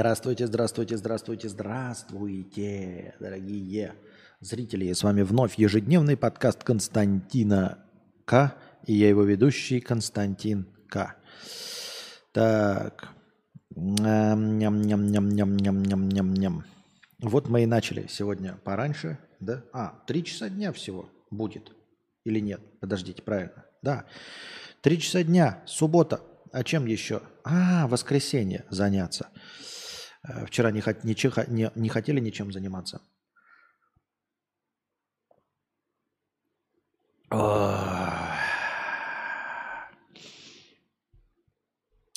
Здравствуйте, здравствуйте, здравствуйте, здравствуйте, дорогие зрители. С вами вновь ежедневный подкаст Константина К. И я его ведущий Константин К. Так. Ням-ням-ням-ням-ням-ням-ням. Вот мы и начали сегодня пораньше, да? А, три часа дня всего будет. Или нет? Подождите, правильно. Да. Три часа дня, суббота. А чем еще? А, воскресенье заняться. Э, вчера не, не, не, не хотели ничем заниматься.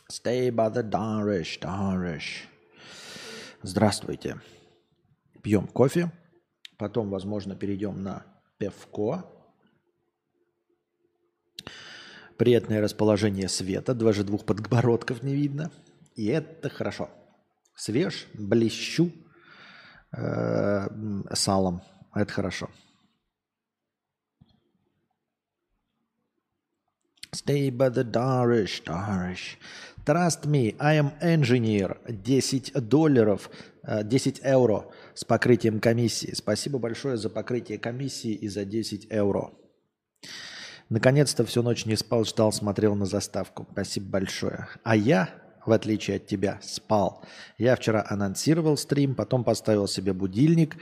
Stay by the Darish, Darish. Здравствуйте. Пьем кофе. Потом, возможно, перейдем на певко. Приятное расположение света. Даже двух подбородков не видно. И это хорошо свеж, блещу э, салом. Это хорошо. Stay by the Darish, Darish. Trust me, I am engineer. 10 долларов, 10 э, евро с покрытием комиссии. Спасибо большое за покрытие комиссии и за 10 евро. Наконец-то всю ночь не спал, ждал, смотрел на заставку. Спасибо большое. А я в отличие от тебя, спал. Я вчера анонсировал стрим, потом поставил себе будильник.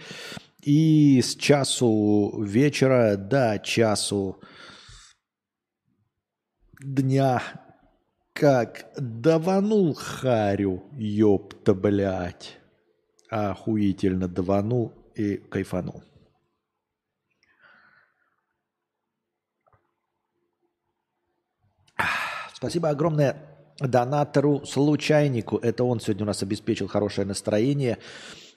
И с часу вечера до часу дня как даванул харю, ёпта, блядь. Охуительно даванул и кайфанул. Спасибо огромное донатору случайнику. Это он сегодня у нас обеспечил хорошее настроение.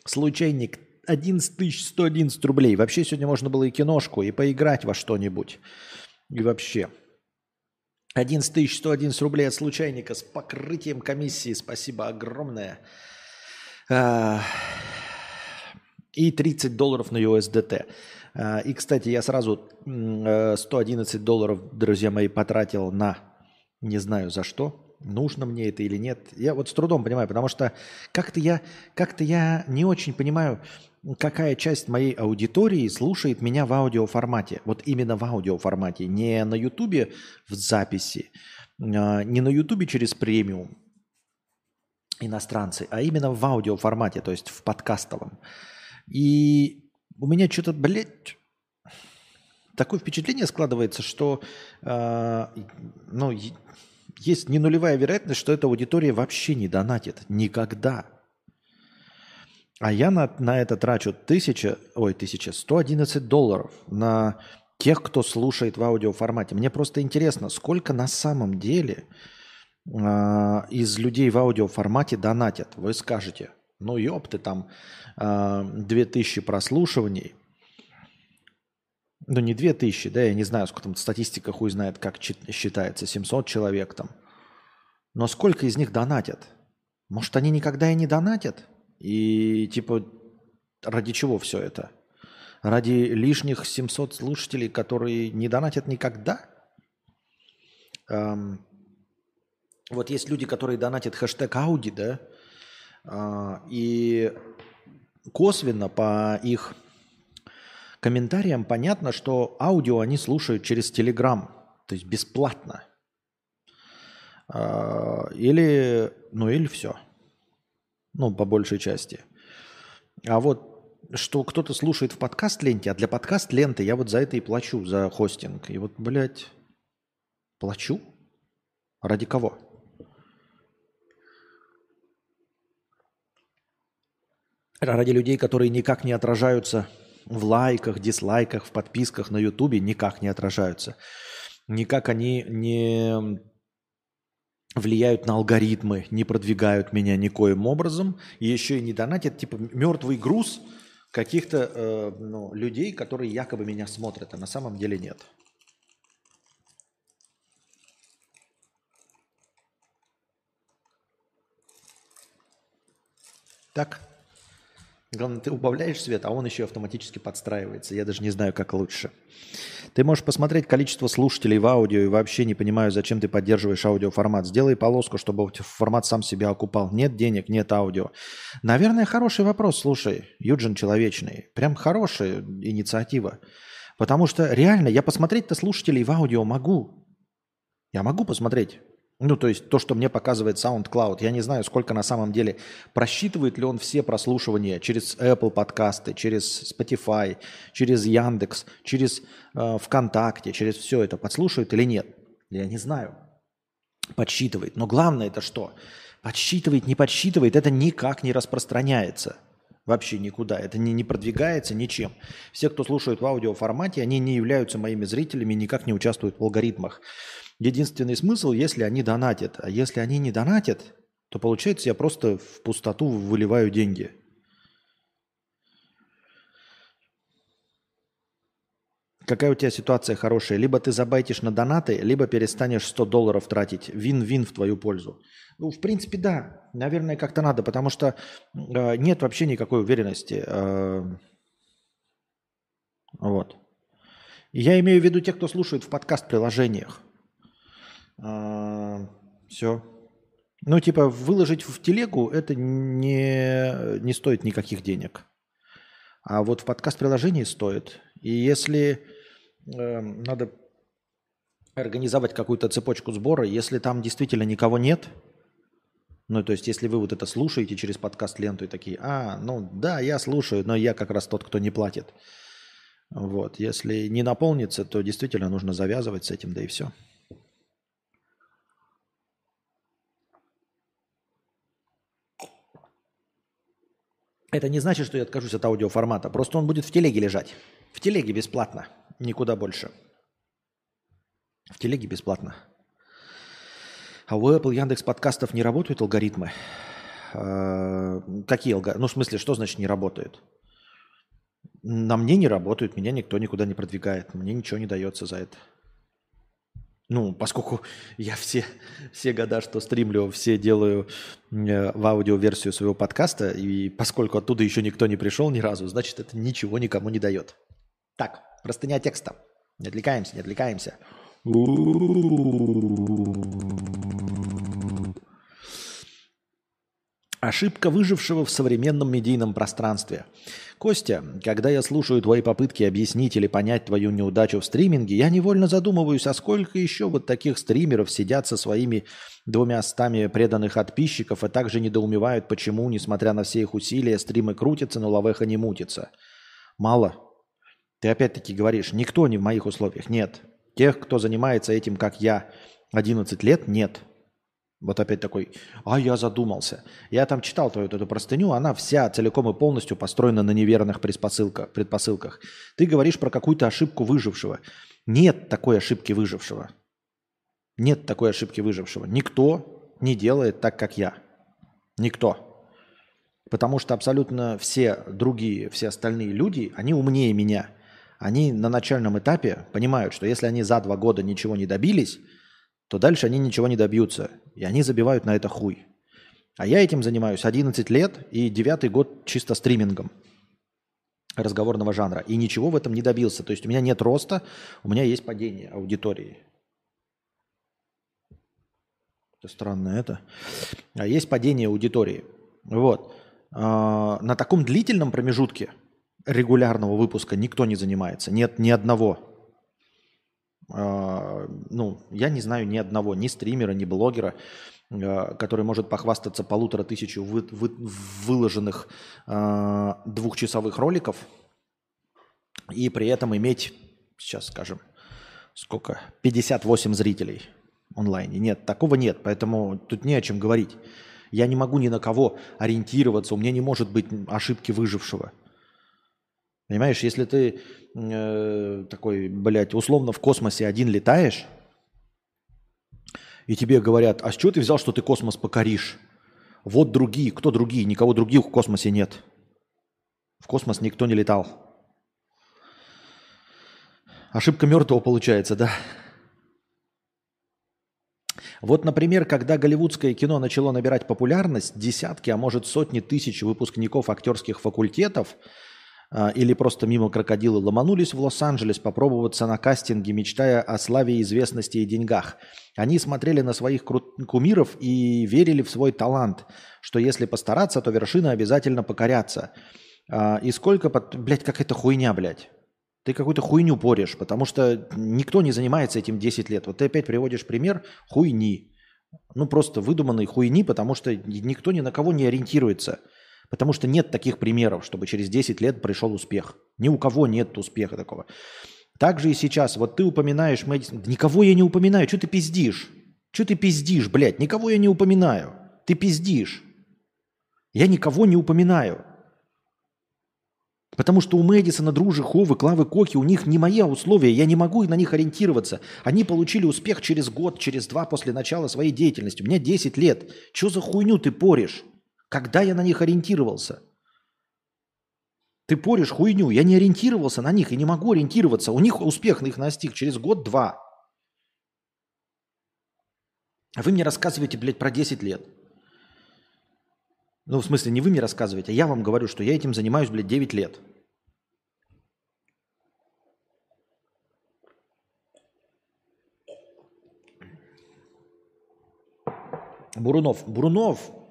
Случайник 11 111 рублей. Вообще сегодня можно было и киношку, и поиграть во что-нибудь. И вообще. 11 111 рублей от случайника с покрытием комиссии. Спасибо огромное. А, и 30 долларов на USDT. А, и, кстати, я сразу 111 э, долларов, друзья мои, потратил на не знаю за что, нужно мне это или нет. Я вот с трудом понимаю, потому что как-то я, как-то я не очень понимаю, какая часть моей аудитории слушает меня в аудиоформате. Вот именно в аудиоформате, не на Ютубе в записи, а, не на Ютубе через премиум иностранцы, а именно в аудиоформате, то есть в подкастовом. И у меня что-то, блядь, такое впечатление складывается, что э, ну, есть не нулевая вероятность, что эта аудитория вообще не донатит. Никогда. А я на, на это трачу тысяча, ой, тысяча, 111 долларов на тех, кто слушает в аудиоформате. Мне просто интересно, сколько на самом деле э, из людей в аудиоформате донатят. Вы скажете, ну ёпты, там э, 2000 прослушиваний – ну, не 2000, да, я не знаю, сколько там статистика хуй знает, как считается, 700 человек там. Но сколько из них донатят? Может, они никогда и не донатят? И типа, ради чего все это? Ради лишних 700 слушателей, которые не донатят никогда? Эм, вот есть люди, которые донатят хэштег Ауди, да, э, и косвенно по их комментариям понятно, что аудио они слушают через Telegram, то есть бесплатно. А, или, ну или все. Ну, по большей части. А вот что кто-то слушает в подкаст-ленте, а для подкаст-ленты я вот за это и плачу, за хостинг. И вот, блядь, плачу? Ради кого? Ради людей, которые никак не отражаются в лайках, дизлайках, в подписках на Ютубе никак не отражаются. Никак они не влияют на алгоритмы, не продвигают меня никоим образом. И еще и не донатят, типа мертвый груз каких-то э, ну, людей, которые якобы меня смотрят, а на самом деле нет. Так. Главное, ты убавляешь свет, а он еще автоматически подстраивается. Я даже не знаю, как лучше. Ты можешь посмотреть количество слушателей в аудио и вообще не понимаю, зачем ты поддерживаешь аудиоформат. Сделай полоску, чтобы формат сам себя окупал. Нет денег, нет аудио. Наверное, хороший вопрос, слушай, Юджин Человечный. Прям хорошая инициатива. Потому что реально я посмотреть-то слушателей в аудио могу. Я могу посмотреть. Ну, то есть то, что мне показывает SoundCloud. Я не знаю, сколько на самом деле просчитывает ли он все прослушивания через Apple подкасты, через Spotify, через Яндекс, через э, ВКонтакте, через все это подслушивает или нет. Я не знаю. Подсчитывает. Но главное это что? Подсчитывает, не подсчитывает, это никак не распространяется. Вообще никуда. Это не, не продвигается ничем. Все, кто слушает в аудиоформате, они не являются моими зрителями, никак не участвуют в алгоритмах. Единственный смысл, если они донатят. А если они не донатят, то получается я просто в пустоту выливаю деньги. Какая у тебя ситуация хорошая? Либо ты забайтишь на донаты, либо перестанешь 100 долларов тратить. Вин-вин в твою пользу. Ну, в принципе, да. Наверное, как-то надо, потому что э, нет вообще никакой уверенности. Э, вот. Я имею в виду тех, кто слушает в подкаст-приложениях. А, все. Ну, типа, выложить в телегу это не, не стоит никаких денег. А вот в подкаст-приложении стоит. И если э, надо организовать какую-то цепочку сбора, если там действительно никого нет, ну, то есть, если вы вот это слушаете через подкаст-ленту и такие, а, ну, да, я слушаю, но я как раз тот, кто не платит. Вот, если не наполнится, то действительно нужно завязывать с этим, да и все. Это не значит, что я откажусь от аудиоформата. Просто он будет в телеге лежать. В телеге бесплатно. Никуда больше. В телеге бесплатно. А у Apple, Яндекс подкастов не работают алгоритмы? А, какие алгоритмы? Ну, в смысле, что значит не работают? На мне не работают, меня никто никуда не продвигает. Мне ничего не дается за это. Ну, поскольку я все, все года, что стримлю, все делаю э, в аудиоверсию своего подкаста, и поскольку оттуда еще никто не пришел ни разу, значит, это ничего никому не дает. Так, простыня текста. Не отвлекаемся, не отвлекаемся. Ошибка выжившего в современном медийном пространстве. Костя, когда я слушаю твои попытки объяснить или понять твою неудачу в стриминге, я невольно задумываюсь, а сколько еще вот таких стримеров сидят со своими двумя стами преданных подписчиков и также недоумевают, почему, несмотря на все их усилия, стримы крутятся, но лавеха не мутится. Мало. Ты опять-таки говоришь, никто не в моих условиях. Нет. Тех, кто занимается этим, как я, 11 лет, нет. Вот опять такой, а я задумался. Я там читал твою эту простыню, она вся целиком и полностью построена на неверных предпосылках. Ты говоришь про какую-то ошибку выжившего. Нет такой ошибки выжившего. Нет такой ошибки выжившего. Никто не делает так, как я. Никто. Потому что абсолютно все другие, все остальные люди, они умнее меня. Они на начальном этапе понимают, что если они за два года ничего не добились, то дальше они ничего не добьются. И они забивают на это хуй. А я этим занимаюсь 11 лет и девятый год чисто стримингом разговорного жанра. И ничего в этом не добился. То есть у меня нет роста, у меня есть падение аудитории. Это странно это. А есть падение аудитории. Вот. А, на таком длительном промежутке регулярного выпуска никто не занимается. Нет ни одного ну, я не знаю ни одного, ни стримера, ни блогера, а, который может похвастаться полутора тысяч вы, вы, выложенных э, двухчасовых роликов и при этом иметь, сейчас скажем, сколько, 58 зрителей онлайне. Нет, такого нет, поэтому тут не о чем говорить. Я не могу ни на кого ориентироваться, у меня не может быть ошибки выжившего – Понимаешь, если ты э, такой, блядь, условно в космосе один летаешь, и тебе говорят, а с чего ты взял, что ты космос покоришь? Вот другие, кто другие? Никого других в космосе нет. В космос никто не летал. Ошибка мертвого получается, да? Вот, например, когда голливудское кино начало набирать популярность, десятки, а может сотни тысяч выпускников актерских факультетов – или просто мимо крокодилы ломанулись в Лос-Анджелес попробоваться на кастинге, мечтая о славе, известности и деньгах. Они смотрели на своих кумиров и верили в свой талант, что если постараться, то вершина обязательно покорятся. А, и сколько... Под... Блядь, какая-то хуйня, блядь. Ты какую-то хуйню порешь, потому что никто не занимается этим 10 лет. Вот ты опять приводишь пример хуйни. Ну, просто выдуманной хуйни, потому что никто ни на кого не ориентируется. Потому что нет таких примеров, чтобы через 10 лет пришел успех. Ни у кого нет успеха такого. Также и сейчас. Вот ты упоминаешь Мэдисон. Никого я не упоминаю. Что ты пиздишь? Что ты пиздишь, блядь? Никого я не упоминаю. Ты пиздишь. Я никого не упоминаю. Потому что у Мэдисона, Дружи, Ховы, Клавы Коки, у них не мои условия, я не могу на них ориентироваться. Они получили успех через год, через два после начала своей деятельности. У меня 10 лет. Что за хуйню ты поришь? Когда я на них ориентировался? Ты поришь хуйню. Я не ориентировался на них и не могу ориентироваться. У них успех на их настиг через год-два. А вы мне рассказываете, блядь, про 10 лет. Ну, в смысле, не вы мне рассказываете, а я вам говорю, что я этим занимаюсь, блядь, 9 лет. Бурунов. Бурунов,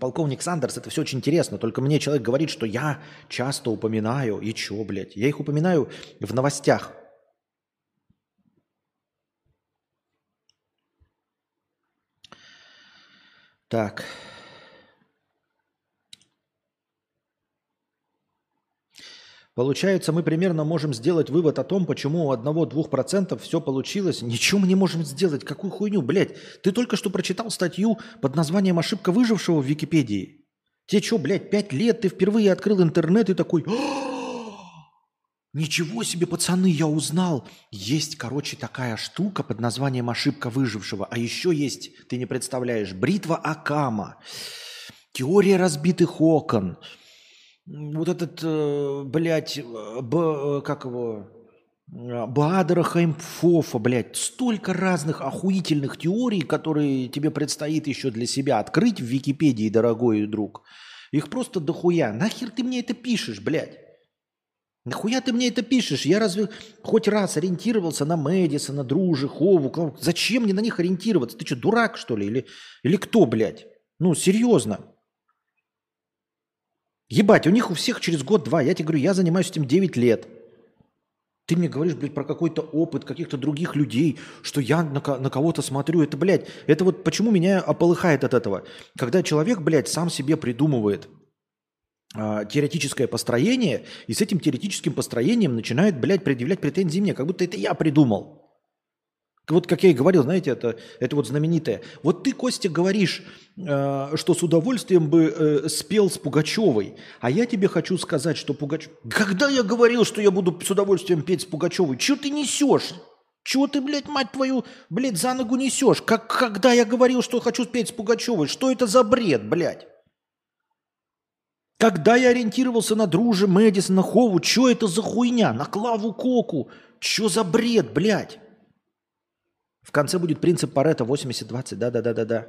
полковник Сандерс, это все очень интересно. Только мне человек говорит, что я часто упоминаю. И чё, блядь? Я их упоминаю в новостях. Так. Получается, мы примерно можем сделать вывод о том, почему у одного-двух процентов все получилось. Ничего мы не можем сделать. Какую хуйню, блядь? Ты только что прочитал статью под названием «Ошибка выжившего» в Википедии. Тебе что, блядь, пять лет, ты впервые открыл интернет и такой... Ничего себе, пацаны, я узнал. Есть, короче, такая штука под названием «Ошибка выжившего». А еще есть, ты не представляешь, бритва Акама, теория разбитых окон – вот этот, э, блядь, э, б, э, как его, Баадера Хаймфофа, блядь, столько разных охуительных теорий, которые тебе предстоит еще для себя открыть в Википедии, дорогой друг. Их просто дохуя. Нахер ты мне это пишешь, блядь? Нахуя ты мне это пишешь? Я разве хоть раз ориентировался на Мэдисона, Дружи, Хову? Зачем мне на них ориентироваться? Ты что, дурак, что ли? Или, или кто, блядь? Ну, серьезно. Ебать, у них у всех через год-два. Я тебе говорю, я занимаюсь этим 9 лет. Ты мне говоришь, блядь, про какой-то опыт каких-то других людей, что я на, на кого-то смотрю. Это, блядь, это вот почему меня ополыхает от этого. Когда человек, блядь, сам себе придумывает э, теоретическое построение, и с этим теоретическим построением начинает, блядь, предъявлять претензии мне, как будто это я придумал. Вот как я и говорил, знаете, это, это вот знаменитое. Вот ты, Костя, говоришь, э, что с удовольствием бы э, спел с Пугачевой, а я тебе хочу сказать, что Пугач... Когда я говорил, что я буду с удовольствием петь с Пугачевой? Чего ты несешь? Чего ты, блядь, мать твою, блядь, за ногу несешь? Как, когда я говорил, что хочу петь с Пугачевой? Что это за бред, блядь? Когда я ориентировался на Друже, Мэдисона, Хову, что это за хуйня? На Клаву Коку? Что за бред, блядь? В конце будет принцип Парета 80-20. Да-да-да-да-да.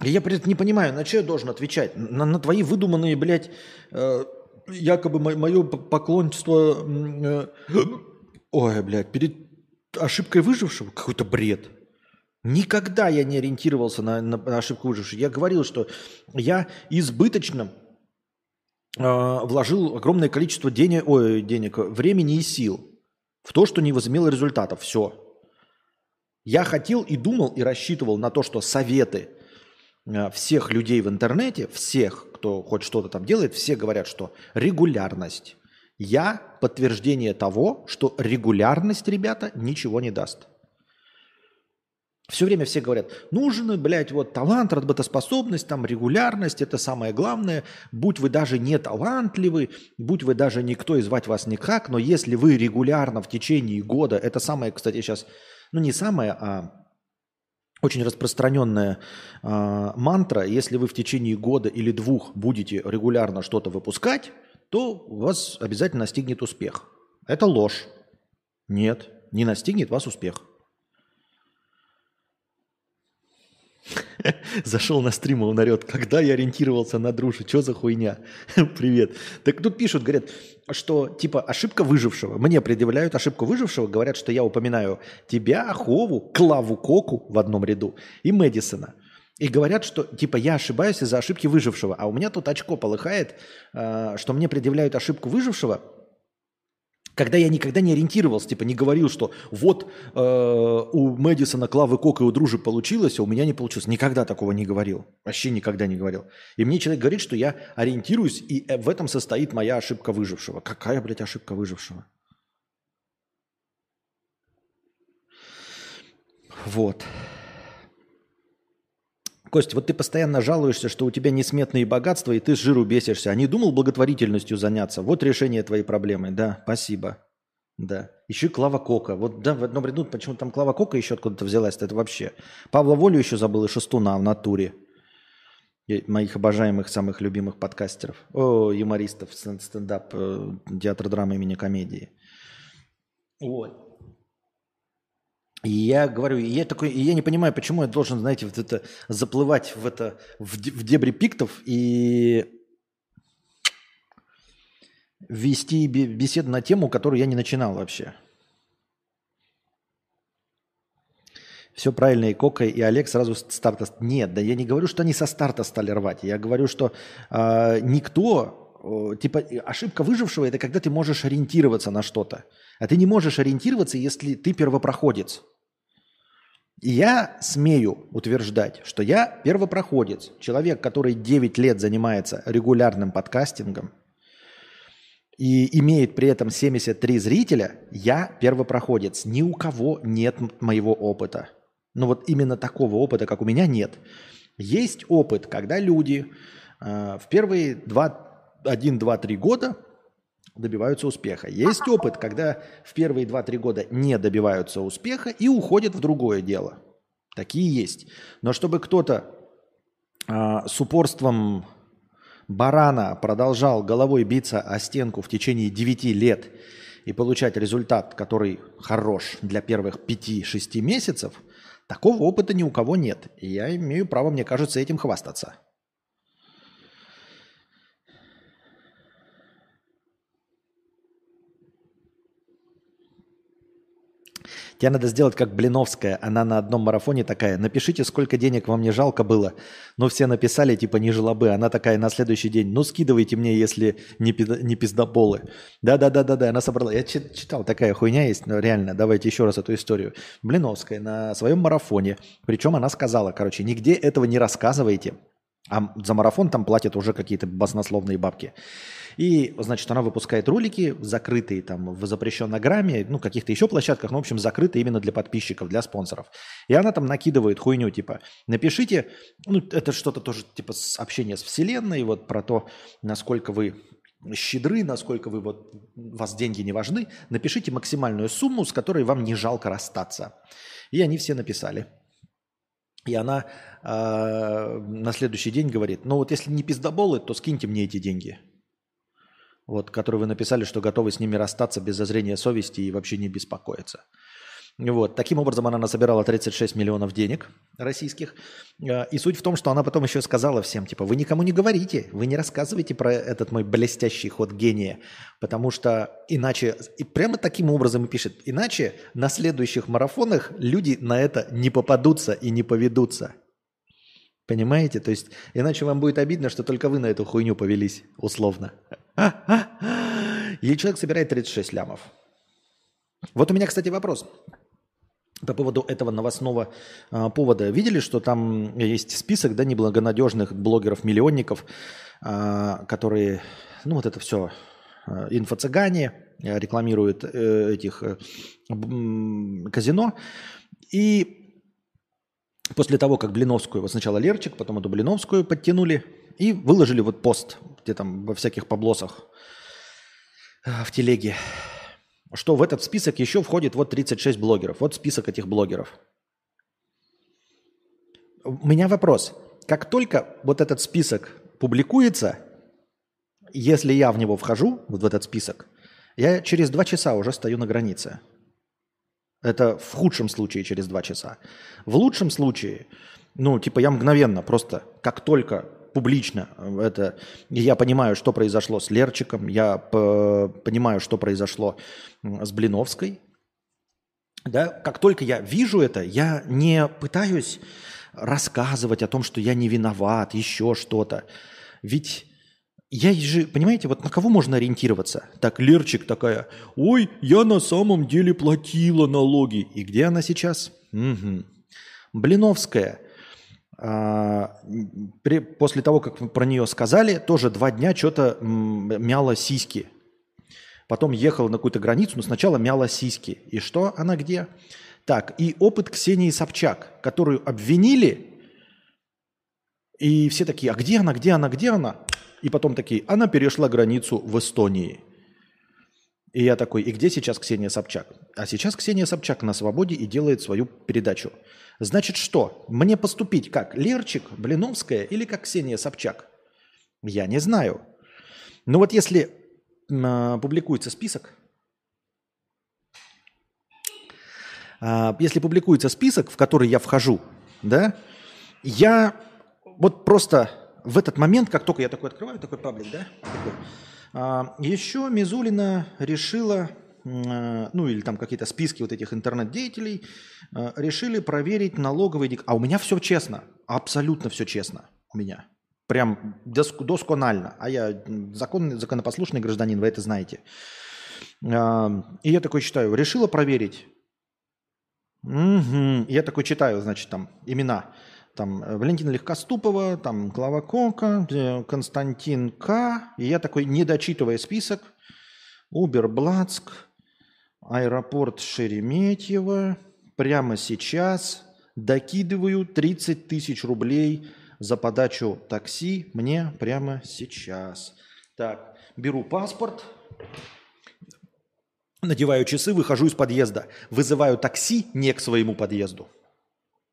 Я при не понимаю, на что я должен отвечать? На, на твои выдуманные, блядь, э, якобы мое поклонство... Э, ой, блядь, перед ошибкой выжившего? Какой-то бред. Никогда я не ориентировался на, на ошибку выжившего. Я говорил, что я избыточно а, вложил огромное количество денег, ой, денег, времени и сил в то, что не возымело результатов. Все. Я хотел и думал и рассчитывал на то, что советы а, всех людей в интернете, всех, кто хоть что-то там делает, все говорят, что регулярность. Я подтверждение того, что регулярность, ребята, ничего не даст. Все время все говорят, нужен, блядь, вот талант, работоспособность, там регулярность, это самое главное. Будь вы даже не талантливы, будь вы даже никто и звать вас никак, но если вы регулярно в течение года, это самое, кстати, сейчас, ну не самое, а очень распространенная э, мантра, если вы в течение года или двух будете регулярно что-то выпускать, то вас обязательно настигнет успех. Это ложь. Нет, не настигнет вас успех. Зашел на стрим, он орет, когда я ориентировался на дружи, что за хуйня? Привет. Так тут пишут, говорят, что типа ошибка выжившего. Мне предъявляют ошибку выжившего, говорят, что я упоминаю тебя, Хову, Клаву Коку в одном ряду и Мэдисона. И говорят, что типа я ошибаюсь из-за ошибки выжившего. А у меня тут очко полыхает, э, что мне предъявляют ошибку выжившего – когда я никогда не ориентировался, типа не говорил, что вот э, у Мэдисона, Клавы Кок и у Дружи получилось, а у меня не получилось. Никогда такого не говорил. Вообще никогда не говорил. И мне человек говорит, что я ориентируюсь, и э, в этом состоит моя ошибка выжившего. Какая, блядь, ошибка выжившего? Вот. Кость, вот ты постоянно жалуешься, что у тебя несметные богатства, и ты с жиру бесишься. А не думал благотворительностью заняться? Вот решение твоей проблемы. Да, спасибо. Да. Еще и Клава Кока. Вот да, в одном ряду, почему там Клава Кока еще откуда-то взялась это вообще. Павла Волю еще забыл и Шестуна в натуре. И моих обожаемых, самых любимых подкастеров. О, юмористов, стендап, э, театр драмы имени комедии. Вот. И я говорю, и я такой, и я не понимаю, почему я должен, знаете, вот это заплывать в это в, в дебри пиктов и вести беседу на тему, которую я не начинал вообще. Все правильно, и Кока, и Олег сразу с старта... Нет, да я не говорю, что они со старта стали рвать. Я говорю, что э, никто... Э, типа ошибка выжившего – это когда ты можешь ориентироваться на что-то. А ты не можешь ориентироваться, если ты первопроходец. И я смею утверждать, что я первопроходец, человек, который 9 лет занимается регулярным подкастингом и имеет при этом 73 зрителя, я первопроходец. Ни у кого нет моего опыта. Ну вот именно такого опыта, как у меня, нет. Есть опыт, когда люди э, в первые 2, 1, 2, 3 года добиваются успеха. Есть опыт, когда в первые 2-3 года не добиваются успеха и уходят в другое дело. Такие есть. Но чтобы кто-то а, с упорством барана продолжал головой биться о стенку в течение 9 лет и получать результат, который хорош для первых 5-6 месяцев, такого опыта ни у кого нет. И я имею право, мне кажется, этим хвастаться. Тебе надо сделать как Блиновская. Она на одном марафоне такая. Напишите, сколько денег вам не жалко было. Ну, все написали, типа, не желобы. Она такая на следующий день. Ну, скидывайте мне, если не, пизда, не пиздоболы. Да-да-да-да-да. Она собрала. Я читал, такая хуйня есть. Но реально, давайте еще раз эту историю. Блиновская на своем марафоне. Причем она сказала, короче, нигде этого не рассказывайте. А за марафон там платят уже какие-то баснословные бабки. И, значит, она выпускает ролики, закрытые там в запрещенной грамме, ну, каких-то еще площадках, ну, в общем, закрытые именно для подписчиков, для спонсоров. И она там накидывает хуйню, типа, напишите, ну, это что-то тоже, типа, общение с Вселенной, вот про то, насколько вы щедры, насколько вы вот, вас деньги не важны, напишите максимальную сумму, с которой вам не жалко расстаться. И они все написали. И она э, на следующий день говорит, ну вот если не пиздоболы, то скиньте мне эти деньги вот, которые вы написали, что готовы с ними расстаться без зазрения совести и вообще не беспокоиться. Вот. Таким образом, она насобирала 36 миллионов денег российских. Э, и суть в том, что она потом еще сказала всем, типа, вы никому не говорите, вы не рассказывайте про этот мой блестящий ход гения, потому что иначе, и прямо таким образом и пишет, иначе на следующих марафонах люди на это не попадутся и не поведутся. Понимаете? То есть иначе вам будет обидно, что только вы на эту хуйню повелись, условно. И человек собирает 36 лямов. Вот у меня, кстати, вопрос по поводу этого новостного а, повода. Видели, что там есть список да, неблагонадежных блогеров-миллионников, а, которые, ну вот это все, а, инфо-цыгане, рекламируют э, этих э, казино. И после того, как Блиновскую, вот сначала Лерчик, потом эту Блиновскую подтянули и выложили вот пост где там во всяких поблосах э, в телеге, что в этот список еще входит вот 36 блогеров. Вот список этих блогеров. У меня вопрос. Как только вот этот список публикуется, если я в него вхожу, вот в этот список, я через два часа уже стою на границе. Это в худшем случае через два часа. В лучшем случае Ну, типа я мгновенно просто, как только публично это, я понимаю, что произошло с Лерчиком, я понимаю, что произошло с Блиновской, да, как только я вижу это, я не пытаюсь рассказывать о том, что я не виноват, еще что-то. Ведь я же, понимаете, вот на кого можно ориентироваться? Так, Лерчик такая, ой, я на самом деле платила налоги. И где она сейчас? Угу. Блиновская, а, при, после того, как про нее сказали, тоже два дня что-то мяла сиськи. Потом ехала на какую-то границу, но сначала мяла сиськи. И что она где? Так, и опыт Ксении Собчак, которую обвинили, и все такие, а где она, где она, где она? И потом такие, она перешла границу в Эстонии. И я такой, и где сейчас Ксения Собчак? А сейчас Ксения Собчак на свободе и делает свою передачу. Значит, что? Мне поступить как Лерчик, Блиновская или как Ксения Собчак? Я не знаю. Но вот если э, публикуется список, э, если публикуется список, в который я вхожу, да, я вот просто в этот момент, как только я такой открываю, такой паблик, да, такой, а, еще Мизулина решила, а, ну или там какие-то списки вот этих интернет-деятелей, а, решили проверить налоговый дек... А у меня все честно, абсолютно все честно у меня. Прям доск, досконально. А я законный, законопослушный гражданин, вы это знаете. И я такой читаю, решила проверить. Угу. Я такой читаю, значит, там имена. Там э, Валентина Легкоступова, там Клава Кока, Константин К. И я такой, не дочитывая список, Уберблацк, аэропорт Шереметьево, прямо сейчас докидываю 30 тысяч рублей за подачу такси мне прямо сейчас. Так, беру паспорт, надеваю часы, выхожу из подъезда, вызываю такси не к своему подъезду.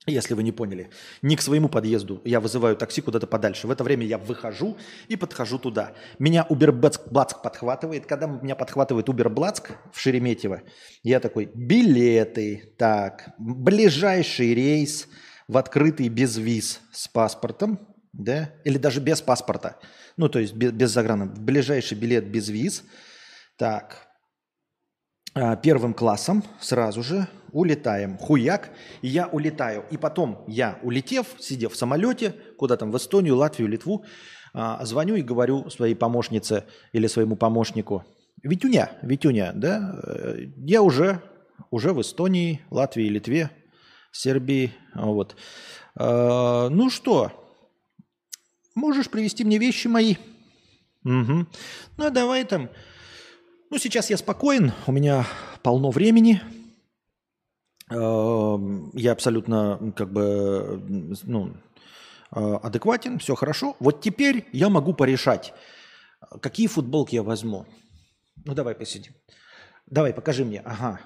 Если вы не поняли, не к своему подъезду, я вызываю такси куда-то подальше. В это время я выхожу и подхожу туда. Меня Уберблацк подхватывает. Когда меня подхватывает Уберблацк в Шереметьево, я такой, билеты, так, ближайший рейс в открытый без виз с паспортом, да, или даже без паспорта, ну, то есть без, без заграна, ближайший билет без виз, так, а, первым классом сразу же улетаем. Хуяк, и я улетаю. И потом я, улетев, сидев в самолете, куда там, в Эстонию, Латвию, Литву, а, звоню и говорю своей помощнице или своему помощнику, Витюня, Витюня, да, э, я уже, уже в Эстонии, Латвии, Литве, Сербии, вот. А, ну что, можешь привезти мне вещи мои? Угу. Ну, давай там, ну, сейчас я спокоен, у меня полно времени. Эм, я абсолютно как бы ну, э, адекватен, все хорошо. Вот теперь я могу порешать, какие футболки я возьму. Ну, давай посидим. Давай, покажи мне. Ага.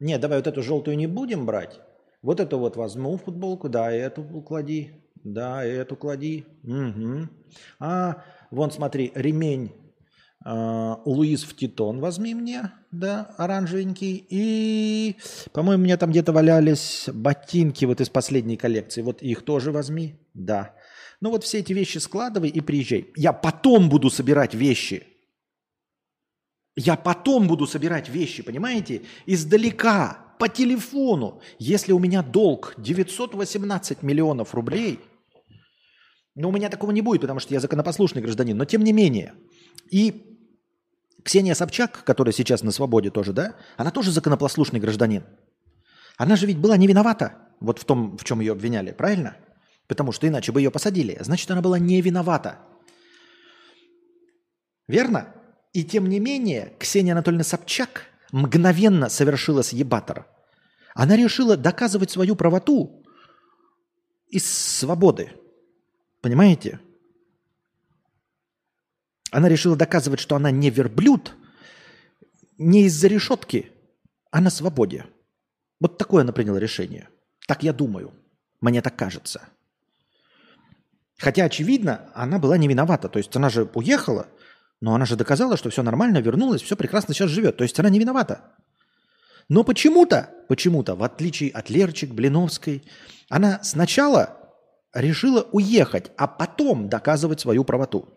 Нет, давай вот эту желтую не будем брать. Вот эту вот возьму футболку, да, эту клади, да, эту клади. Угу. А, вон смотри, ремень Луис в Титон возьми мне, да, оранжевенький. И, по-моему, у меня там где-то валялись ботинки вот из последней коллекции. Вот их тоже возьми, да. Ну вот все эти вещи складывай и приезжай. Я потом буду собирать вещи. Я потом буду собирать вещи, понимаете? Издалека, по телефону. Если у меня долг 918 миллионов рублей, но у меня такого не будет, потому что я законопослушный гражданин. Но тем не менее. И Ксения Собчак, которая сейчас на свободе тоже, да, она тоже законопослушный гражданин. Она же ведь была не виновата вот в том, в чем ее обвиняли, правильно? Потому что иначе бы ее посадили. Значит, она была не виновата. Верно? И тем не менее, Ксения Анатольевна Собчак мгновенно совершила съебатор. Она решила доказывать свою правоту из свободы. Понимаете? Она решила доказывать, что она не верблюд, не из-за решетки, а на свободе. Вот такое она приняла решение. Так я думаю. Мне так кажется. Хотя, очевидно, она была не виновата. То есть она же уехала, но она же доказала, что все нормально, вернулась, все прекрасно сейчас живет. То есть она не виновата. Но почему-то, почему-то, в отличие от Лерчик, Блиновской, она сначала решила уехать, а потом доказывать свою правоту.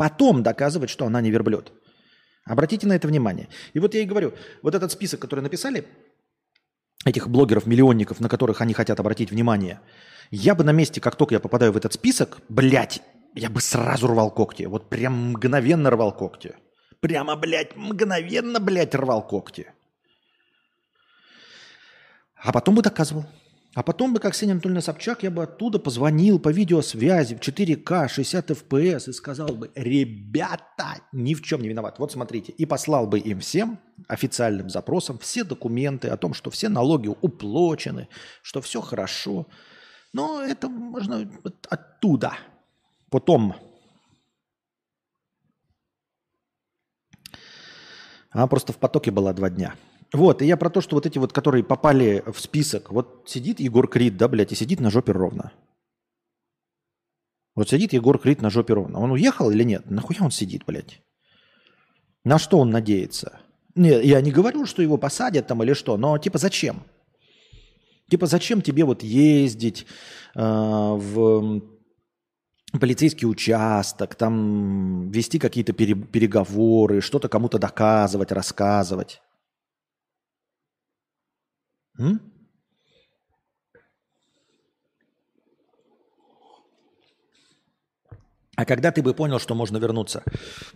Потом доказывать, что она не верблюд. Обратите на это внимание. И вот я и говорю, вот этот список, который написали, этих блогеров-миллионников, на которых они хотят обратить внимание, я бы на месте, как только я попадаю в этот список, блядь, я бы сразу рвал когти. Вот прям мгновенно рвал когти. Прямо, блядь, мгновенно, блядь, рвал когти. А потом бы доказывал. А потом бы, как Ксения Анатольевна Собчак, я бы оттуда позвонил по видеосвязи в 4К, 60 FPS и сказал бы, ребята, ни в чем не виноват. Вот смотрите. И послал бы им всем официальным запросом все документы о том, что все налоги уплочены, что все хорошо. Но это можно оттуда. Потом. Она просто в потоке была два дня. Вот, и я про то, что вот эти вот, которые попали в список, вот сидит Егор Крид, да, блядь, и сидит на жопе ровно. Вот сидит Егор Крид на жопе ровно. Он уехал или нет? Нахуя он сидит, блядь? На что он надеется? Не, я не говорю, что его посадят там или что, но типа зачем? Типа зачем тебе вот ездить э, в полицейский участок, там вести какие-то переговоры, что-то кому-то доказывать, рассказывать? А когда ты бы понял, что можно вернуться?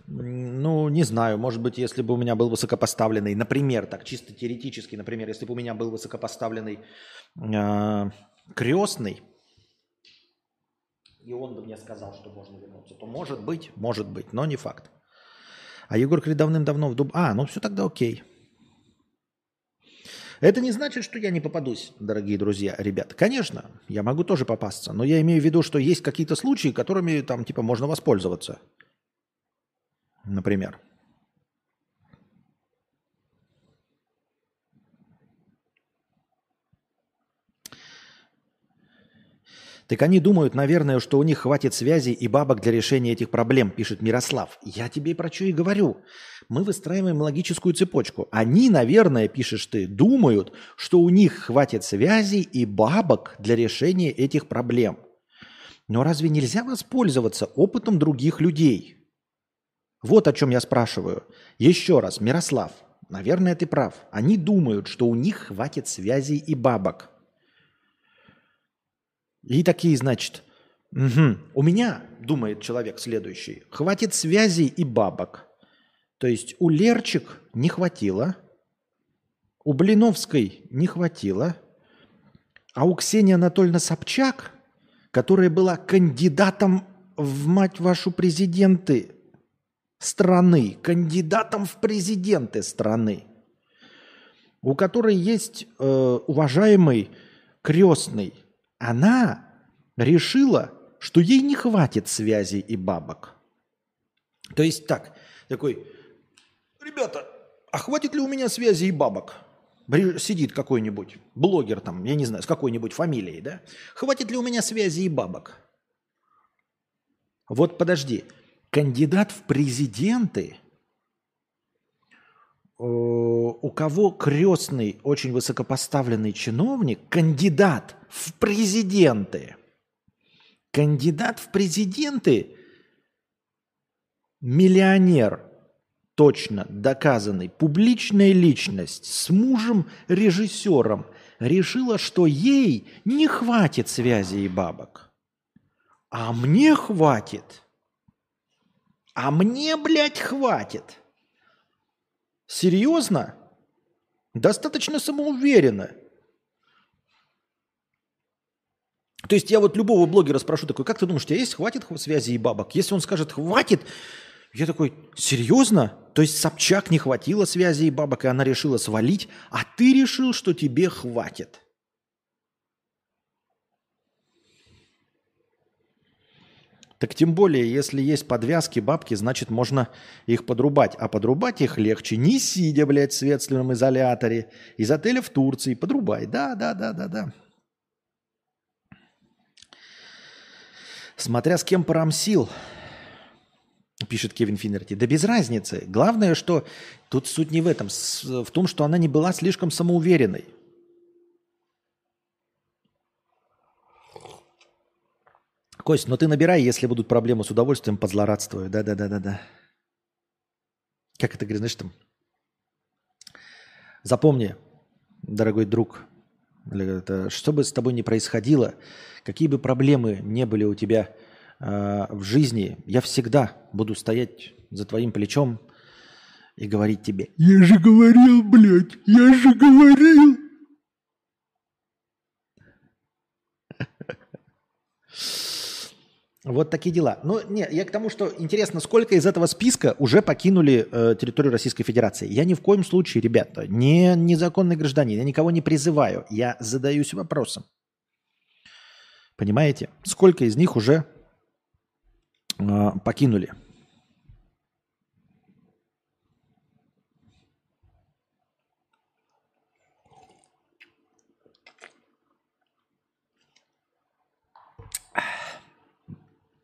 Ну, не знаю. Может быть, если бы у меня был высокопоставленный, например, так чисто теоретически, например, если бы у меня был высокопоставленный э, крестный, и он бы мне сказал, что можно вернуться, то может быть, может быть, но не факт. А Егор Крид давным-давно в Дуб... А, ну все тогда окей. Это не значит, что я не попадусь, дорогие друзья, ребят. Конечно, я могу тоже попасться, но я имею в виду, что есть какие-то случаи, которыми там типа можно воспользоваться. Например. Так они думают, наверное, что у них хватит связей и бабок для решения этих проблем, пишет Мирослав. Я тебе про что и говорю. Мы выстраиваем логическую цепочку. Они, наверное, пишешь ты, думают, что у них хватит связей и бабок для решения этих проблем. Но разве нельзя воспользоваться опытом других людей? Вот о чем я спрашиваю. Еще раз, Мирослав, наверное, ты прав. Они думают, что у них хватит связей и бабок – и такие, значит, угу. у меня, думает человек следующий, хватит связей и бабок. То есть у Лерчик не хватило, у Блиновской не хватило, а у Ксении Анатольевны Собчак, которая была кандидатом в мать вашу президенты страны, кандидатом в президенты страны, у которой есть э, уважаемый крестный она решила, что ей не хватит связей и бабок. То есть так, такой, ребята, а хватит ли у меня связей и бабок? Сидит какой-нибудь блогер там, я не знаю, с какой-нибудь фамилией, да? Хватит ли у меня связей и бабок? Вот подожди, кандидат в президенты – Э, у кого крестный, очень высокопоставленный чиновник, кандидат в президенты, кандидат в президенты, миллионер, точно доказанный, публичная личность с мужем-режиссером решила, что ей не хватит связи и бабок. А мне хватит. А мне, блядь, хватит. Серьезно? Достаточно самоуверенно. То есть я вот любого блогера спрошу такой, как ты думаешь, у тебя есть хватит связи и бабок? Если он скажет хватит, я такой, серьезно? То есть Собчак не хватило связи и бабок, и она решила свалить, а ты решил, что тебе хватит. Так тем более, если есть подвязки, бабки, значит, можно их подрубать. А подрубать их легче, не сидя, блядь, в следственном изоляторе. Из отеля в Турции подрубай. Да, да, да, да, да. Смотря с кем порамсил, пишет Кевин Финнерти. Да без разницы. Главное, что тут суть не в этом. В том, что она не была слишком самоуверенной. Кость, ну ты набирай, если будут проблемы с удовольствием, позлорадствую. Да-да-да-да-да. Как это говоришь, знаешь, там? Запомни, дорогой друг, это, что бы с тобой ни происходило, какие бы проблемы не были у тебя э, в жизни, я всегда буду стоять за твоим плечом и говорить тебе, я же говорил, блядь, я же говорил. Вот такие дела. Ну, нет, я к тому, что интересно, сколько из этого списка уже покинули э, территорию Российской Федерации. Я ни в коем случае, ребята, не незаконный гражданин, я никого не призываю. Я задаюсь вопросом. Понимаете? Сколько из них уже покинули?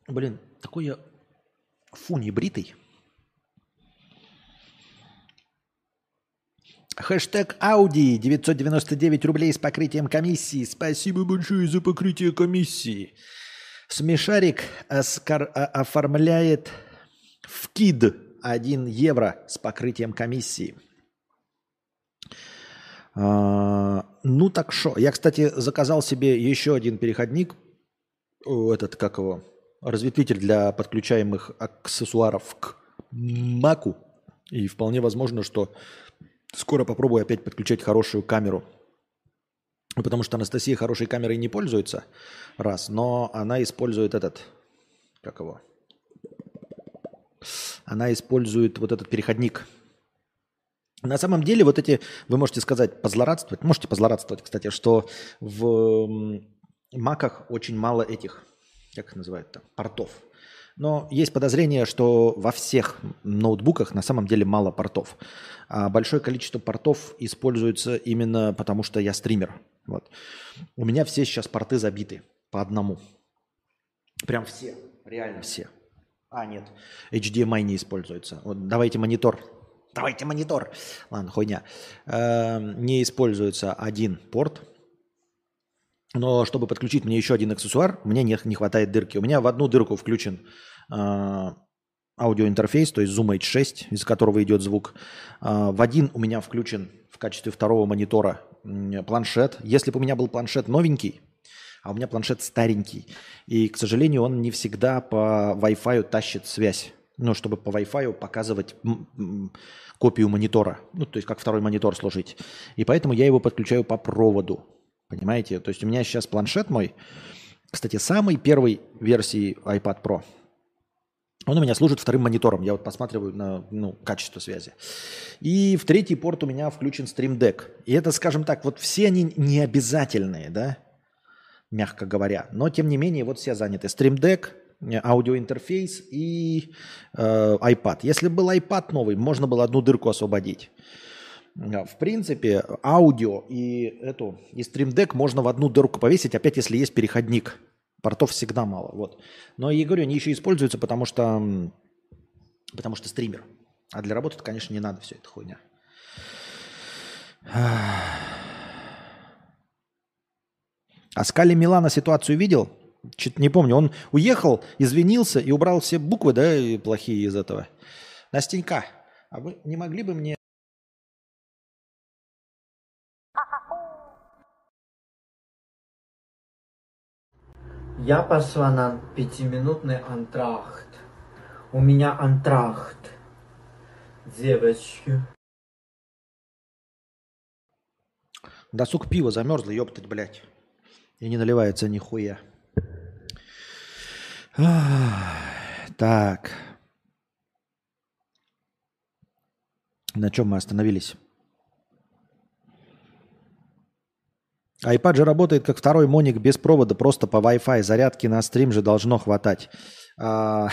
Блин, такой я фу не бритый. Хэштег Ауди 999 рублей с покрытием комиссии. Спасибо большое за покрытие комиссии. Смешарик оскар- оформляет в КИД 1 евро с покрытием комиссии. А, ну так что. Я, кстати, заказал себе еще один переходник. Этот, как его? разветвитель для подключаемых аксессуаров к Маку. И вполне возможно, что скоро попробую опять подключать хорошую камеру. Потому что Анастасия хорошей камерой не пользуется, раз, но она использует этот, как его? Она использует вот этот переходник. На самом деле вот эти, вы можете сказать, позлорадствовать, можете позлорадствовать, кстати, что в маках очень мало этих как их называют там, портов. Но есть подозрение, что во всех ноутбуках на самом деле мало портов. А большое количество портов используется именно потому, что я стример. Вот. У меня все сейчас порты забиты по одному. Прям все, реально все. А, нет, HDMI не используется. Вот давайте монитор. Давайте монитор. Ладно, хуйня. Э, не используется один порт, но чтобы подключить мне еще один аксессуар, мне не, не хватает дырки. У меня в одну дырку включен э, аудиоинтерфейс, то есть Zoom H6, из которого идет звук. Э, в один у меня включен в качестве второго монитора планшет. Если бы у меня был планшет новенький, а у меня планшет старенький, и, к сожалению, он не всегда по Wi-Fi тащит связь. Ну, чтобы по Wi-Fi показывать копию монитора. Ну, то есть как второй монитор сложить. И поэтому я его подключаю по проводу. Понимаете? То есть у меня сейчас планшет мой, кстати, самой первой версии iPad Pro. Он у меня служит вторым монитором. Я вот посматриваю на ну, качество связи. И в третий порт у меня включен Stream Deck. И это, скажем так, вот все они не да, мягко говоря. Но, тем не менее, вот все заняты. Stream Deck, аудиоинтерфейс и э, iPad. Если был iPad новый, можно было одну дырку освободить. В принципе, аудио и эту и Stream Deck можно в одну дырку повесить, опять если есть переходник. Портов всегда мало. Вот. Но я говорю, они еще используются, потому что, потому что стример. А для работы, конечно, не надо все это хуйня. А Скали Милана ситуацию видел? Чуть не помню. Он уехал, извинился и убрал все буквы, да, плохие из этого. Настенька, а вы не могли бы мне Я пошла на пятиминутный антрахт. У меня антрахт. Девочки. Досуг пива замерзло, ёптать, блядь. И не наливается нихуя. Так. На чем мы остановились? iPad же работает как второй моник без провода, просто по Wi-Fi. Зарядки на стрим же должно хватать. А,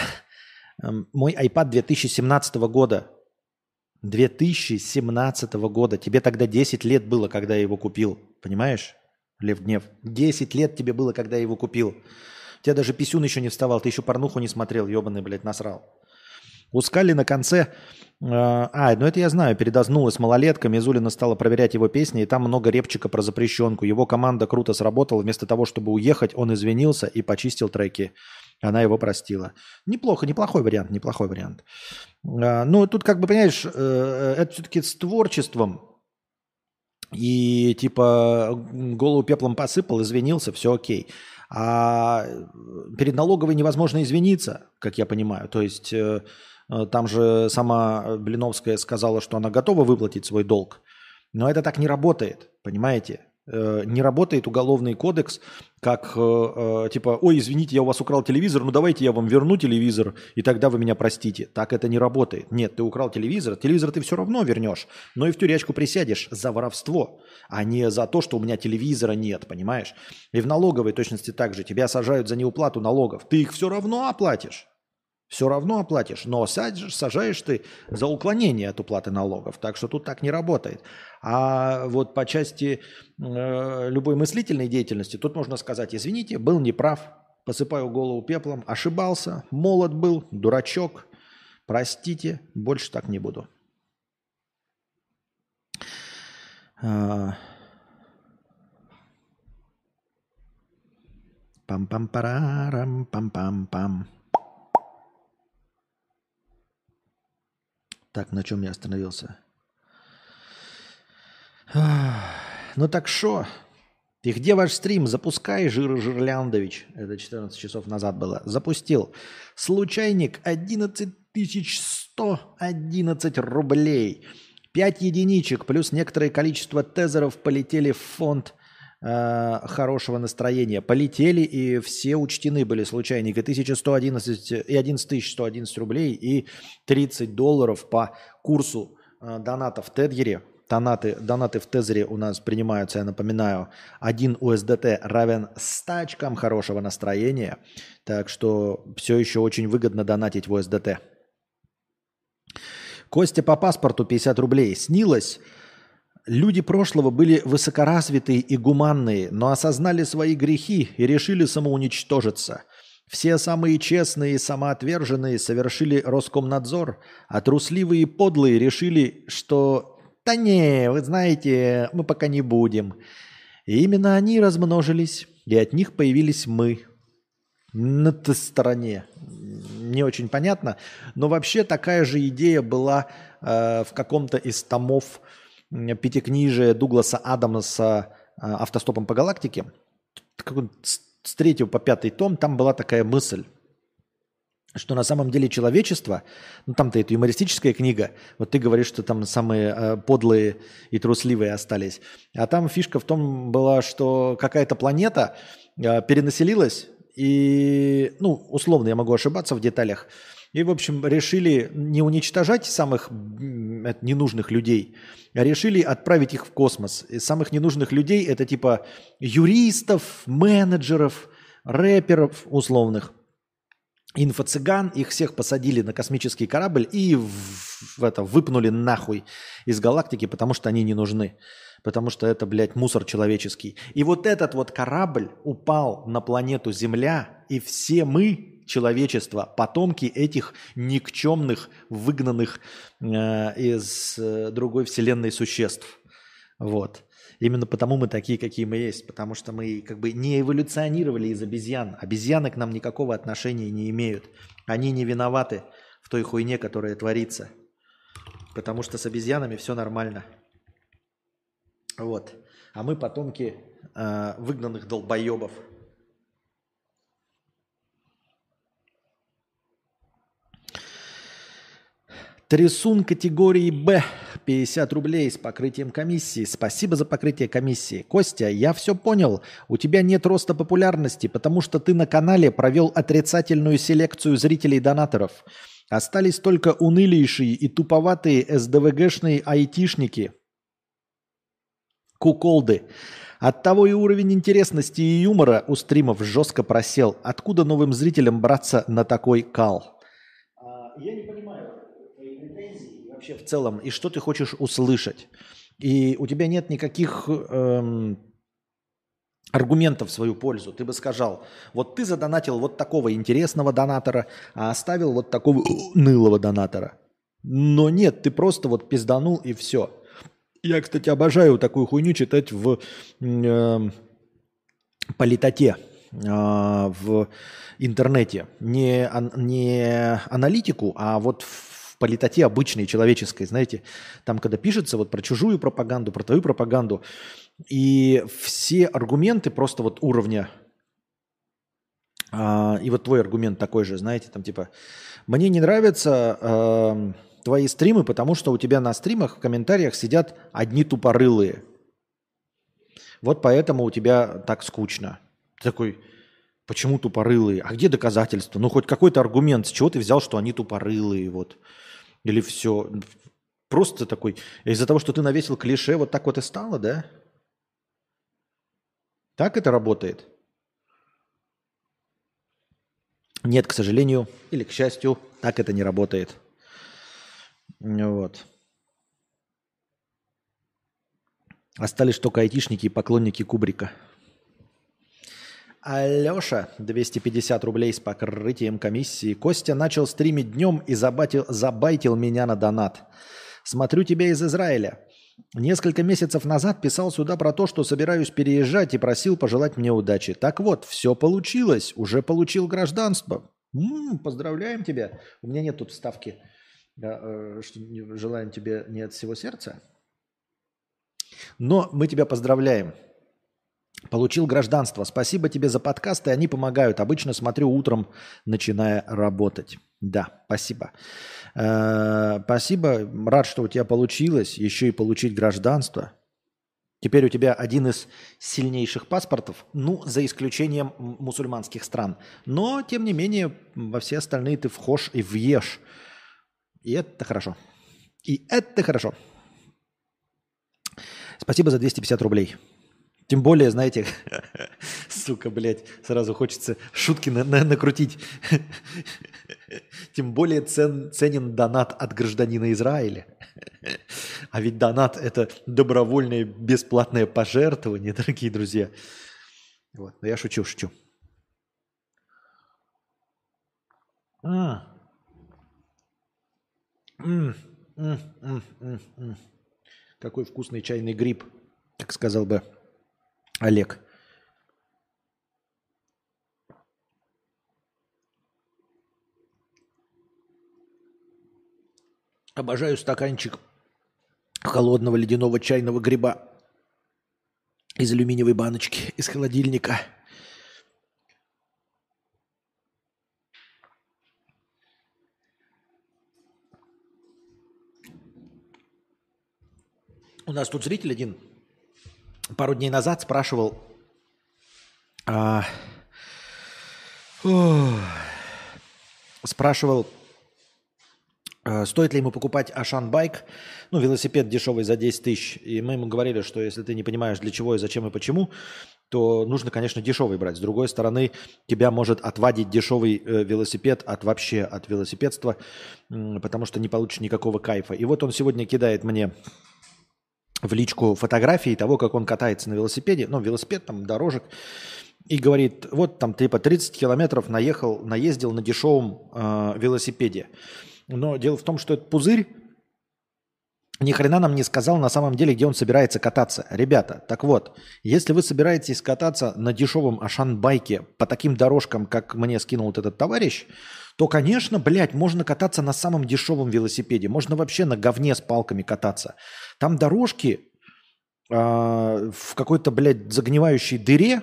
эм, мой iPad 2017 года. 2017 года. Тебе тогда 10 лет было, когда я его купил. Понимаешь, Лев Гнев? 10 лет тебе было, когда я его купил. У тебя даже писюн еще не вставал. Ты еще порнуху не смотрел, ебаный, блядь, насрал. У Скали на конце... э, А, ну это я знаю, передознулась малолетка, Мизулина стала проверять его песни, и там много репчика про запрещенку. Его команда круто сработала, вместо того, чтобы уехать, он извинился и почистил треки. Она его простила. Неплохо, неплохой вариант, неплохой вариант. А, Ну, тут как бы, понимаешь, э, это все-таки с творчеством. И типа голову пеплом посыпал, извинился, все окей. А перед налоговой невозможно извиниться, как я понимаю. То есть э, э, там же сама Блиновская сказала, что она готова выплатить свой долг. Но это так не работает, понимаете? Э, Не работает уголовный кодекс, как э, э, типа, ой, извините, я у вас украл телевизор, ну давайте я вам верну телевизор, и тогда вы меня простите. Так это не работает. Нет, ты украл телевизор, телевизор ты все равно вернешь, но и в тюрячку присядешь за воровство, а не за то, что у меня телевизора нет, понимаешь? И в налоговой точности так же. Тебя сажают за неуплату налогов. Ты их все равно оплатишь. Все равно оплатишь, но садишь, сажаешь ты за уклонение от уплаты налогов. Так что тут так не работает. А вот по части э, любой мыслительной деятельности, тут можно сказать, извините, был неправ, посыпаю голову пеплом, ошибался, молод был, дурачок, простите, больше так не буду. А. Пам-пам-парарам, пам-пам-пам. Так, на чем я остановился? Ну так что? И где ваш стрим? Запускай, Жир Жирляндович. Это 14 часов назад было. Запустил. Случайник 11 111 рублей. 5 единичек плюс некоторое количество тезеров полетели в фонд э, хорошего настроения. Полетели и все учтены были случайники. 1111 и 11111 рублей и 30 долларов по курсу э, доната в Тедгере. Донаты, донаты в Тезере у нас принимаются, я напоминаю, 1 USDT равен 100 очкам хорошего настроения. Так что все еще очень выгодно донатить в USDT. Костя по паспорту 50 рублей. Снилось, люди прошлого были высокоразвитые и гуманные, но осознали свои грехи и решили самоуничтожиться. Все самые честные и самоотверженные совершили Роскомнадзор, а трусливые и подлые решили, что «Да не, вы знаете, мы пока не будем». И именно они размножились, и от них появились мы. На той стороне. Не очень понятно. Но вообще такая же идея была э, в каком-то из томов м, пятикнижия Дугласа Адамса э, «Автостопом по галактике». С третьего по пятый том там была такая мысль что на самом деле человечество, ну там-то это юмористическая книга, вот ты говоришь, что там самые э, подлые и трусливые остались, а там фишка в том была, что какая-то планета э, перенаселилась, и, ну, условно, я могу ошибаться в деталях, и, в общем, решили не уничтожать самых ненужных людей, а решили отправить их в космос. И самых ненужных людей это типа юристов, менеджеров, рэперов условных инфо-цыган, их всех посадили на космический корабль и в, в это, выпнули нахуй из галактики, потому что они не нужны. Потому что это, блядь, мусор человеческий. И вот этот вот корабль упал на планету Земля, и все мы, человечество, потомки этих никчемных, выгнанных э, из э, другой вселенной существ. Вот. Именно потому мы такие, какие мы есть. Потому что мы как бы не эволюционировали из обезьян. Обезьяны к нам никакого отношения не имеют. Они не виноваты в той хуйне, которая творится. Потому что с обезьянами все нормально. Вот. А мы потомки э, выгнанных долбоебов. Трясун категории Б. 50 рублей с покрытием комиссии. Спасибо за покрытие комиссии. Костя, я все понял. У тебя нет роста популярности, потому что ты на канале провел отрицательную селекцию зрителей-донаторов. Остались только унылейшие и туповатые СДВГшные айтишники. Куколды. Оттого и уровень интересности и юмора у стримов жестко просел. Откуда новым зрителям браться на такой кал? А, Я не понимаю вообще в целом, и что ты хочешь услышать. И у тебя нет никаких эм, аргументов в свою пользу, ты бы сказал, вот ты задонатил вот такого интересного донатора, а оставил вот такого нылого донатора. Но нет, ты просто вот пизданул и все. Я, кстати, обожаю такую хуйню читать в э, политоте, э, в интернете. Не, не аналитику, а вот в политоте обычной, человеческой, знаете, там, когда пишется вот про чужую пропаганду, про твою пропаганду, и все аргументы просто вот уровня, э, и вот твой аргумент такой же, знаете, там типа, мне не нравится... Э, твои стримы, потому что у тебя на стримах в комментариях сидят одни тупорылые. Вот поэтому у тебя так скучно. Ты такой, почему тупорылые? А где доказательства? Ну, хоть какой-то аргумент, с чего ты взял, что они тупорылые, вот. Или все. Просто такой, из-за того, что ты навесил клише, вот так вот и стало, да? Так это работает? Нет, к сожалению, или к счастью, так это не работает. Вот. Остались только айтишники и поклонники Кубрика. Алеша, 250 рублей с покрытием комиссии. Костя начал стримить днем и забатил, забайтил меня на донат. Смотрю тебя из Израиля. Несколько месяцев назад писал сюда про то, что собираюсь переезжать и просил пожелать мне удачи. Так вот, все получилось. Уже получил гражданство. М-м, поздравляем тебя. У меня нет тут вставки. Э, что желаем тебе не от всего сердца. Но мы тебя поздравляем. Получил гражданство. Спасибо тебе за подкасты, они помогают. Обычно смотрю утром, начиная работать. Да, спасибо. Э, спасибо, рад, что у тебя получилось. Еще и получить гражданство. Теперь у тебя один из сильнейших паспортов, ну, за исключением мусульманских стран. Но, тем не менее, во все остальные ты вхож и въешь. И это хорошо. И это хорошо. Спасибо за 250 рублей. Тем более, знаете, сука, блядь, сразу хочется шутки на на накрутить. Тем более цен, ценен донат от гражданина Израиля. А ведь донат – это добровольное бесплатное пожертвование, дорогие друзья. Вот, но я шучу, шучу. А, М -м -м Какой вкусный чайный гриб, как сказал бы Олег. Обожаю стаканчик холодного ледяного чайного гриба из алюминиевой баночки, из холодильника – У нас тут зритель один пару дней назад спрашивал, а, о, спрашивал, а, стоит ли ему покупать Ашан Байк, ну, велосипед дешевый за 10 тысяч. И мы ему говорили, что если ты не понимаешь, для чего и зачем и почему, то нужно, конечно, дешевый брать. С другой стороны, тебя может отвадить дешевый э, велосипед от вообще от велосипедства, потому что не получишь никакого кайфа. И вот он сегодня кидает мне в личку фотографии того, как он катается на велосипеде, ну, велосипед, там, дорожек, и говорит, вот там типа 30 километров наехал, наездил на дешевом э, велосипеде. Но дело в том, что этот пузырь ни хрена нам не сказал на самом деле, где он собирается кататься. Ребята, так вот, если вы собираетесь кататься на дешевом Ашан-байке по таким дорожкам, как мне скинул вот этот товарищ, то, конечно, блядь, можно кататься на самом дешевом велосипеде. Можно вообще на говне с палками кататься. Там дорожки э, в какой-то, блядь, загнивающей дыре,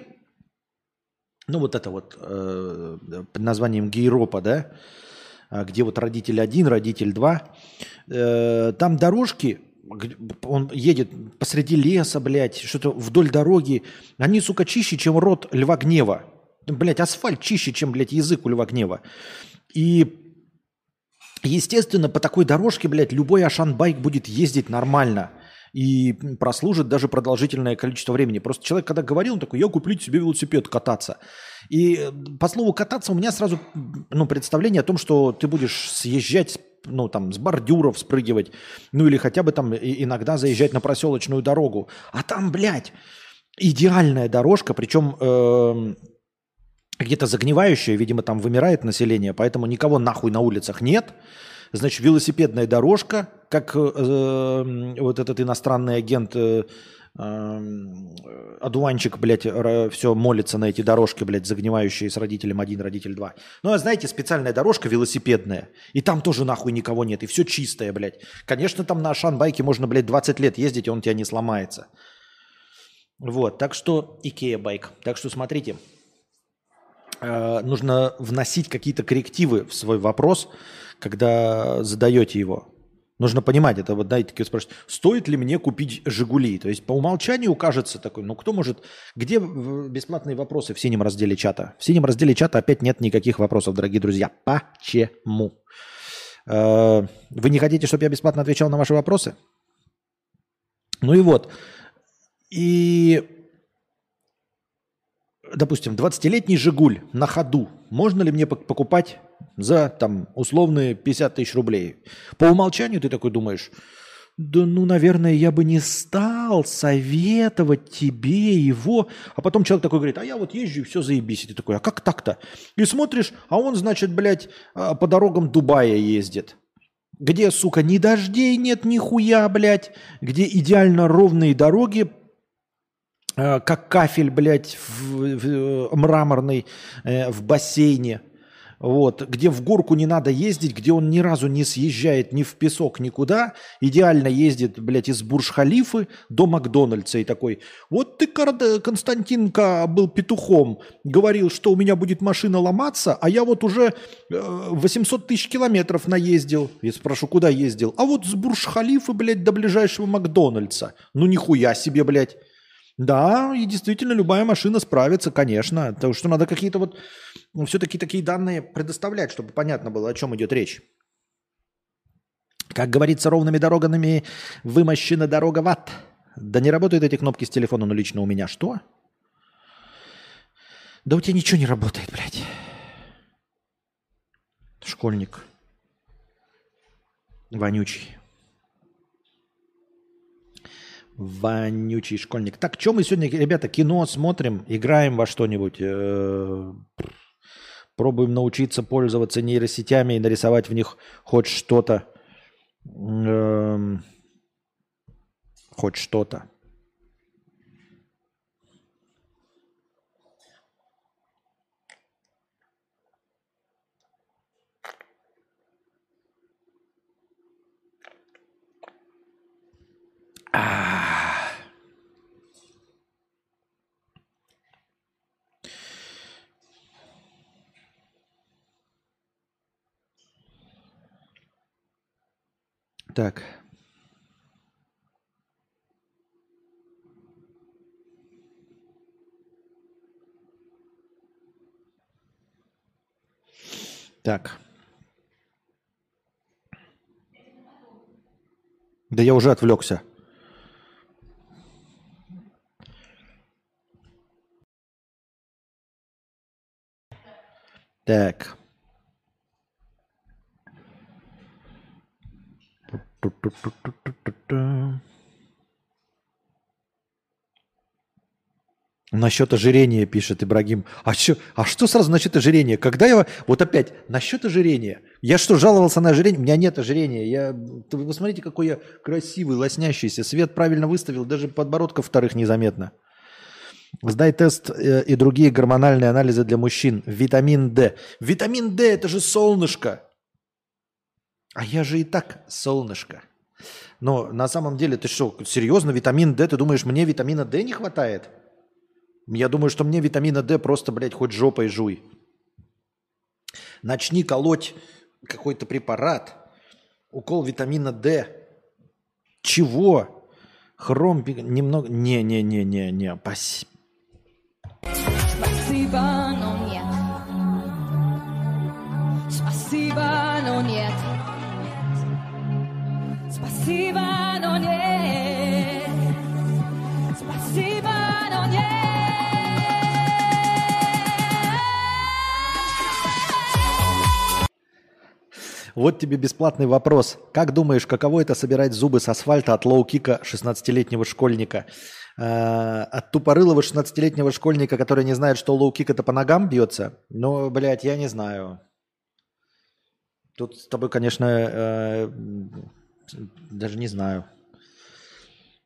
ну вот это вот э, под названием Гейропа, да, а, где вот родитель один, родитель два, э, там дорожки, он едет посреди леса, блядь, что-то вдоль дороги, они, сука, чище, чем рот льва гнева. Блядь, асфальт чище, чем, блядь, язык у льва гнева. И Естественно, по такой дорожке, блядь, любой Ашан-байк будет ездить нормально и прослужит даже продолжительное количество времени. Просто человек, когда говорил, он такой, я куплю себе велосипед кататься. И э, по слову кататься у меня сразу ну, представление о том, что ты будешь съезжать ну, там, с бордюров спрыгивать, ну, или хотя бы там иногда заезжать на проселочную дорогу. А там, блядь, идеальная дорожка, причем э, где-то загнивающая, видимо, там вымирает население, поэтому никого нахуй на улицах нет. Значит, велосипедная дорожка, как э, э вот этот иностранный агент э, одуванчик, блядь, все молится на эти дорожки, блядь, загнивающие с родителем один, родитель два. Ну, а знаете, специальная дорожка велосипедная, и там тоже нахуй никого нет, и все чистое, блядь. Конечно, там на шанбайке можно, блядь, 20 лет ездить, и он тебя не сломается. Вот, так что Икея байк. Так что смотрите, э, нужно вносить какие-то коррективы в свой вопрос, когда задаете его. Нужно понимать, это вот, знаете, такие спрашивают, стоит ли мне купить «Жигули»? То есть по умолчанию кажется такой, ну кто может... Где бесплатные вопросы в синем разделе чата? В синем разделе чата опять нет никаких вопросов, дорогие друзья. Почему? Э, вы не хотите, чтобы я бесплатно отвечал на ваши вопросы? Ну и вот. И допустим, 20-летний «Жигуль» на ходу можно ли мне покупать за там условные 50 тысяч рублей? По умолчанию ты такой думаешь, да ну, наверное, я бы не стал советовать тебе его. А потом человек такой говорит, а я вот езжу и все заебись. И ты такой, а как так-то? И смотришь, а он, значит, блядь, а, по дорогам Дубая ездит. Где, сука, ни дождей нет, ни хуя, блядь. Где идеально ровные дороги, как кафель, блядь, в, в, э, мраморный э, в бассейне. Вот, где в горку не надо ездить, где он ни разу не съезжает ни в песок, никуда. Идеально ездит, блядь, из Бурж-Халифы до Макдональдса и такой, вот ты, Константинка, был петухом, говорил, что у меня будет машина ломаться, а я вот уже 800 тысяч километров наездил. Я спрошу, куда ездил? А вот с Бурж-Халифы, блядь, до ближайшего Макдональдса. Ну нихуя себе, блядь. Да, и действительно любая машина справится, конечно. Потому что надо какие-то вот ну, все-таки такие данные предоставлять, чтобы понятно было, о чем идет речь. Как говорится, ровными дорогами вымощена дорога в ад. Да не работают эти кнопки с телефона, но лично у меня что? Да у тебя ничего не работает, блядь. Школьник. Вонючий. Вонючий школьник. Так, что мы сегодня, ребята, кино смотрим, играем во что-нибудь, э, пробуем научиться пользоваться нейросетями и нарисовать в них хоть что-то. Эм, хоть что-то. Так. Так. Да я уже отвлекся. Так. Насчет ожирения, пишет Ибрагим. А, что, а что сразу насчет ожирения? Когда я... Вот опять, насчет ожирения. Я что, жаловался на ожирение? У меня нет ожирения. Я... Вы посмотрите, какой я красивый, лоснящийся. Свет правильно выставил, даже подбородка вторых незаметно. Сдай тест э, и другие гормональные анализы для мужчин. Витамин D. Витамин D – это же солнышко. А я же и так солнышко. Но на самом деле, ты что, серьезно, витамин D, ты думаешь, мне витамина D не хватает? Я думаю, что мне витамина D просто, блядь, хоть жопой жуй. Начни колоть какой-то препарат, укол витамина D. Чего? Хром немного... Не-не-не-не-не. Спасибо. Спасибо, но нет. Спасибо, но нет. Спасибо, но нет. Спасибо, но нет. Вот тебе бесплатный вопрос. Как думаешь, каково это собирать зубы с асфальта от лоу-кика 16-летнего школьника? Э, от тупорылого 16-летнего школьника, который не знает, что лоу-кик это по ногам бьется? Ну, блядь, я не знаю. Тут с тобой, конечно, э, даже не знаю.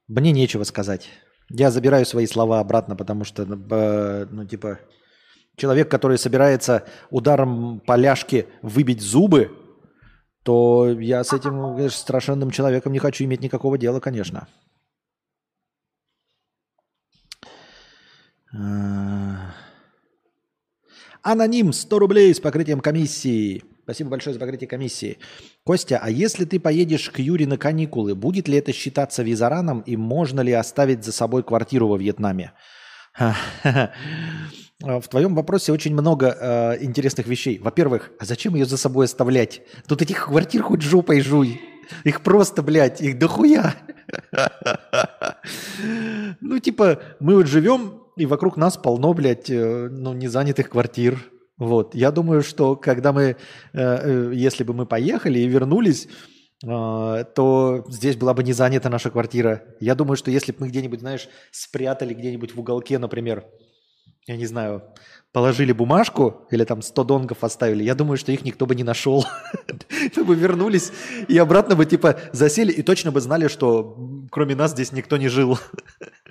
Мне нечего сказать. Я забираю свои слова обратно, потому что, э, ну, типа, человек, который собирается ударом поляшки выбить зубы, то я с этим конечно, страшенным человеком не хочу иметь никакого дела, конечно. А. Аноним 100 рублей с покрытием комиссии. Спасибо большое за покрытие комиссии. Костя, а если ты поедешь к Юре на каникулы, будет ли это считаться визараном и можно ли оставить за собой квартиру во Вьетнаме? В твоем вопросе очень много э, интересных вещей. Во-первых, а зачем ее за собой оставлять? Тут этих квартир хоть жопой жуй. Их просто, блядь, их дохуя. Ну, типа, мы вот живем, и вокруг нас полно, блядь, э, ну, незанятых квартир. Вот. Я думаю, что когда мы, э, э, если бы мы поехали и вернулись, э, то здесь была бы не занята наша квартира. Я думаю, что если бы мы где-нибудь, знаешь, спрятали где-нибудь в уголке, например, я не знаю, положили бумажку или там 100 донгов оставили, я думаю, что их никто бы не нашел. Мы бы вернулись и обратно бы типа засели и точно бы знали, что кроме нас здесь никто не жил.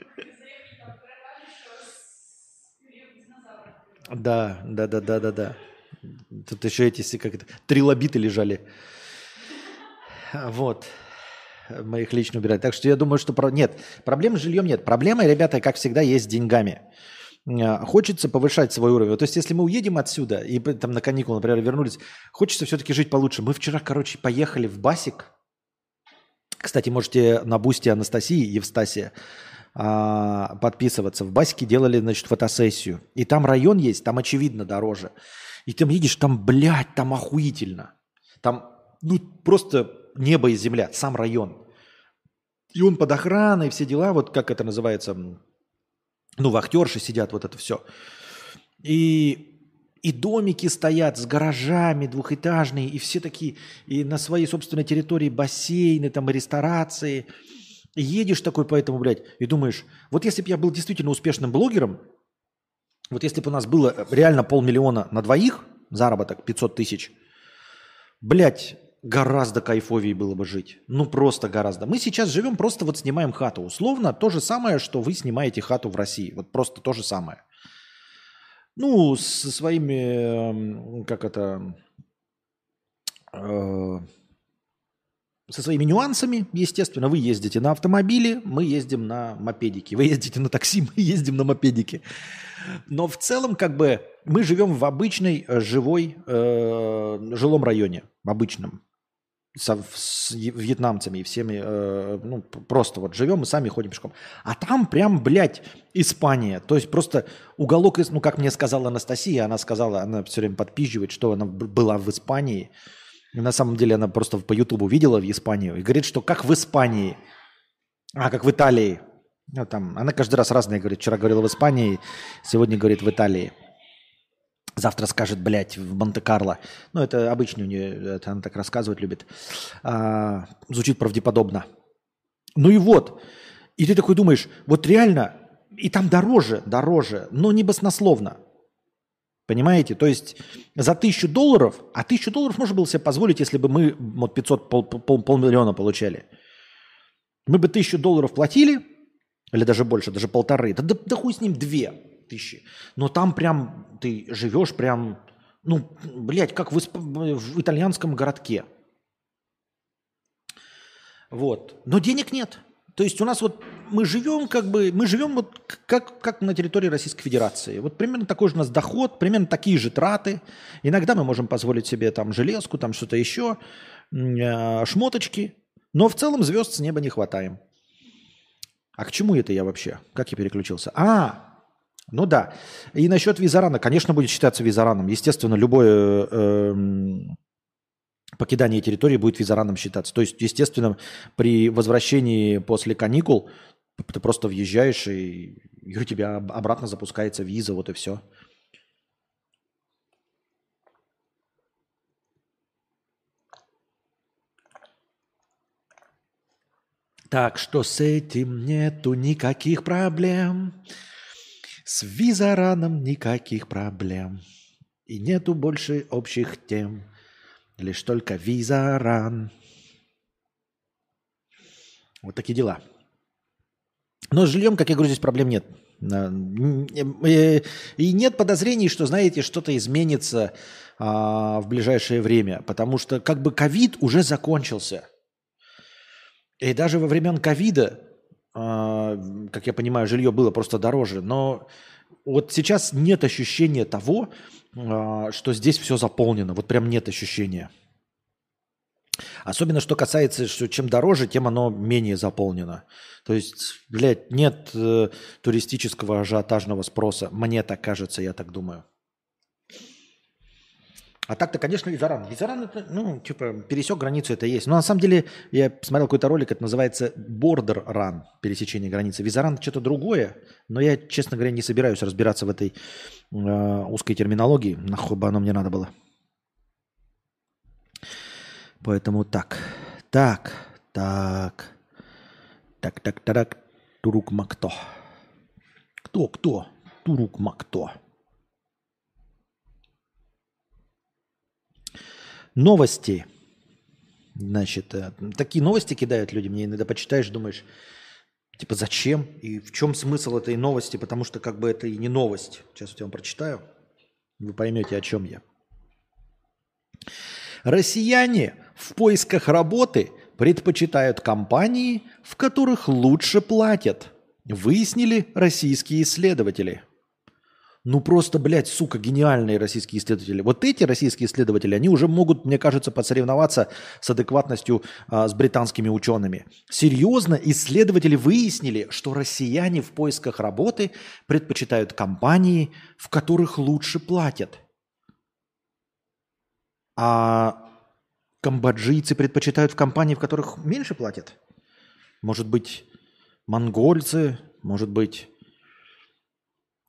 Да, да, да, да, да, да. Тут еще эти как это, трилобиты лежали. Вот. Мы их лично убирали. Так что я думаю, что... Про... Нет, проблем с жильем нет. Проблема, ребята, как всегда, есть с деньгами. А, хочется повышать свой уровень. То есть, если мы уедем отсюда и там на каникулы, например, вернулись, хочется все-таки жить получше. Мы вчера, короче, поехали в Басик. Кстати, можете на бусте Анастасии, Евстасия, а, подписываться. В Басике делали, значит, фотосессию. И там район есть, там очевидно дороже. И ты едешь, там, блядь, там охуительно. Там, ну, просто небо и земля, сам район. И он под охраной, все дела, вот как это называется, ну, вахтерши сидят, вот это все. И, и домики стоят с гаражами двухэтажные, и все такие, и на своей собственной территории бассейны, там, и ресторации – едешь такой по этому, блядь, и думаешь, вот если бы я был действительно успешным блогером, вот если бы у нас было реально полмиллиона на двоих, заработок 500 тысяч, блядь, гораздо кайфовее было бы жить. Ну, просто гораздо. Мы сейчас живем, просто вот снимаем хату. Условно, то же самое, что вы снимаете хату в России. Вот просто то же самое. Ну, со своими, как это, э, со своими нюансами, естественно. Вы ездите на автомобиле, мы ездим на мопедике. Вы ездите на такси, мы ездим на мопедике. Но в целом, как бы, мы живем в обычной э, живой э, жилом районе, в обычном, со, с вьетнамцами и всеми, э, ну, просто вот живем и сами ходим пешком. А там прям, блядь, Испания. То есть просто уголок, ну, как мне сказала Анастасия, она сказала, она все время подпизживает, что она была в Испании, на самом деле она просто по Ютубу видела в Испанию и говорит, что как в Испании, а как в Италии. Ну, там, она каждый раз разные говорит. Вчера говорила в Испании, сегодня говорит в Италии. Завтра скажет, блядь, в Монте-Карло. Ну, это обычно у нее, это она так рассказывать любит. А, звучит правдеподобно. Ну и вот. И ты такой думаешь, вот реально, и там дороже, дороже, но не баснословно. Понимаете? То есть за тысячу долларов, а тысячу долларов можно было себе позволить, если бы мы вот 500, пол, пол, полмиллиона получали. Мы бы тысячу долларов платили, или даже больше, даже полторы, да, да, да хуй с ним две тысячи. Но там прям ты живешь прям, ну, блядь, как в, исп... в итальянском городке. Вот. Но денег нет. То есть у нас вот мы живем как бы, мы живем вот как, как на территории Российской Федерации. Вот примерно такой же у нас доход, примерно такие же траты. Иногда мы можем позволить себе там железку, там что-то еще, э, шмоточки. Но в целом звезд с неба не хватаем. А к чему это я вообще? Как я переключился? А, ну да. И насчет визарана, конечно, будет считаться визараном. Естественно, любое э, покидание территории будет визараном считаться. То есть, естественно, при возвращении после каникул ты просто въезжаешь, и, у тебя обратно запускается виза, вот и все. Так что с этим нету никаких проблем. С визараном никаких проблем. И нету больше общих тем. Лишь только визаран. Вот такие дела. Но с жильем, как я говорю, здесь проблем нет. Э, и нет подозрений, что, знаете, что-то изменится а, в ближайшее время, потому что как бы ковид уже закончился. И даже во времен ковида, а, как я понимаю, жилье было просто дороже, но вот сейчас нет ощущения того, а, что здесь все заполнено. Вот прям нет ощущения. Особенно, что касается, что чем дороже, тем оно менее заполнено. То есть, блядь, нет э, туристического ажиотажного спроса. Мне так кажется, я так думаю. А так-то, конечно, Визаран. Визаран, это, ну, типа, пересек границу, это есть. Но на самом деле, я смотрел какой-то ролик, это называется Border Run, пересечение границы. Визаран что-то другое, но я, честно говоря, не собираюсь разбираться в этой э, узкой терминологии. Нахуй бы оно мне надо было. Поэтому так, так, так, так, так, так, Турук Макто. Кто, кто? Турук Макто. Новости. Значит, э, такие новости кидают люди. Мне иногда почитаешь, думаешь, типа, зачем? И в чем смысл этой новости? Потому что как бы это и не новость. Сейчас я вам прочитаю. Вы поймете, о чем я. Россияне в поисках работы предпочитают компании, в которых лучше платят, выяснили российские исследователи. Ну просто, блядь, сука, гениальные российские исследователи. Вот эти российские исследователи, они уже могут, мне кажется, подсоревноваться с адекватностью а, с британскими учеными. Серьезно, исследователи выяснили, что россияне в поисках работы предпочитают компании, в которых лучше платят – а камбоджийцы предпочитают в компании, в которых меньше платят? Может быть, монгольцы, может быть,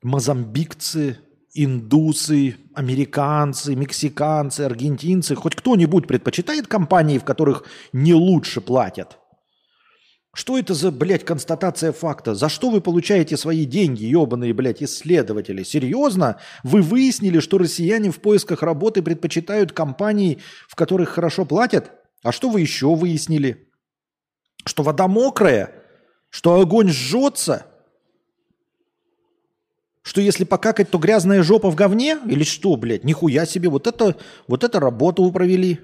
мозамбикцы, индусы, американцы, мексиканцы, аргентинцы, хоть кто-нибудь предпочитает компании, в которых не лучше платят? Что это за, блядь, констатация факта? За что вы получаете свои деньги, ебаные, блядь, исследователи? Серьезно? Вы выяснили, что россияне в поисках работы предпочитают компании, в которых хорошо платят? А что вы еще выяснили? Что вода мокрая? Что огонь жжется? Что если покакать, то грязная жопа в говне? Или что, блядь? Нихуя себе. Вот это, вот это работу вы провели.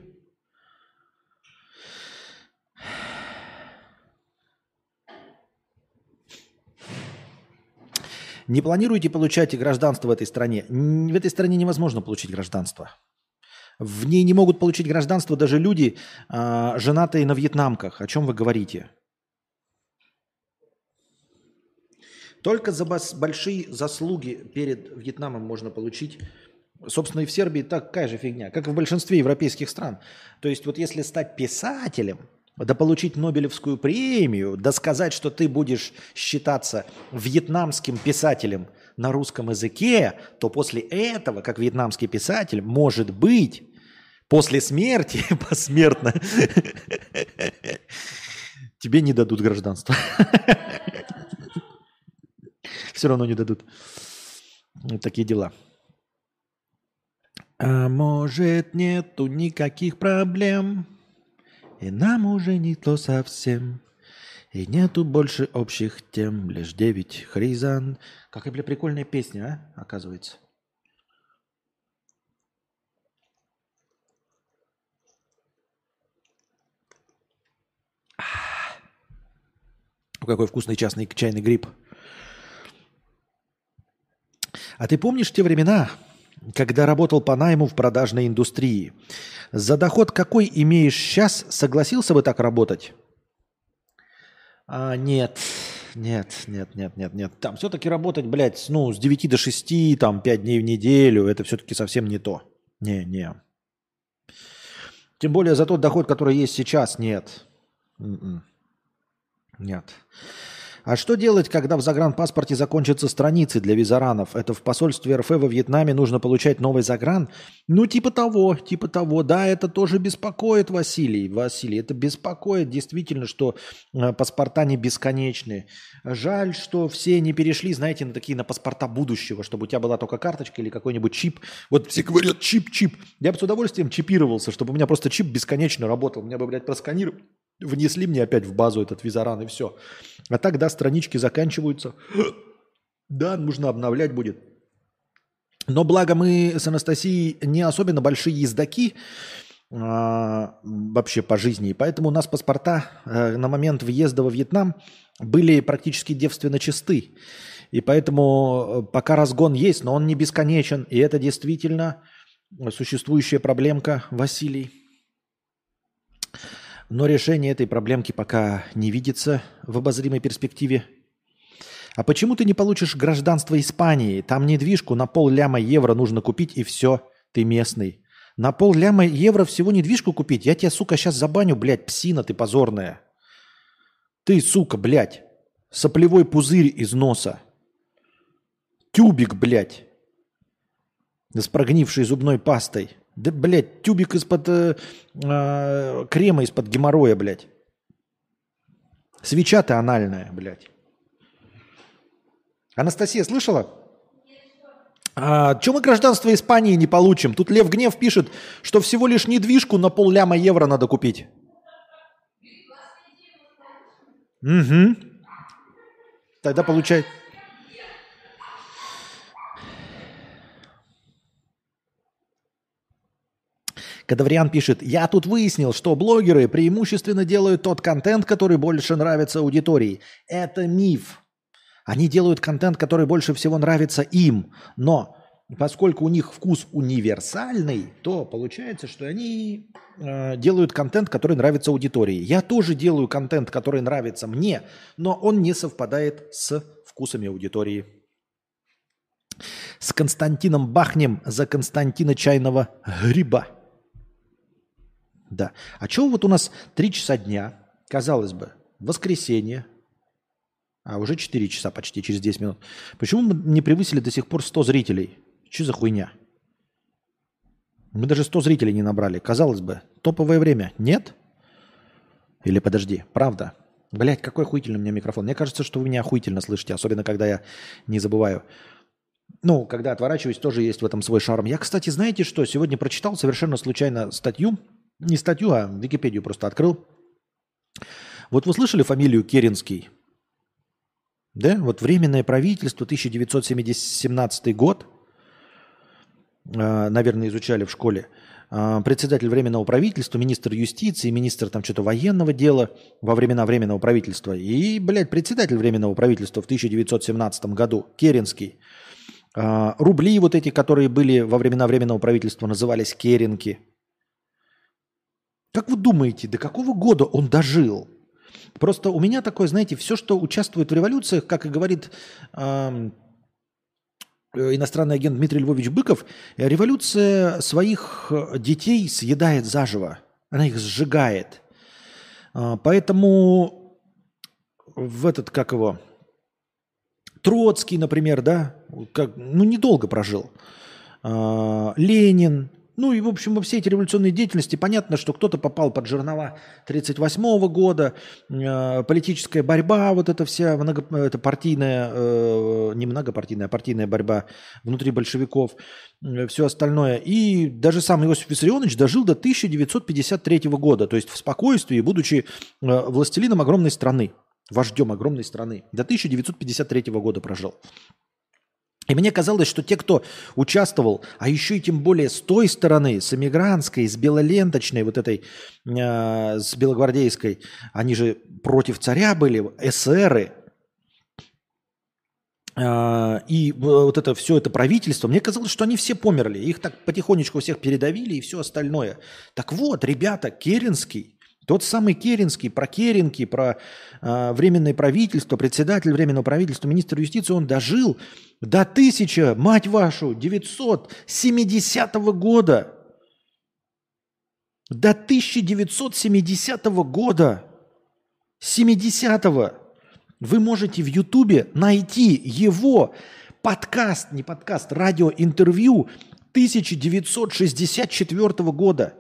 Не планируете получать гражданство в этой стране? В этой стране невозможно получить гражданство. В ней не могут получить гражданство даже люди, э, женатые на вьетнамках. О чем вы говорите? Только за большие заслуги перед Вьетнамом можно получить. Собственно, и в Сербии такая же фигня, как и в большинстве европейских стран. То есть вот если стать писателем – да получить Нобелевскую премию, да сказать, что ты будешь считаться вьетнамским писателем на русском языке, то после этого, как вьетнамский писатель, может быть, после смерти, посмертно, тебе не дадут гражданство. Все равно не дадут. Вот такие дела. А может, нету никаких проблем. И нам уже не то совсем. И нету больше общих тем, лишь девять хризан. Какая, бля, прикольная песня, а, оказывается. Какой вкусный частный чайный гриб. А ты помнишь те времена, когда работал по найму в продажной индустрии? За доход какой имеешь сейчас, согласился бы так работать? А, нет, нет, нет, нет, нет, нет. Там все-таки работать, блядь, ну, с 9 до 6, там, 5 дней в неделю, это все-таки совсем не то. Не, не. Тем более за тот доход, который есть сейчас, нет. М-м. Нет. А что делать, когда в загранпаспорте закончатся страницы для визаранов? Это в посольстве РФ во Вьетнаме нужно получать новый загран? Ну, типа того, типа того. Да, это тоже беспокоит Василий. Василий, это беспокоит действительно, что э, паспорта не бесконечные. Жаль, что все не перешли, знаете, на такие на паспорта будущего, чтобы у тебя была только карточка или какой-нибудь чип. Вот все говорят чип-чип. Я бы с удовольствием чипировался, чтобы у меня просто чип бесконечно работал. Меня бы, блядь, просканировали внесли мне опять в базу этот визаран и все. А так, да, странички заканчиваются. Да, нужно обновлять будет. Но благо мы с Анастасией не особенно большие ездаки а, вообще по жизни. поэтому у нас паспорта а, на момент въезда во Вьетнам были практически девственно чисты. И поэтому э, пока разгон есть, но он не бесконечен. И это действительно существующая проблемка, Василий. Но решение этой проблемки пока не видится в обозримой перспективе. А почему ты не получишь гражданство Испании? Там недвижку на пол ляма евро нужно купить и все, ты местный. На пол ляма евро всего недвижку купить? Я тебя, сука, сейчас забаню, блядь, псина ты позорная. Ты, сука, блядь, соплевой пузырь из носа. Тюбик, блядь, с прогнившей зубной пастой. Да, блядь, тюбик из-под э, э, крема из-под геморроя, блядь. Свеча-то анальная, блядь. Анастасия, слышала? А, чем мы гражданство Испании не получим? Тут Лев Гнев пишет, что всего лишь недвижку на пол ляма евро надо купить. Угу. Тогда получай. Кадавриан пишет, я тут выяснил, что блогеры преимущественно делают тот контент, который больше нравится аудитории. Это миф. Они делают контент, который больше всего нравится им. Но поскольку у них вкус универсальный, то получается, что они э, делают контент, который нравится аудитории. Я тоже делаю контент, который нравится мне, но он не совпадает с вкусами аудитории. С Константином Бахнем за Константина Чайного Гриба. Да. А чего вот у нас три часа дня, казалось бы, воскресенье, а уже 4 часа почти, через 10 минут. Почему мы не превысили до сих пор 100 зрителей? Что за хуйня? Мы даже 100 зрителей не набрали. Казалось бы, топовое время. Нет? Или подожди, правда? Блять, какой охуительный у меня микрофон. Мне кажется, что вы меня охуительно слышите, особенно когда я не забываю. Ну, когда отворачиваюсь, тоже есть в этом свой шарм. Я, кстати, знаете что? Сегодня прочитал совершенно случайно статью не статью, а Википедию просто открыл. Вот вы слышали фамилию Керенский? Да, вот Временное правительство, 1917 год, а, наверное, изучали в школе. А, председатель Временного правительства, министр юстиции, министр там что-то военного дела во времена Временного правительства. И, блядь, председатель Временного правительства в 1917 году, Керенский. А, рубли вот эти, которые были во времена Временного правительства, назывались Керенки – как вы думаете, до какого года он дожил? Просто у меня такое, знаете, все, что участвует в революциях, как и говорит э, иностранный агент Дмитрий Львович Быков, революция своих детей съедает заживо. Она их сжигает. Э, поэтому в этот, как его, Троцкий, например, да, как, ну, недолго прожил. Э, Ленин, ну и, в общем, во всей этой революционной деятельности понятно, что кто-то попал под жернова 1938 года, э, политическая борьба, вот эта вся много, это партийная, э, не многопартийная, а партийная борьба внутри большевиков, э, все остальное. И даже сам Иосиф Виссарионович дожил до 1953 года, то есть в спокойствии, будучи э, властелином огромной страны, вождем огромной страны, до 1953 года прожил. И мне казалось, что те, кто участвовал, а еще и тем более с той стороны, с эмигрантской, с белоленточной, вот этой, э, с белогвардейской, они же против царя были, эсеры, э, и вот это все это правительство, мне казалось, что они все померли. Их так потихонечку всех передавили и все остальное. Так вот, ребята, Керенский, тот самый Керенский, про Керенки, про э, временное правительство, председатель временного правительства, министр юстиции, он дожил до 1000, мать вашу, 970 года. До 1970 года. 70-го. Вы можете в Ютубе найти его подкаст, не подкаст, радиоинтервью 1964 года.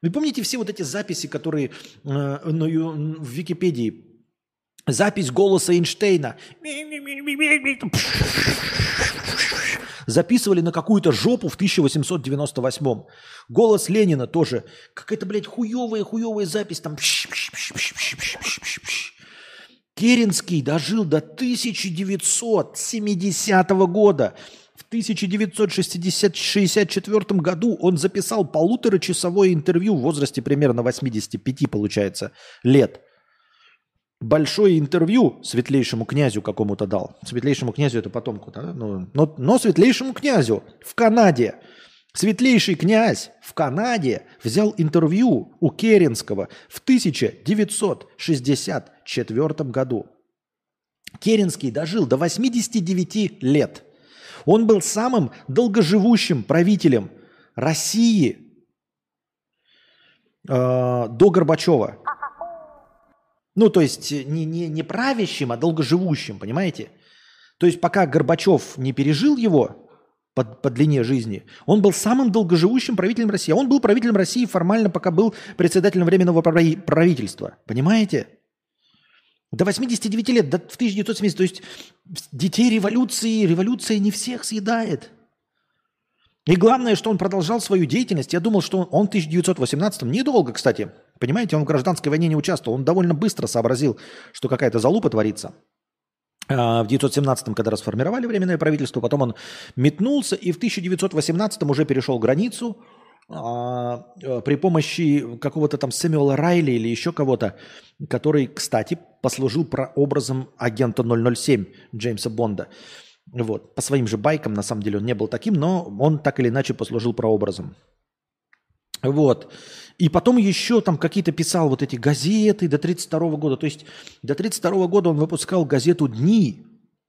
Вы помните все вот эти записи, которые э, в Википедии? Запись голоса Эйнштейна. Записывали на какую-то жопу в 1898. Голос Ленина тоже. Какая-то, блядь, хуевая, хуевая запись. Там Керенский дожил до 1970 года. В 1964 году он записал полуторачасовое интервью в возрасте примерно 85, получается, лет. Большое интервью светлейшему князю какому-то дал. Светлейшему князю это потомку, да? но, но, но светлейшему князю в Канаде. Светлейший князь в Канаде взял интервью у Керенского в 1964 году. Керенский дожил до 89 лет. Он был самым долгоживущим правителем России э, до Горбачева. Ну, то есть не, не, не правящим, а долгоживущим, понимаете? То есть пока Горбачев не пережил его, по, по длине жизни. Он был самым долгоживущим правителем России. Он был правителем России формально, пока был председателем Временного правительства. Понимаете? До 89 лет, до, в 1970. То есть детей революции, революция не всех съедает. И главное, что он продолжал свою деятельность. Я думал, что он в 1918 недолго, кстати. Понимаете, он в гражданской войне не участвовал. Он довольно быстро сообразил, что какая-то залупа творится. А, в 1917-м, когда расформировали Временное правительство, потом он метнулся и в 1918-м уже перешел границу при помощи какого-то там Сэмюэла Райли или еще кого-то, который, кстати, послужил прообразом агента 007 Джеймса Бонда. Вот. По своим же байкам, на самом деле, он не был таким, но он так или иначе послужил прообразом. Вот. И потом еще там какие-то писал вот эти газеты до 32 года. То есть до 32 года он выпускал газету «Дни»,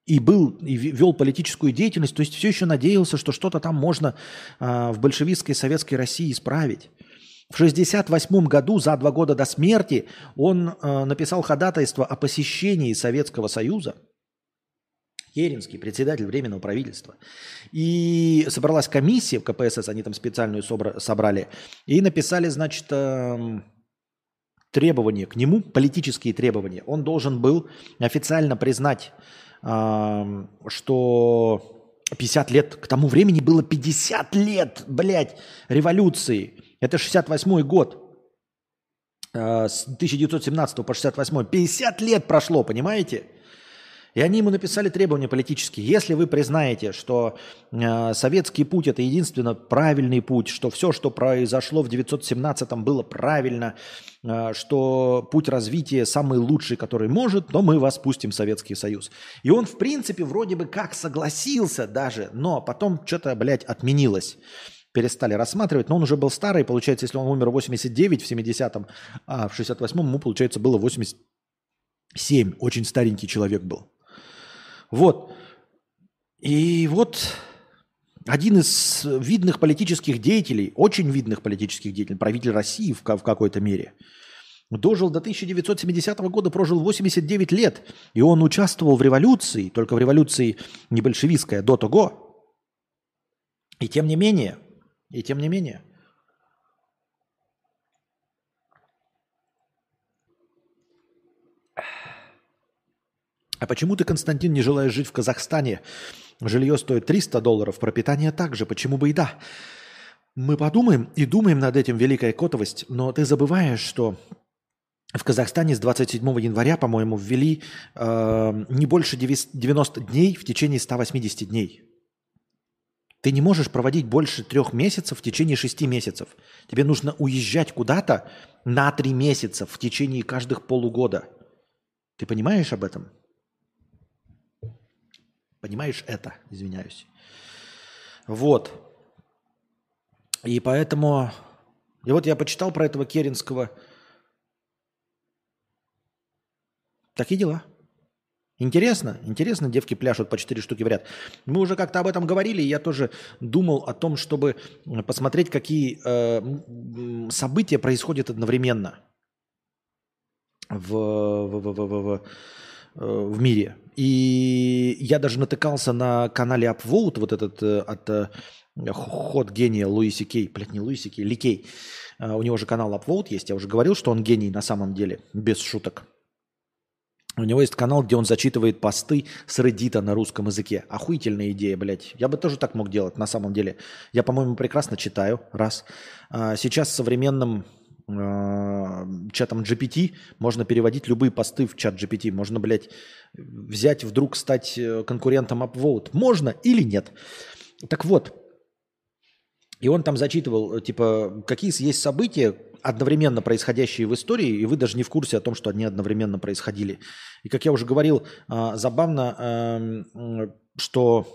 и был, и вел политическую деятельность, то есть все еще надеялся, что что-то там можно э, в большевистской советской России исправить. В 1968 году, за два года до смерти, он э, написал ходатайство о посещении Советского Союза – Керенский, председатель Временного правительства. И собралась комиссия в КПСС, они там специальную собрали, и написали, значит, эм, требования к нему, политические требования. Он должен был официально признать, что 50 лет, к тому времени было 50 лет, блядь, революции. Это 68 год. Э, с 1917 по 68. 50 лет прошло, понимаете? И они ему написали требования политические. Если вы признаете, что э, советский путь это единственно правильный путь, что все, что произошло в 917-м было правильно, э, что путь развития самый лучший, который может, то мы вас пустим в Советский Союз. И он, в принципе, вроде бы как согласился даже, но потом что-то, блядь, отменилось перестали рассматривать, но он уже был старый, получается, если он умер в 89 в 70-м, а в 68-м ему, получается, было 87, очень старенький человек был. Вот. И вот один из видных политических деятелей, очень видных политических деятелей, правитель России в, в какой-то мере, дожил до 1970 года, прожил 89 лет, и он участвовал в революции, только в революции не большевистской, а до того. И тем не менее, и тем не менее, А почему ты, Константин, не желаешь жить в Казахстане? Жилье стоит 300 долларов, пропитание также, почему бы и да? Мы подумаем и думаем над этим, великая котовость, но ты забываешь, что в Казахстане с 27 января, по-моему, ввели э, не больше 90 дней в течение 180 дней. Ты не можешь проводить больше трех месяцев в течение шести месяцев. Тебе нужно уезжать куда-то на три месяца в течение каждых полугода. Ты понимаешь об этом? Понимаешь это, извиняюсь. Вот. И поэтому... И вот я почитал про этого Керенского. Такие дела. Интересно, интересно, девки пляшут по 4 штуки в ряд. Мы уже как-то об этом говорили, и я тоже думал о том, чтобы посмотреть, какие э, события происходят одновременно в, в, в, в, в, э, в мире. И я даже натыкался на канале Upvote, вот этот э, от э, ход гения Луиси Кей, блядь, не Луиси Кей, Ли Кей. Э, у него же канал Upvote есть, я уже говорил, что он гений на самом деле, без шуток. У него есть канал, где он зачитывает посты с Reddit на русском языке. Охуительная идея, блядь. Я бы тоже так мог делать, на самом деле. Я, по-моему, прекрасно читаю, раз. А сейчас современным э, чатом GPT можно переводить любые посты в чат GPT. Можно, блядь, взять, вдруг стать э, конкурентом Upvote. Можно или нет? Так вот, и он там зачитывал, э, типа, какие есть события, одновременно происходящие в истории, и вы даже не в курсе о том, что они одновременно происходили. И как я уже говорил, забавно, эм, что,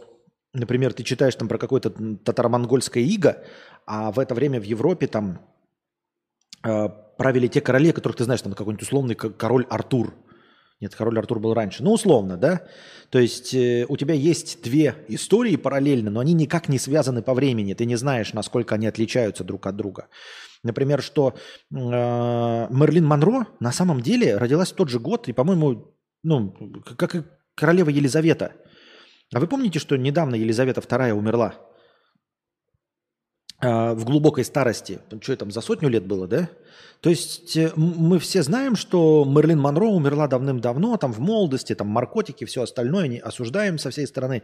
например, ты читаешь там про какое-то татаро-монгольское иго, а в это время в Европе там э, правили те короли, которых ты знаешь, там какой-нибудь условный король Артур. Нет, король Артур был раньше. Ну, условно, да? То есть э, у тебя есть две истории параллельно, но они никак не связаны по времени. Ты не знаешь, насколько они отличаются друг от друга. Например, что э, Мерлин Монро на самом деле родилась в тот же год, и, по-моему, ну, как и королева Елизавета. А вы помните, что недавно Елизавета II умерла? Э, в глубокой старости. Что там, за сотню лет было, да? То есть э, мы все знаем, что Мерлин Монро умерла давным-давно, там в молодости, там наркотики, все остальное, не осуждаем со всей стороны.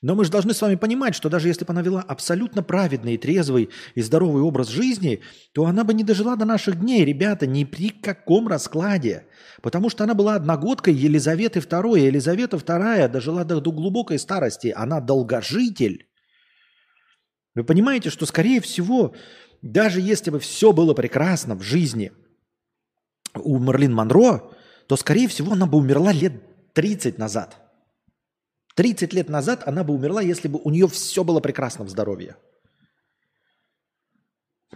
Но мы же должны с вами понимать, что даже если бы она вела абсолютно праведный, трезвый и здоровый образ жизни, то она бы не дожила до наших дней, ребята, ни при каком раскладе. Потому что она была одногодкой Елизаветы II. Елизавета II дожила до, до глубокой старости. Она долгожитель. Вы понимаете, что, скорее всего, даже если бы все было прекрасно в жизни у Мерлин Монро, то, скорее всего, она бы умерла лет 30 назад – 30 лет назад она бы умерла, если бы у нее все было прекрасно в здоровье.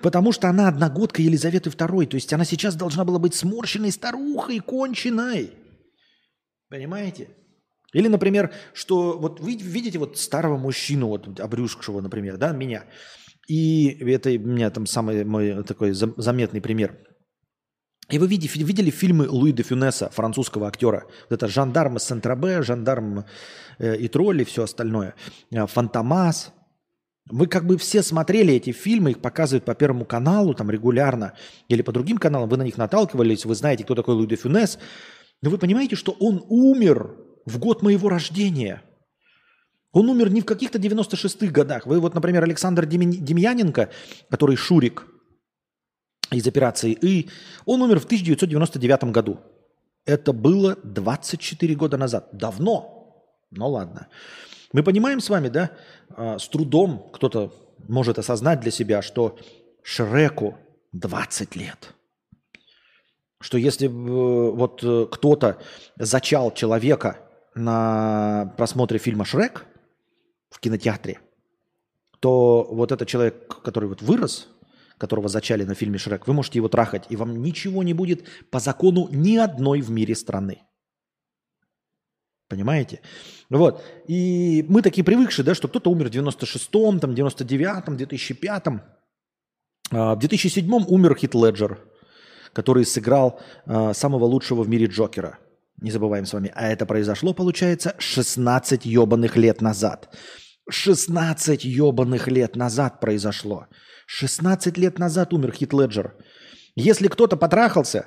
Потому что она одногодка Елизаветы II. То есть она сейчас должна была быть сморщенной старухой, конченой. Понимаете? Или, например, что вот вы видите вот старого мужчину, вот обрюшкшего, например, да, меня. И это у меня там самый мой такой заметный пример – и вы видели, видели фильмы Луи де Фюнеса, французского актера? Вот это «Жандарм из Сент-Робе», «Жандарм э, и тролли», все остальное. Э, «Фантомас». Вы как бы все смотрели эти фильмы, их показывают по Первому каналу там регулярно, или по другим каналам, вы на них наталкивались, вы знаете, кто такой Луи де Фюнес. Но вы понимаете, что он умер в год моего рождения. Он умер не в каких-то 96-х годах. Вы вот, например, Александр Демьяненко, который Шурик – из операции «И». Он умер в 1999 году. Это было 24 года назад. Давно. Ну ладно. Мы понимаем с вами, да, а, с трудом кто-то может осознать для себя, что Шреку 20 лет. Что если э, вот э, кто-то зачал человека на просмотре фильма «Шрек» в кинотеатре, то вот этот человек, который вот вырос – которого зачали на фильме «Шрек», вы можете его трахать, и вам ничего не будет по закону ни одной в мире страны. Понимаете? Вот. И мы такие привыкшие, да, что кто-то умер в 96-м, там, 99-м, 2005-м. В 2007-м умер Хит Леджер, который сыграл а, самого лучшего в мире Джокера. Не забываем с вами. А это произошло, получается, 16 ебаных лет назад. 16 ебаных лет назад произошло. 16 лет назад умер Хит Леджер. Если кто-то потрахался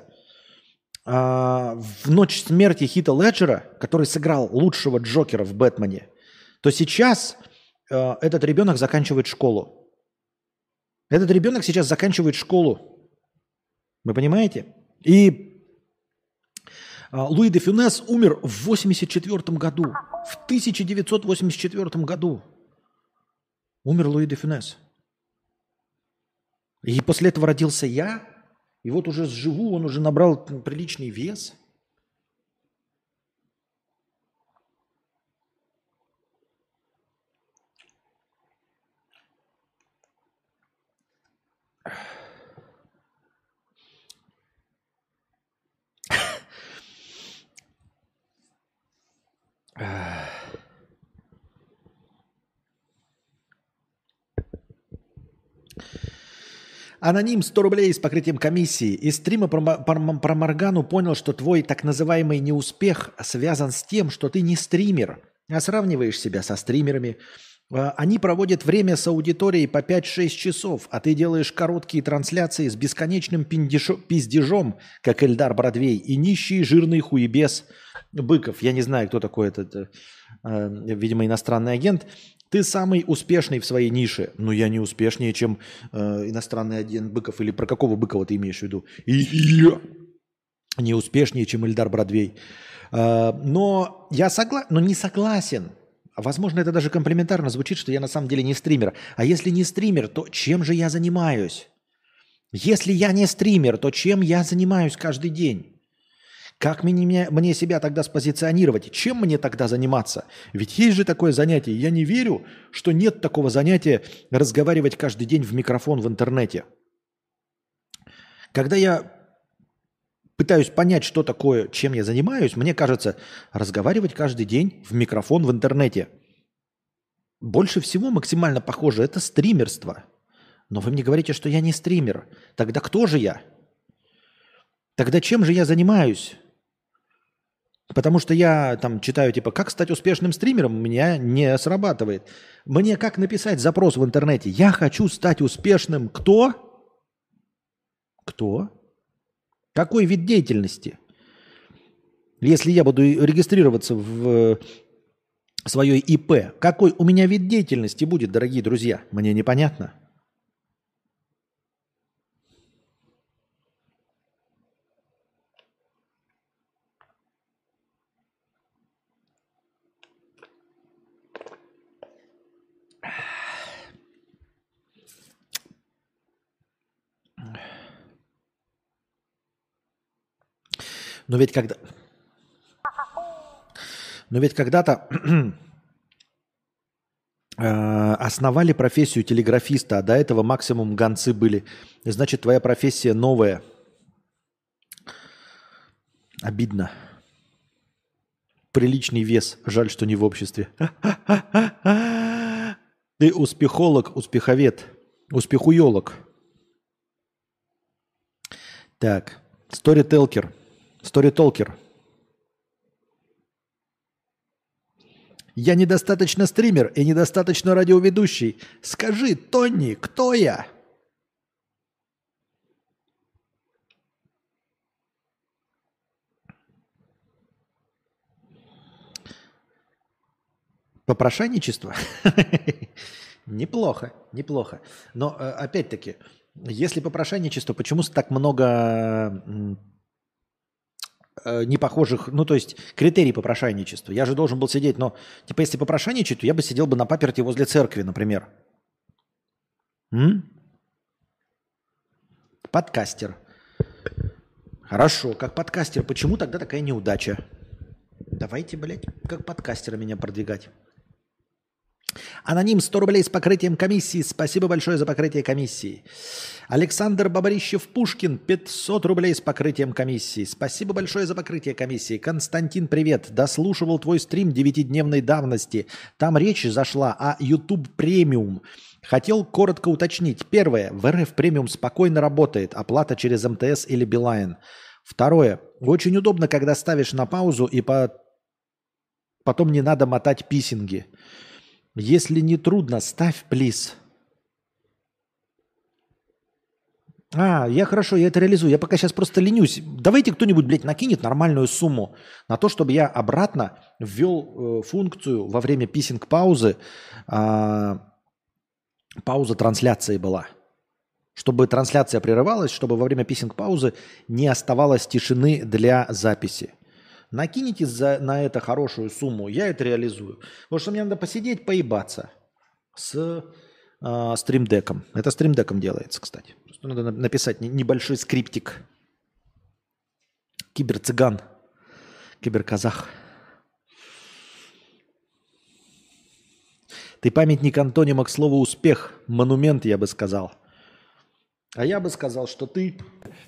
а, в ночь смерти Хита Леджера, который сыграл лучшего Джокера в Бэтмене, то сейчас а, этот ребенок заканчивает школу. Этот ребенок сейчас заканчивает школу. Вы понимаете? И а, Луи де Фюнес умер в 84 году. В 1984 году умер Луи де Фюнес. И после этого родился я, и вот уже живу, он уже набрал приличный вес. Ugh. Аноним 100 рублей с покрытием комиссии. Из стрима про, про, про Моргану понял, что твой так называемый неуспех связан с тем, что ты не стример, а сравниваешь себя со стримерами – а, они проводят время с аудиторией по 5-6 часов, а ты делаешь короткие трансляции с бесконечным пиндешо, пиздежом, как Эльдар Бродвей, и нищий жирный хуебес Быков. Я не знаю, кто такой этот, э, видимо, иностранный агент. Ты самый успешный в своей нише. Но я не успешнее, чем э, иностранный агент Быков. Или про какого Быкова ты имеешь в виду? Я не успешнее, чем Эльдар Бродвей. Э, но я согласен, но не согласен. Возможно, это даже комплиментарно звучит, что я на самом деле не стример. А если не стример, то чем же я занимаюсь? Если я не стример, то чем я занимаюсь каждый день? Как мне, мне себя тогда спозиционировать? Чем мне тогда заниматься? Ведь есть же такое занятие. Я не верю, что нет такого занятия разговаривать каждый день в микрофон в интернете. Когда я пытаюсь понять, что такое, чем я занимаюсь, мне кажется, разговаривать каждый день в микрофон в интернете. Больше всего максимально похоже это стримерство. Но вы мне говорите, что я не стример. Тогда кто же я? Тогда чем же я занимаюсь? Потому что я там читаю, типа, как стать успешным стримером, у меня не срабатывает. Мне как написать запрос в интернете? Я хочу стать успешным кто? Кто? Какой вид деятельности? Если я буду регистрироваться в свое ИП, какой у меня вид деятельности будет, дорогие друзья? Мне непонятно. Но ведь когда... Но ведь когда-то э, основали профессию телеграфиста, а до этого максимум гонцы были. Значит, твоя профессия новая. Обидно. Приличный вес. Жаль, что не в обществе. Ты успехолог, успеховед, успехуелог. Так, сторителкер. Сторитолкер. Я недостаточно стример и недостаточно радиоведущий. Скажи, Тони, кто я? Попрошайничество? неплохо, неплохо. Но э, опять-таки, если попрошайничество, почему так много э, непохожих, ну то есть критерий попрошайничества. Я же должен был сидеть, но типа если попрошайничать, то я бы сидел бы на паперте возле церкви, например. М? Подкастер. Хорошо, как подкастер. Почему тогда такая неудача? Давайте, блядь, как подкастера меня продвигать. Аноним 100 рублей с покрытием комиссии. Спасибо большое за покрытие комиссии. Александр Бабарищев-Пушкин 500 рублей с покрытием комиссии. Спасибо большое за покрытие комиссии. Константин, привет. Дослушивал твой стрим девятидневной давности. Там речь зашла о YouTube премиум. Хотел коротко уточнить. Первое. В РФ премиум спокойно работает. Оплата через МТС или Билайн. Второе. Очень удобно, когда ставишь на паузу и по... потом не надо мотать писинги. Если не трудно, ставь, плиз. А, я хорошо, я это реализую. Я пока сейчас просто ленюсь. Давайте кто-нибудь, блядь, накинет нормальную сумму на то, чтобы я обратно ввел э, функцию во время писинг-паузы. Э, пауза трансляции была. Чтобы трансляция прерывалась, чтобы во время писинг-паузы не оставалось тишины для записи. Накинете за, на это хорошую сумму, я это реализую. Потому что мне надо посидеть, поебаться с э, стримдеком. Это стримдеком делается, кстати. Просто надо написать небольшой скриптик. Киберцыган. Киберказах. Ты памятник антонима к слову успех. Монумент, я бы сказал. А я бы сказал, что ты...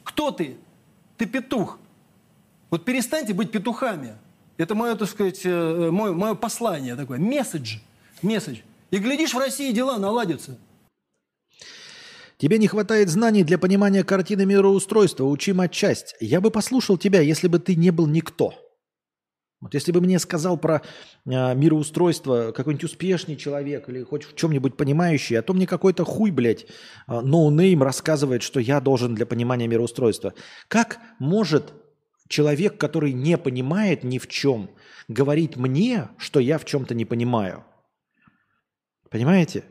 Кто ты? Ты петух. Вот перестаньте быть петухами. Это мое, так сказать, э, мое, мое послание такое. Месседж. Месседж. И глядишь, в России дела наладятся. Тебе не хватает знаний для понимания картины мироустройства. Учи матчасть. Я бы послушал тебя, если бы ты не был никто. Вот если бы мне сказал про э, мироустройство какой-нибудь успешный человек или хоть в чем-нибудь понимающий, а то мне какой-то хуй, блядь, ноунейм no рассказывает, что я должен для понимания мироустройства. Как может человек, который не понимает ни в чем, говорить мне, что я в чем-то не понимаю? Понимаете?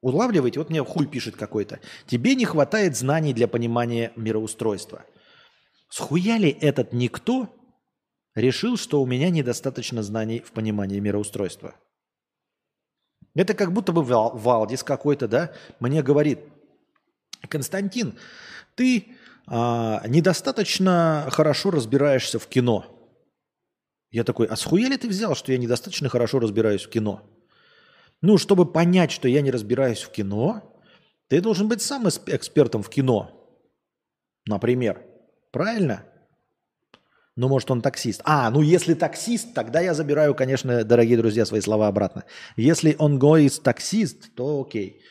Улавливаете? Вот мне хуй пишет какой-то. Тебе не хватает знаний для понимания мироустройства. Схуяли этот никто решил, что у меня недостаточно знаний в понимании мироустройства? Это как будто бы Валдис какой-то, да, мне говорит, Константин, ты а, недостаточно хорошо разбираешься в кино. Я такой, а схуя ты взял, что я недостаточно хорошо разбираюсь в кино? Ну, чтобы понять, что я не разбираюсь в кино, ты должен быть сам экспертом в кино. Например. Правильно? Ну, может, он таксист. А, ну если таксист, тогда я забираю, конечно, дорогие друзья, свои слова обратно. Если он гоист таксист, то окей.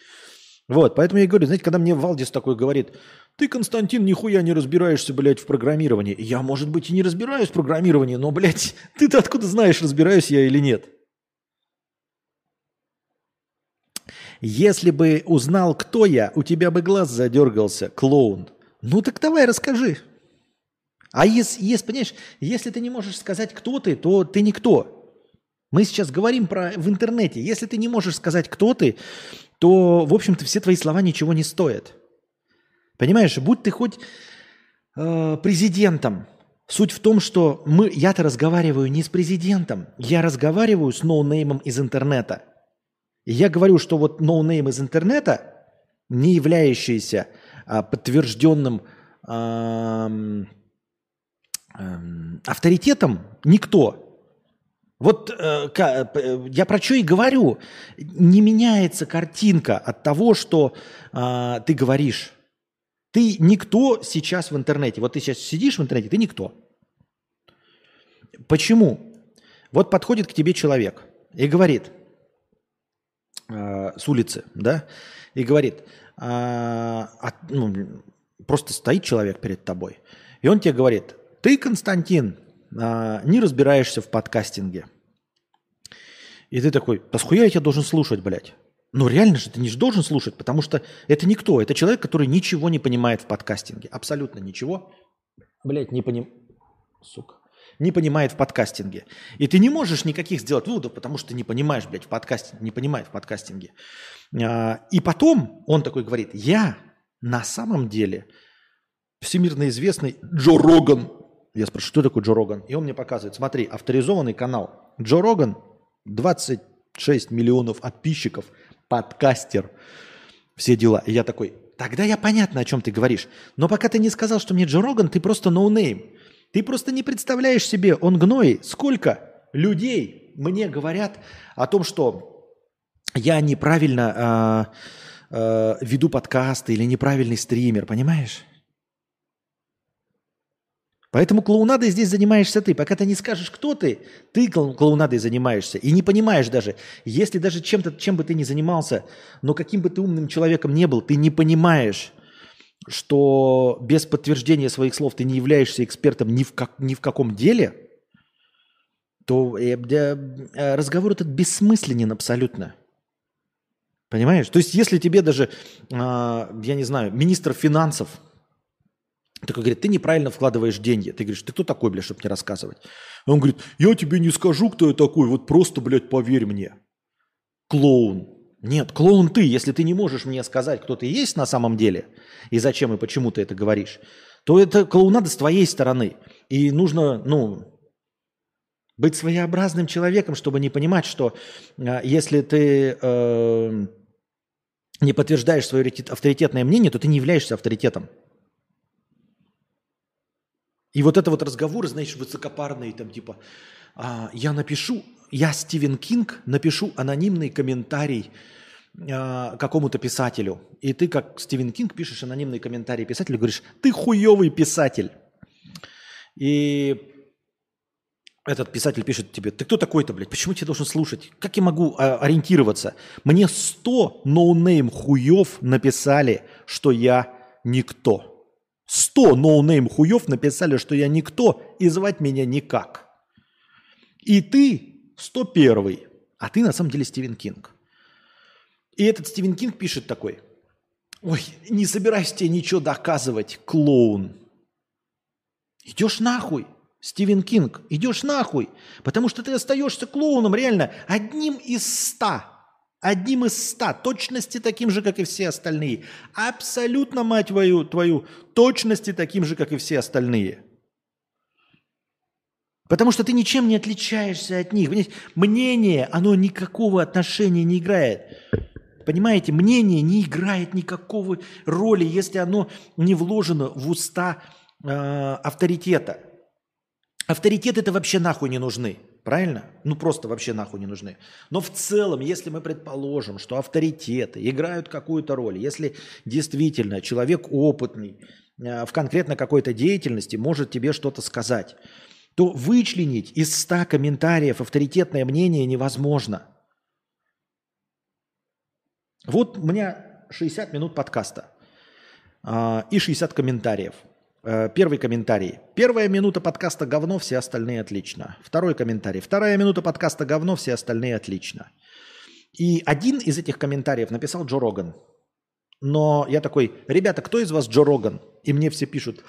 Вот, поэтому я говорю, знаете, когда мне Валдис такой говорит, ты, Константин, нихуя не разбираешься, блядь, в программировании. Я, может быть, и не разбираюсь в программировании, но, блядь, ты-то откуда знаешь, разбираюсь я или нет? Если бы узнал, кто я, у тебя бы глаз задергался, клоун. Ну так давай расскажи. А если, если, понимаешь, если ты не можешь сказать, кто ты, то ты никто. Мы сейчас говорим про в интернете. Если ты не можешь сказать, кто ты, то, в общем-то, все твои слова ничего не стоят. Понимаешь, будь ты хоть э, президентом, суть в том, что мы, я-то разговариваю не с президентом, я разговариваю с ноунеймом из интернета. Я говорю, что вот ноунейм из интернета, не являющийся а, подтвержденным а, Эм, авторитетом никто. Вот э, я про что и говорю. Не меняется картинка от того, что э, ты говоришь. Ты никто сейчас в интернете. Вот ты сейчас сидишь в интернете, ты никто. Почему? Вот подходит к тебе человек и говорит э, с улицы, да, и говорит, э, а, ну, просто стоит человек перед тобой, и он тебе говорит, ты, Константин, а, не разбираешься в подкастинге. И ты такой, да схуя я тебя должен слушать, блядь? Ну реально же ты не должен слушать, потому что это никто. Это человек, который ничего не понимает в подкастинге. Абсолютно ничего. Блядь, не поним... Сука. Не понимает в подкастинге. И ты не можешь никаких сделать выводов, потому что не понимаешь, блядь, в подкастинге. Не понимает в подкастинге. А, и потом он такой говорит, я на самом деле всемирно известный Джо Роган я спрашиваю, что такое Джо Роган? И он мне показывает, смотри, авторизованный канал. Джо Роган, 26 миллионов подписчиков, подкастер, все дела. И я такой, тогда я понятно, о чем ты говоришь. Но пока ты не сказал, что мне Джо Роган, ты просто ноунейм. Ты просто не представляешь себе, он гной, сколько людей мне говорят о том, что я неправильно э, э, веду подкасты или неправильный стример, понимаешь? Поэтому клоунадой здесь занимаешься ты. Пока ты не скажешь, кто ты, ты клоунадой занимаешься. И не понимаешь даже, если даже чем-то, чем бы ты ни занимался, но каким бы ты умным человеком не был, ты не понимаешь, что без подтверждения своих слов ты не являешься экспертом ни в, как, ни в каком деле, то э, э, разговор этот бессмысленен абсолютно. Понимаешь? То есть если тебе даже, э, я не знаю, министр финансов – такой говорит, ты неправильно вкладываешь деньги. Ты говоришь, ты кто такой, блядь, чтобы мне рассказывать? Он говорит, я тебе не скажу, кто я такой, вот просто, блядь, поверь мне. Клоун. Нет, клоун ты. Если ты не можешь мне сказать, кто ты есть на самом деле, и зачем и почему ты это говоришь, то это клоунада с твоей стороны. И нужно, ну, быть своеобразным человеком, чтобы не понимать, что э, если ты э, не подтверждаешь свое авторитетное мнение, то ты не являешься авторитетом. И вот это вот разговор, знаешь, высокопарный, там типа, а, я напишу, я Стивен Кинг, напишу анонимный комментарий а, какому-то писателю. И ты, как Стивен Кинг, пишешь анонимный комментарий писателю, говоришь, ты хуевый писатель. И этот писатель пишет тебе, ты кто такой-то, блядь, почему тебя должен слушать? Как я могу а, ориентироваться? Мне 100 ноунейм хуев написали, что я никто. 100 ноунейм хуев написали, что я никто, и звать меня никак. И ты 101 а ты на самом деле Стивен Кинг. И этот Стивен Кинг пишет такой, ой, не собираюсь тебе ничего доказывать, клоун. Идешь нахуй. Стивен Кинг, идешь нахуй, потому что ты остаешься клоуном реально одним из ста. Одним из ста, точности таким же, как и все остальные. Абсолютно, мать твою, твою, точности таким же, как и все остальные. Потому что ты ничем не отличаешься от них. Мнение, оно никакого отношения не играет. Понимаете, мнение не играет никакого роли, если оно не вложено в уста э, авторитета. Авторитеты это вообще нахуй не нужны. Правильно? Ну просто вообще нахуй не нужны. Но в целом, если мы предположим, что авторитеты играют какую-то роль, если действительно человек опытный э, в конкретно какой-то деятельности может тебе что-то сказать, то вычленить из 100 комментариев авторитетное мнение невозможно. Вот у меня 60 минут подкаста э, и 60 комментариев – первый комментарий. Первая минута подкаста говно, все остальные отлично. Второй комментарий. Вторая минута подкаста говно, все остальные отлично. И один из этих комментариев написал Джо Роган. Но я такой, ребята, кто из вас Джо Роган? И мне все пишут,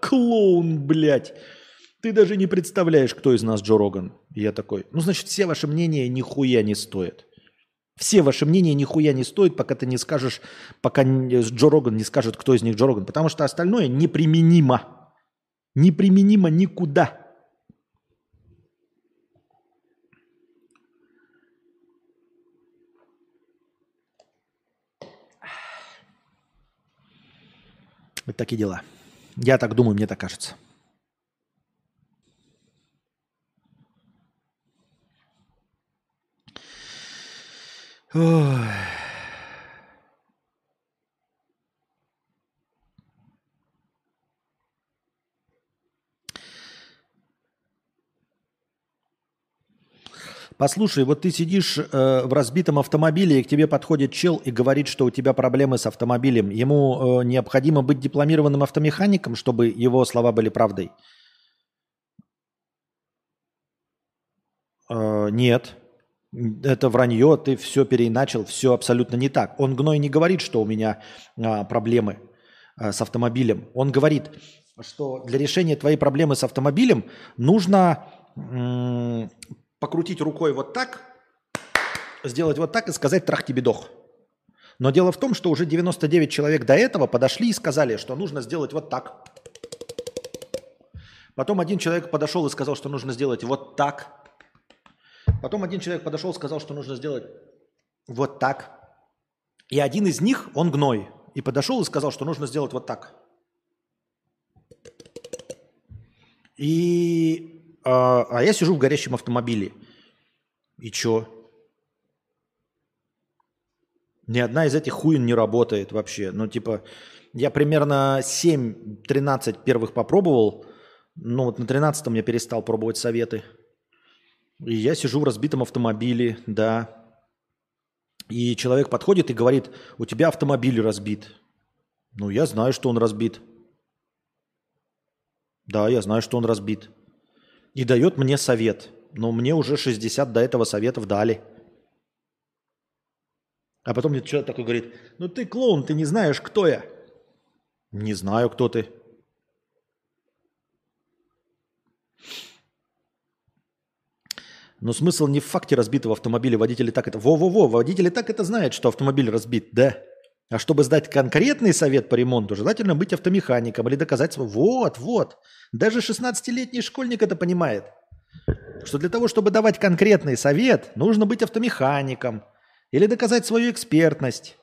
клоун, блядь. Ты даже не представляешь, кто из нас Джо Роган. И я такой, ну, значит, все ваши мнения нихуя не стоят. Все ваши мнения нихуя не стоят, пока ты не скажешь, пока Джо Роган не скажет, кто из них Джо Роган. Потому что остальное неприменимо. Неприменимо никуда. Вот такие дела. Я так думаю, мне так кажется. Ой. Послушай, вот ты сидишь э, в разбитом автомобиле, и к тебе подходит чел и говорит, что у тебя проблемы с автомобилем. Ему э, необходимо быть дипломированным автомехаником, чтобы его слова были правдой? Э, нет это вранье, ты все переиначил, все абсолютно не так. Он гной не говорит, что у меня а, проблемы а, с автомобилем. Он говорит, что для решения твоей проблемы с автомобилем нужно м- покрутить рукой вот так, сделать вот так и сказать трах тебе дох. Но дело в том, что уже 99 человек до этого подошли и сказали, что нужно сделать вот так. Потом один человек подошел и сказал, что нужно сделать вот так. Потом один человек подошел, сказал, что нужно сделать вот так. И один из них, он гной, и подошел и сказал, что нужно сделать вот так. И, а, а я сижу в горящем автомобиле. И чё? Ни одна из этих хуин не работает вообще. Ну, типа, я примерно 7-13 первых попробовал. Ну, вот на 13-м я перестал пробовать советы. И я сижу в разбитом автомобиле, да. И человек подходит и говорит, у тебя автомобиль разбит. Ну, я знаю, что он разбит. Да, я знаю, что он разбит. И дает мне совет. Но мне уже 60 до этого советов дали. А потом мне человек такой говорит, ну ты клоун, ты не знаешь, кто я. Не знаю, кто ты. Но смысл не в факте разбитого автомобиля. Водители так это... Во-во-во, водители так это знают, что автомобиль разбит, да. А чтобы сдать конкретный совет по ремонту, желательно быть автомехаником или доказать... Вот, вот. Даже 16-летний школьник это понимает. Что для того, чтобы давать конкретный совет, нужно быть автомехаником или доказать свою экспертность.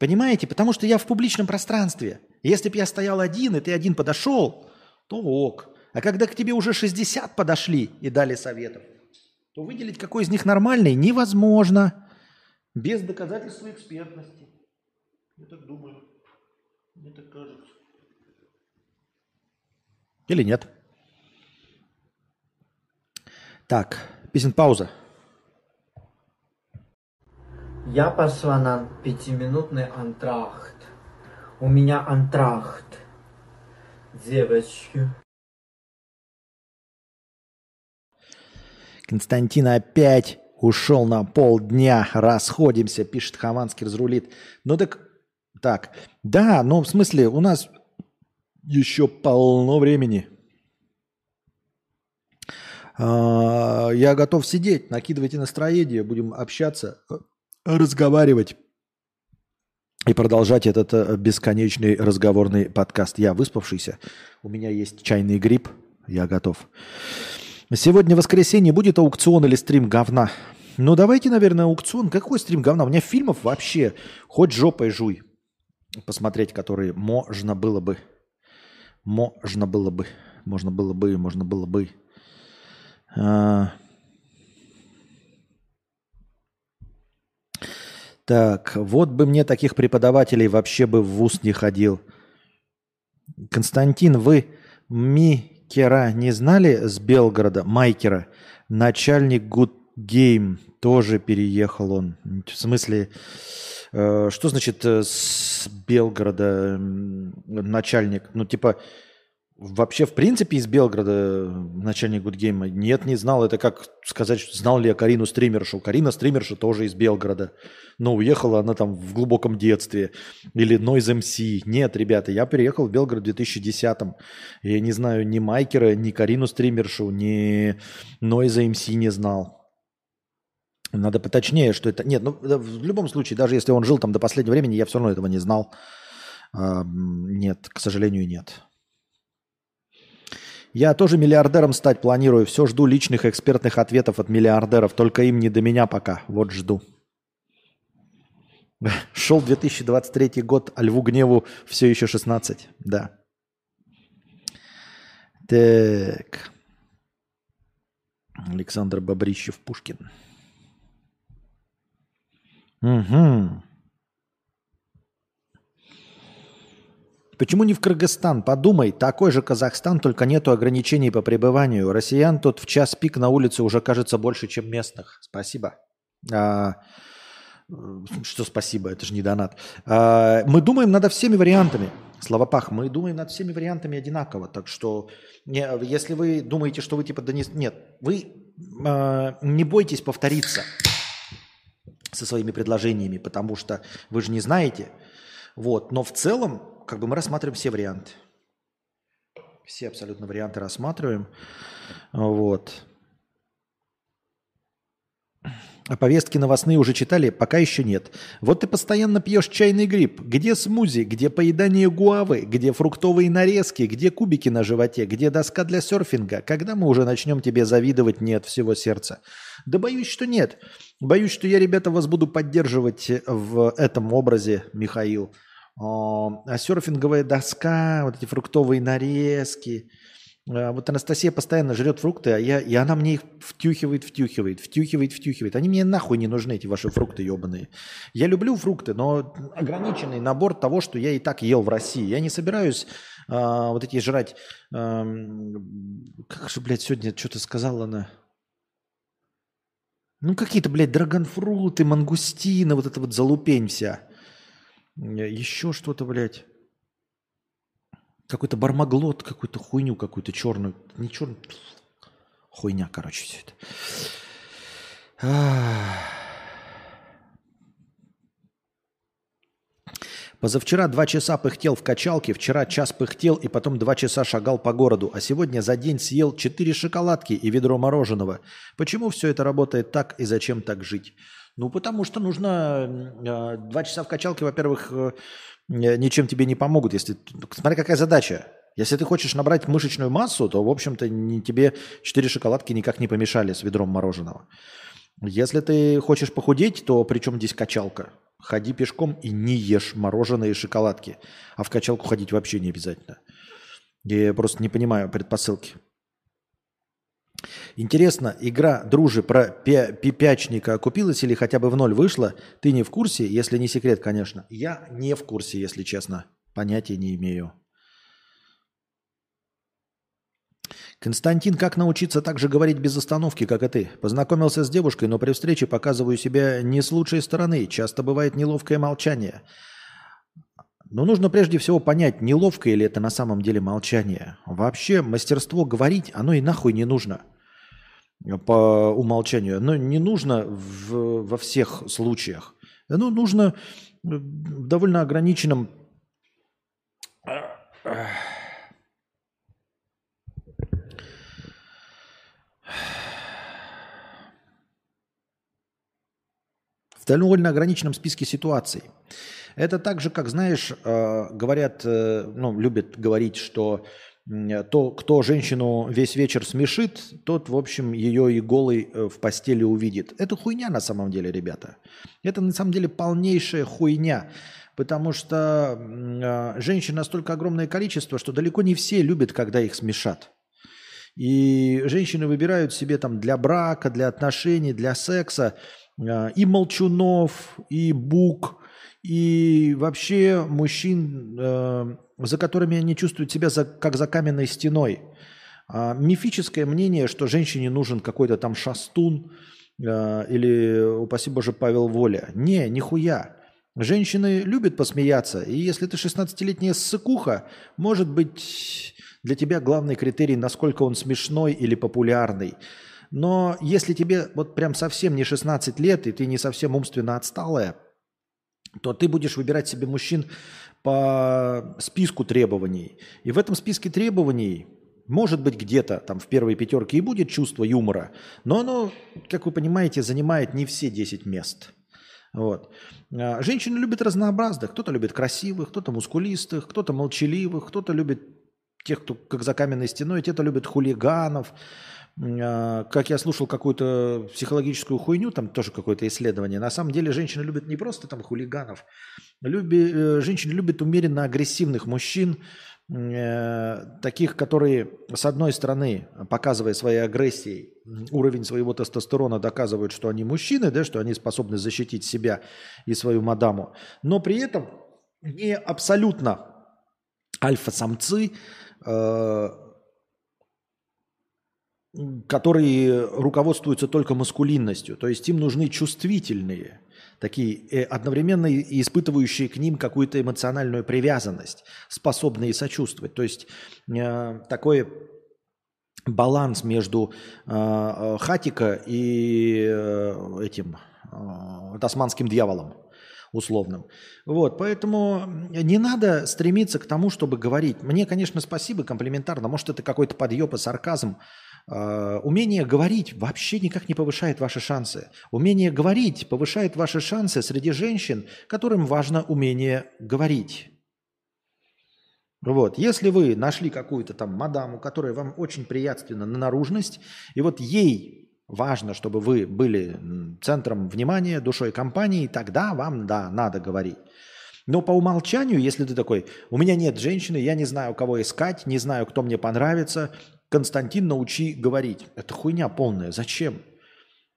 Понимаете? Потому что я в публичном пространстве. Если бы я стоял один, и ты один подошел, то ок. А когда к тебе уже 60 подошли и дали советов, то выделить, какой из них нормальный, невозможно. Без доказательства экспертности. Я так думаю. Мне так кажется. Или нет? Так, песен пауза. Я пошла на пятиминутный антрахт. У меня антрахт. Девочки. Константин опять ушел на полдня. Расходимся, пишет Хованский, разрулит. Ну так, так, да, ну в смысле, у нас еще полно времени. А, Я готов сидеть, накидывайте настроение, будем общаться, разговаривать и продолжать этот э, бесконечный разговорный подкаст. Я выспавшийся, у меня есть чайный гриб, я готов. Сегодня воскресенье, будет аукцион или стрим говна? Ну давайте, наверное, аукцион. Какой стрим говна? У меня фильмов вообще хоть жопой жуй. Посмотреть, которые можно было бы. Можно было бы. Можно было бы, можно было бы. А. Так, вот бы мне таких преподавателей вообще бы в ВУЗ не ходил. Константин, вы Микера не знали с Белгорода? Майкера. Начальник Good Game. Тоже переехал он. В смысле, э, что значит э, с Белгорода начальник? Ну, типа, Вообще, в принципе, из Белгорода начальник Гудгейма нет, не знал. Это как сказать, знал ли я Карину Стримершу. Карина Стримерша тоже из Белгорода. Но уехала она там в глубоком детстве. Или Noise MC. Нет, ребята, я переехал в Белгород в 2010-м. Я не знаю ни Майкера, ни Карину Стримершу, ни Noise MC не знал. Надо поточнее, что это... Нет, ну в любом случае, даже если он жил там до последнего времени, я все равно этого не знал. Нет, к сожалению, нет. Я тоже миллиардером стать планирую. Все жду личных экспертных ответов от миллиардеров. Только им не до меня пока. Вот жду. Шел 2023 год, а Льву Гневу все еще 16. Да. Так. Александр Бобрищев, Пушкин. Угу. Почему не в Кыргызстан? Подумай, такой же Казахстан, только нету ограничений по пребыванию. Россиян тут в час пик на улице уже кажется больше, чем местных. Спасибо. А, что спасибо, это же не донат. А, мы думаем над всеми вариантами. Словопах, мы думаем над всеми вариантами одинаково. Так что, не, если вы думаете, что вы типа да не, нет, вы а, не бойтесь повториться со своими предложениями, потому что вы же не знаете. Вот, но в целом как бы мы рассматриваем все варианты. Все абсолютно варианты рассматриваем. Вот. А повестки новостные уже читали? Пока еще нет. Вот ты постоянно пьешь чайный гриб. Где смузи? Где поедание гуавы? Где фруктовые нарезки? Где кубики на животе? Где доска для серфинга? Когда мы уже начнем тебе завидовать не от всего сердца? Да боюсь, что нет. Боюсь, что я, ребята, вас буду поддерживать в этом образе, Михаил. А серфинговая доска, вот эти фруктовые нарезки. А, Вот Анастасия постоянно жрет фрукты, а я, и она мне их втюхивает, втюхивает, втюхивает, втюхивает. Они мне нахуй не нужны, эти ваши фрукты ебаные. Я люблю фрукты, но ограниченный набор того, что я и так ел в России. Я не собираюсь а, вот эти жрать... ам, как же, блядь, сегодня что-то сказала она? Ну, какие-то, блядь, драгонфруты, мангустины, вот это вот залупень вся. Еще что-то, блядь. Какой-то бармаглот, какую-то хуйню какую-то черную. Не черную. Хуйня, короче, все это. Позавчера два часа пыхтел в качалке, вчера час пыхтел и потом два часа шагал по городу, а сегодня за день съел четыре шоколадки и ведро мороженого. Почему все это работает так и зачем так жить? Ну, потому что нужно... э, Два часа в качалке, во-первых, э, ничем тебе не помогут. Если, смотри, какая задача. Если ты хочешь набрать мышечную массу, то, в общем-то, не, тебе четыре шоколадки никак не помешали с ведром мороженого. Если ты хочешь похудеть, то при чем здесь качалка? Ходи пешком и не ешь мороженое и шоколадки. А в качалку ходить вообще не обязательно. Я просто не понимаю предпосылки. Интересно, игра «Дружи» про пя- пипячника окупилась или хотя бы в ноль вышла? Ты не в курсе? Если не секрет, конечно. Я не в курсе, если честно. Понятия не имею. Константин, как научиться так же говорить без остановки, как и ты? Познакомился с девушкой, но при встрече показываю себя не с лучшей стороны. Часто бывает неловкое молчание. Но нужно прежде всего понять, неловко ли это на самом деле молчание. Вообще мастерство говорить, оно и нахуй не нужно по умолчанию. Оно не нужно в, во всех случаях. Оно нужно в довольно ограниченном в довольно ограниченном списке ситуаций. Это так же, как, знаешь, э, говорят, э, ну, любят говорить, что то, кто женщину весь вечер смешит, тот, в общем, ее и голой э, в постели увидит. Это хуйня на самом деле, ребята. Это на самом деле полнейшая хуйня. Потому что женщин настолько огромное количество, что далеко не все любят, когда их смешат. И женщины выбирают себе там для брака, для отношений, для секса и молчунов, и бук, и вообще мужчин, э, за которыми они чувствуют себя за, как за каменной стеной. А мифическое мнение, что женщине нужен какой-то там шастун э, или, упаси боже, Павел Воля. Не, нихуя. Женщины любят посмеяться, и если ты 16-летняя ссыкуха, может быть для тебя главный критерий, насколько он смешной или популярный. Но если тебе вот прям совсем не 16 лет, и ты не совсем умственно отсталая – то ты будешь выбирать себе мужчин по списку требований. И в этом списке требований может быть где-то там в первой пятерке и будет чувство юмора, но оно, как вы понимаете, занимает не все 10 мест. Вот. А, женщины любят разнообразных. Кто-то любит красивых, кто-то мускулистых, кто-то молчаливых, кто-то любит тех, кто как за каменной стеной, те, кто любит хулиганов, как я слушал какую-то психологическую хуйню, там тоже какое-то исследование. На самом деле женщины любят не просто там хулиганов, люби, э, женщины любят умеренно агрессивных мужчин, э, таких, которые, с одной стороны, показывая своей агрессией, уровень своего тестостерона, доказывают, что они мужчины, да, что они способны защитить себя и свою мадаму, но при этом не абсолютно альфа-самцы, э, которые руководствуются только маскулинностью. То есть им нужны чувствительные, такие э, одновременно испытывающие к ним какую-то эмоциональную привязанность, способные сочувствовать. То есть э, такой баланс между э, э Хатика и э, этим э, тасманским дьяволом условным. Вот, поэтому не надо стремиться к тому, чтобы говорить. Мне, конечно, спасибо комплиментарно. Может, это какой-то подъеб и сарказм. А, умение говорить вообще никак не повышает ваши шансы. Умение говорить повышает ваши шансы среди женщин, которым важно умение говорить. Вот. Если вы нашли какую-то там мадаму, которая вам очень приятственна на наружность, и вот ей важно, чтобы вы были центром внимания, душой компании, тогда вам, да, надо говорить. Но по умолчанию, если ты такой, у меня нет женщины, я не знаю, кого искать, не знаю, кто мне понравится, Константин, научи говорить. Это хуйня полная. Зачем?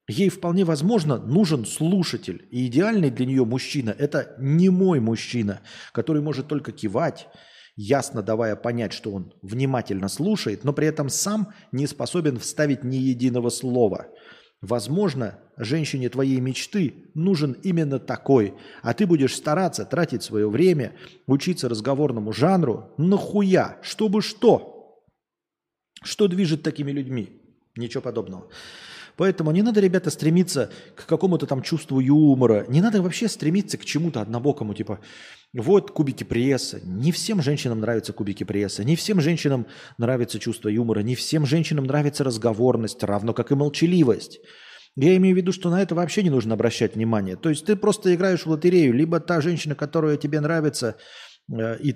Ей вполне возможно нужен слушатель. И идеальный для нее мужчина – это не мой мужчина, который может только кивать, ясно давая понять, что он внимательно слушает, но при этом сам не способен вставить ни единого слова. Возможно, женщине твоей мечты нужен именно такой, а ты будешь стараться тратить свое время, учиться разговорному жанру, нахуя, чтобы что – что движет такими людьми? Ничего подобного. Поэтому не надо, ребята, стремиться к какому-то там чувству юмора. Не надо вообще стремиться к чему-то однобокому, типа, вот кубики пресса. Не всем женщинам нравятся кубики пресса, не всем женщинам нравится чувство юмора, не всем женщинам нравится разговорность, равно как и молчаливость. Я имею в виду, что на это вообще не нужно обращать внимание. То есть ты просто играешь в лотерею, либо та женщина, которая тебе нравится, э, и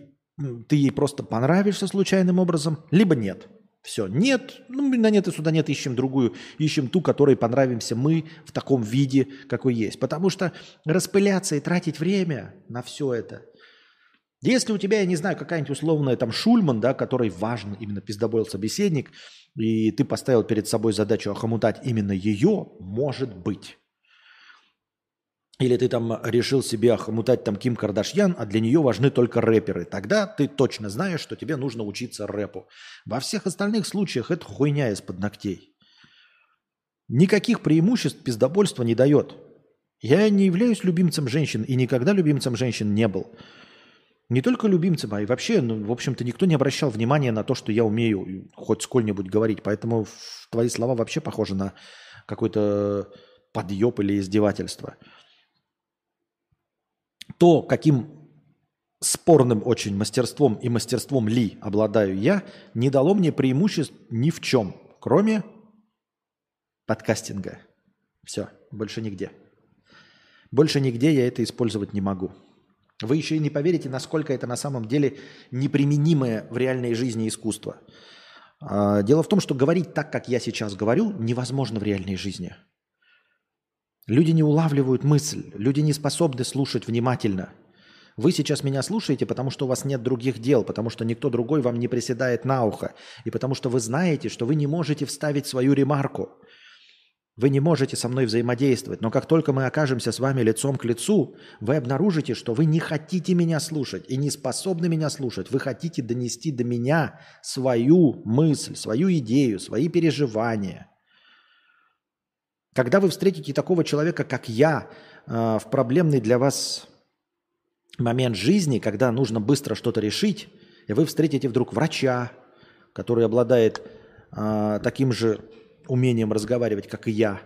ты ей просто понравишься случайным образом, либо нет. Все. Нет, ну, на нет и сюда нет, ищем другую, ищем ту, которой понравимся мы в таком виде, какой есть. Потому что распыляться и тратить время на все это. Если у тебя, я не знаю, какая-нибудь условная там Шульман, да, который важен именно пиздобойл собеседник, и ты поставил перед собой задачу охомутать именно ее, может быть. Или ты там решил себе охмутать там Ким Кардашьян, а для нее важны только рэперы. Тогда ты точно знаешь, что тебе нужно учиться рэпу. Во всех остальных случаях это хуйня из-под ногтей. Никаких преимуществ пиздобольство не дает. Я не являюсь любимцем женщин и никогда любимцем женщин не был. Не только любимцем, а и вообще, ну, в общем-то, никто не обращал внимания на то, что я умею хоть сколь-нибудь говорить. Поэтому твои слова вообще похожи на какой-то подъеб или издевательство. То, каким спорным очень мастерством и мастерством ли обладаю я, не дало мне преимуществ ни в чем, кроме подкастинга. Все, больше нигде. Больше нигде я это использовать не могу. Вы еще и не поверите, насколько это на самом деле неприменимое в реальной жизни искусство. А, дело в том, что говорить так, как я сейчас говорю, невозможно в реальной жизни. Люди не улавливают мысль, люди не способны слушать внимательно. Вы сейчас меня слушаете, потому что у вас нет других дел, потому что никто другой вам не приседает на ухо, и потому что вы знаете, что вы не можете вставить свою ремарку – вы не можете со мной взаимодействовать, но как только мы окажемся с вами лицом к лицу, вы обнаружите, что вы не хотите меня слушать и не способны меня слушать. Вы хотите донести до меня свою мысль, свою идею, свои переживания. Когда вы встретите такого человека, как я, э, в проблемный для вас момент жизни, когда нужно быстро что-то решить, и вы встретите вдруг врача, который обладает э, таким же умением разговаривать, как и я,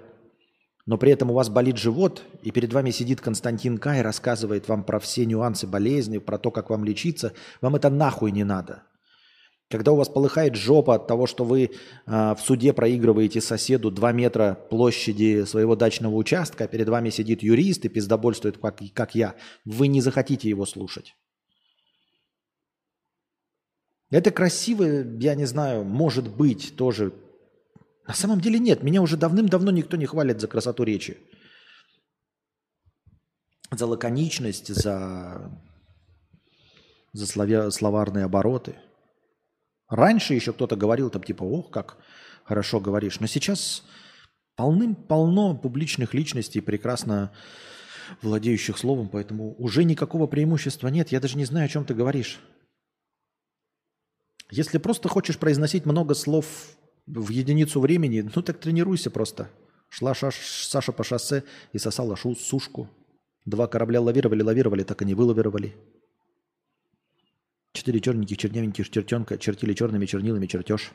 но при этом у вас болит живот, и перед вами сидит Константин К. и рассказывает вам про все нюансы болезни, про то, как вам лечиться, вам это нахуй не надо. Когда у вас полыхает жопа от того, что вы э, в суде проигрываете соседу 2 метра площади своего дачного участка, а перед вами сидит юрист и пиздобольствует, как, как я, вы не захотите его слушать. Это красиво, я не знаю, может быть тоже на самом деле нет, меня уже давным-давно никто не хвалит за красоту речи. За лаконичность, за, за словя, словарные обороты. Раньше еще кто-то говорил там типа, ох, как хорошо говоришь. Но сейчас полным-полно публичных личностей, прекрасно владеющих словом, поэтому уже никакого преимущества нет. Я даже не знаю, о чем ты говоришь. Если просто хочешь произносить много слов в единицу времени, ну так тренируйся просто. Шла шаш, Саша по шоссе и сосала шу, сушку. Два корабля лавировали, лавировали, так и не вылавировали. Четыре черненьких, чернявеньких чертенка чертили черными чернилами чертеж.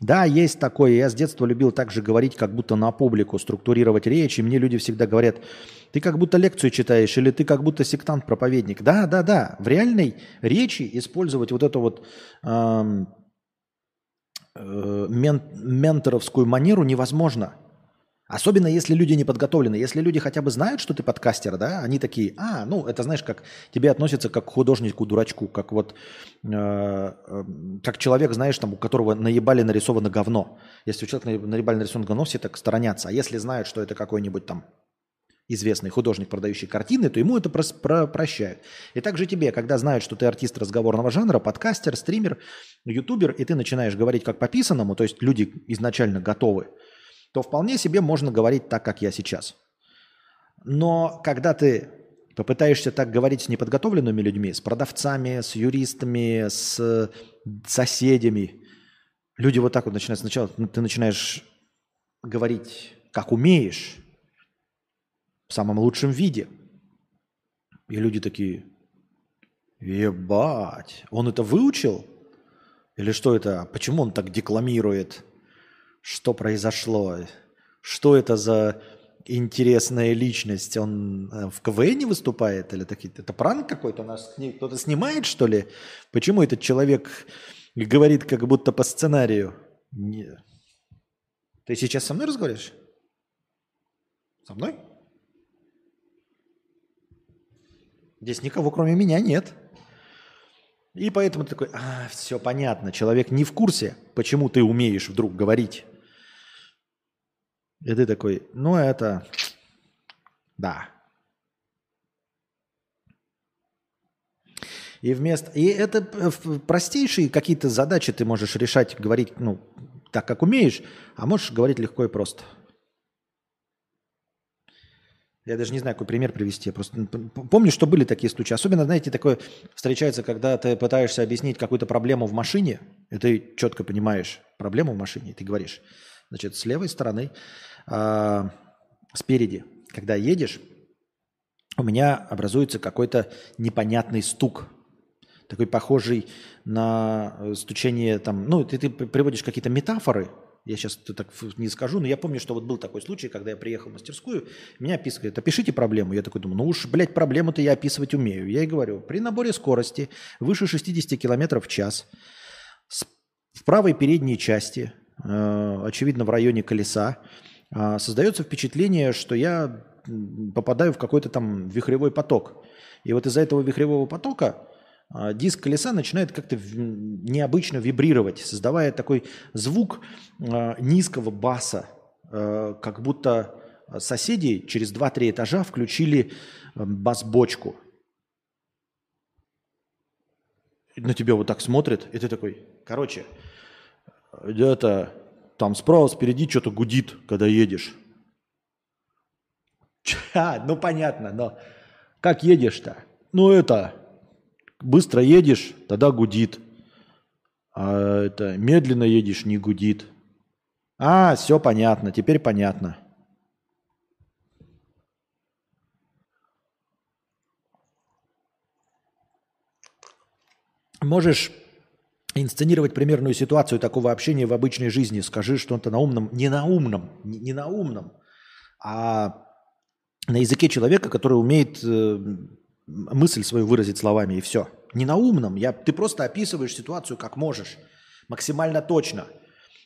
Да, есть такое. Я с детства любил также говорить, как будто на публику, структурировать речь. И мне люди всегда говорят, ты как будто лекцию читаешь или ты как будто сектант-проповедник. Да, да, да. В реальной речи использовать вот это вот эм, Э, мен, менторовскую манеру невозможно. Особенно если люди не подготовлены. Если люди хотя бы знают, что ты подкастер, да, они такие, а, ну, это знаешь, как тебе относятся как к художнику-дурачку, как вот, э, э, как человек, знаешь, там, у которого наебали нарисовано говно. Если у человека наебали нарисовано говно, все так сторонятся. А если знают, что это какой-нибудь там известный художник, продающий картины, то ему это про про прощают. И также тебе, когда знают, что ты артист разговорного жанра, подкастер, стример, ютубер, и ты начинаешь говорить как по писанному, то есть люди изначально готовы, то вполне себе можно говорить так, как я сейчас. Но когда ты попытаешься так говорить с неподготовленными людьми, с продавцами, с юристами, с соседями, люди вот так вот начинают сначала, ты начинаешь говорить как умеешь, в самом лучшем виде. И люди такие, ебать, он это выучил? Или что это? Почему он так декламирует? Что произошло? Что это за интересная личность? Он э, в КВН выступает? Или такие, это пранк какой-то? Нас кто-то снимает, что ли? Почему этот человек говорит как будто по сценарию? Не. Ты сейчас со мной разговариваешь? Со мной? Здесь никого, кроме меня, нет. И поэтому ты такой, а, все понятно, человек не в курсе, почему ты умеешь вдруг говорить. И ты такой, ну это, да. И вместо, и это простейшие какие-то задачи ты можешь решать, говорить, ну, так как умеешь, а можешь говорить легко и просто. Я даже не знаю, какой пример привести. Просто помню, что были такие случаи. Особенно, знаете, такое встречается, когда ты пытаешься объяснить какую-то проблему в машине, и ты четко понимаешь проблему в машине, и ты говоришь, значит, с левой стороны, э, спереди, когда едешь, у меня образуется какой-то непонятный стук, такой похожий на э, стучение там, ну, ты, ты приводишь какие-то метафоры, я сейчас так не скажу, но я помню, что вот был такой случай, когда я приехал в мастерскую, меня описывают, опишите проблему. Я такой думаю, ну уж, блядь, проблему-то я описывать умею. Я и говорю, при наборе скорости выше 60 км в час в правой передней части, очевидно, в районе колеса, э, создается впечатление, что я попадаю в какой-то там вихревой поток. И вот из-за этого вихревого потока а, диск колеса начинает как-то необычно вибрировать, создавая такой звук а, низкого баса, а, как будто соседи через 2-3 этажа включили бас-бочку. На тебя вот так смотрят, и ты такой, короче, это там справа, спереди что-то гудит, когда едешь. А, ну понятно, но как едешь-то? Ну это, Быстро едешь, тогда гудит. А это медленно едешь, не гудит. А, все понятно, теперь понятно. Можешь инсценировать примерную ситуацию такого общения в обычной жизни. Скажи что-то на умном, не на умном, не на умном, а на языке человека, который умеет э, мысль свою выразить словами и все. Не на умном. Я, ты просто описываешь ситуацию как можешь. Максимально точно.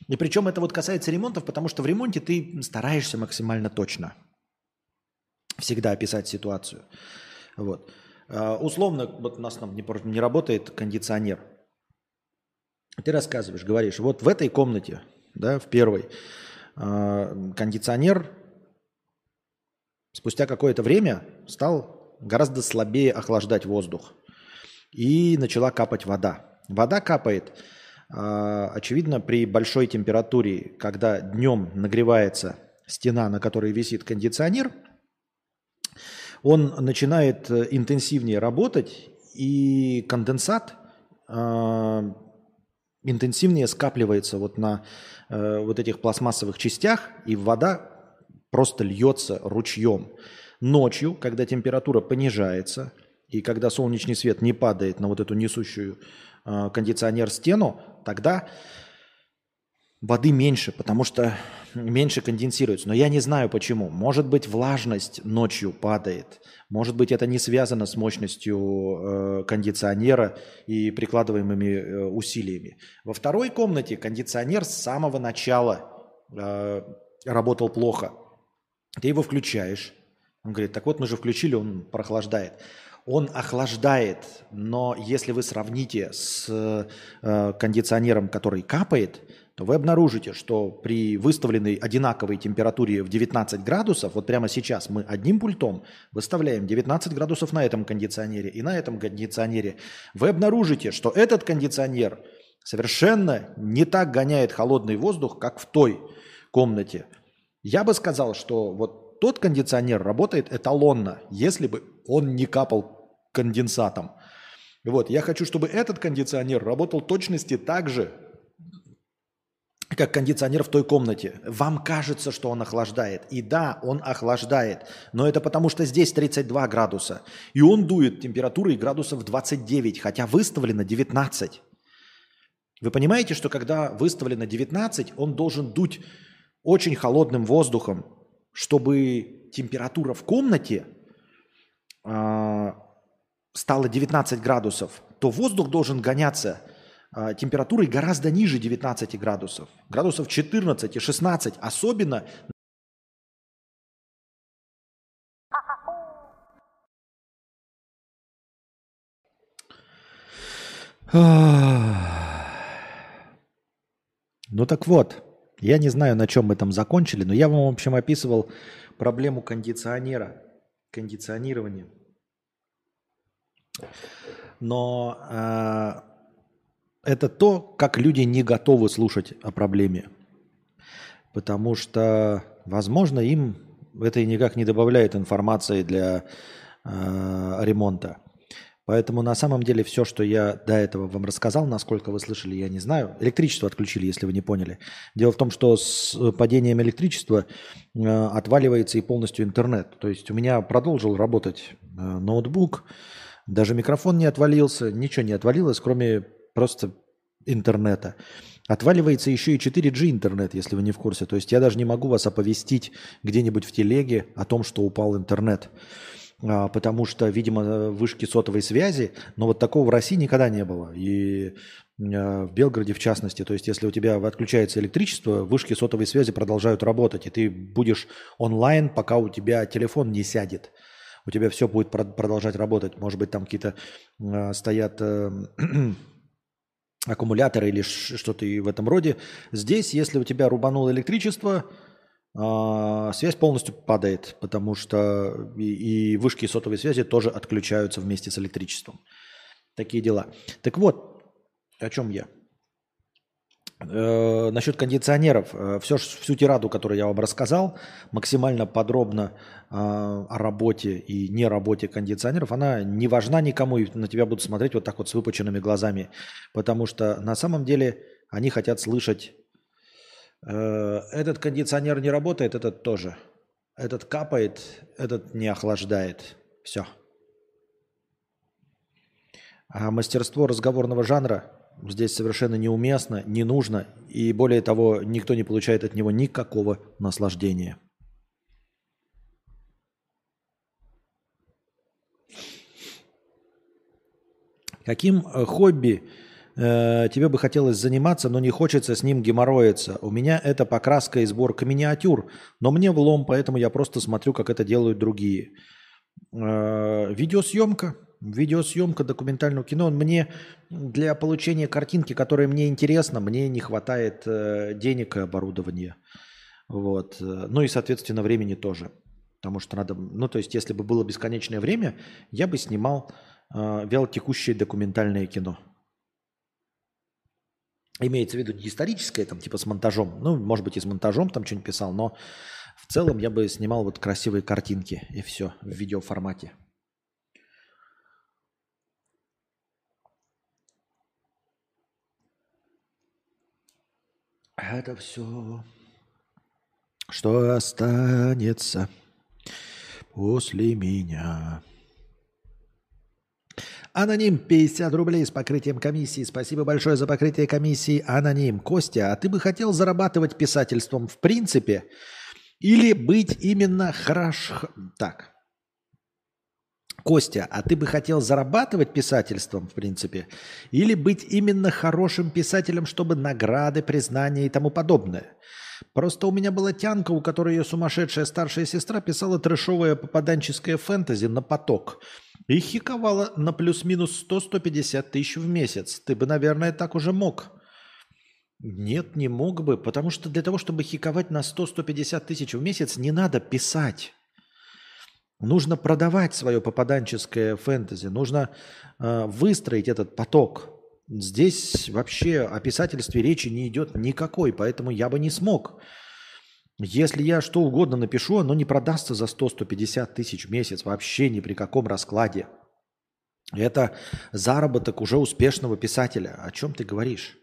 И причем это вот касается ремонтов, потому что в ремонте ты стараешься максимально точно. Всегда описать ситуацию. Вот. Uh, условно, вот у нас там не, не работает кондиционер. Ты рассказываешь, говоришь, вот в этой комнате, да, в первой, uh, кондиционер спустя какое-то время стал гораздо слабее охлаждать воздух. И начала капать вода. Вода капает, а, очевидно, при большой температуре, когда днем нагревается стена, на которой висит кондиционер, он начинает э, интенсивнее работать, и конденсат а, интенсивнее скапливается вот на э, вот этих пластмассовых частях, и вода просто льется ручьем. Ночью, когда температура понижается, и когда солнечный свет не падает на вот эту несущую э, кондиционер стену, тогда воды меньше, потому что меньше конденсируется. Но я не знаю почему. Может быть, влажность ночью падает. Может быть, это не связано с мощностью э, кондиционера и прикладываемыми э, усилиями. Во второй комнате кондиционер с самого начала э, работал плохо. Ты его включаешь, он говорит, так вот мы же включили, он прохлаждает. Он охлаждает, но если вы сравните с э, кондиционером, который капает, вы обнаружите, что при выставленной одинаковой температуре в 19 градусов, вот прямо сейчас мы одним пультом выставляем 19 градусов на этом кондиционере и на этом кондиционере, вы обнаружите, что этот кондиционер совершенно не так гоняет холодный воздух, как в той комнате. Я бы сказал, что вот тот кондиционер работает эталонно, если бы он не капал конденсатом. Вот, я хочу, чтобы этот кондиционер работал точности так же, как кондиционер в той комнате. Вам кажется, что он охлаждает. И да, он охлаждает. Но это потому, что здесь 32 градуса. И он дует температурой градусов 29, хотя выставлено 19. Вы понимаете, что когда выставлено 19, он должен дуть очень холодным воздухом, чтобы температура в комнате э, стала 19 градусов, то воздух должен гоняться температурой гораздо ниже 19 градусов. Градусов 14 и 16, особенно Ну так вот, я не знаю, на чем мы там закончили, но я вам, в общем, описывал проблему кондиционера, кондиционирования. Но э, это то, как люди не готовы слушать о проблеме. Потому что, возможно, им это и никак не добавляет информации для э, ремонта. Поэтому на самом деле все, что я до этого вам рассказал, насколько вы слышали, я не знаю. Электричество отключили, если вы не поняли. Дело в том, что с падением электричества э, отваливается и полностью интернет. То есть у меня продолжил работать э, ноутбук, даже микрофон не отвалился, ничего не отвалилось, кроме просто интернета. Отваливается еще и 4G интернет, если вы не в курсе. То есть я даже не могу вас оповестить где-нибудь в телеге о том, что упал интернет. А, потому что, видимо, вышки сотовой связи, но вот такого в России никогда не было. И а, в Белгороде в частности. То есть если у тебя отключается электричество, вышки сотовой связи продолжают работать, и ты будешь онлайн, пока у тебя телефон не сядет. У тебя все будет продолжать работать. Может быть, там какие-то э, стоят э, аккумуляторы или что-то в этом роде. Здесь, если у тебя рубануло электричество, а, связь полностью падает, потому что и, и вышки сотовой связи тоже отключаются вместе с электричеством. Такие дела. Так вот, о чем я? Э, насчет кондиционеров. Э, все, всю тираду, которую я вам рассказал, максимально подробно э, о работе и не работе кондиционеров, она не важна никому, и на тебя будут смотреть вот так вот с выпученными глазами. Потому что на самом деле они хотят слышать Э, этот кондиционер не работает, этот тоже. Этот капает, этот не охлаждает. Все. А мастерство разговорного жанра здесь совершенно неуместно, не нужно. И более того, никто не получает от него никакого наслаждения. Каким э, хобби э, тебе бы хотелось заниматься, но не хочется с ним геморроиться. У меня это покраска и сборка миниатюр, но мне влом, поэтому я просто смотрю, как это делают другие. Э, видеосъемка, видеосъемка документального кино. Мне для получения картинки, которая мне интересна, мне не хватает э, денег и оборудования. Вот. Ну и, соответственно, времени тоже. Потому что надо... Ну, то есть, если бы было бесконечное время, я бы снимал э, вялотекущее документальное кино. Имеется в виду не историческое, там, типа с монтажом. Ну, может быть, и с монтажом там что-нибудь писал, но в целом я бы снимал вот красивые картинки и все в видеоформате. Это все, что останется после меня. Аноним 50 рублей с покрытием комиссии. Спасибо большое за покрытие комиссии, Аноним. Костя, а ты бы хотел зарабатывать писательством в принципе или быть именно хорош... Так. Костя, а ты бы хотел зарабатывать писательством, в принципе, или быть именно хорошим писателем, чтобы награды, признания и тому подобное? Просто у меня была тянка, у которой ее сумасшедшая старшая сестра писала трэшовое попаданческое фэнтези на поток – и хиковала на плюс-минус 100-150 тысяч в месяц. Ты бы, наверное, так уже мог. Нет, не мог бы, потому что для того, чтобы хиковать на 100-150 тысяч в месяц, не надо писать. Нужно продавать свое попаданческое фэнтези, нужно э, выстроить этот поток. Здесь вообще о писательстве речи не идет никакой, поэтому я бы не смог. Если я что угодно напишу, оно не продастся за 100-150 тысяч в месяц вообще ни при каком раскладе. Это заработок уже успешного писателя. О чем ты говоришь?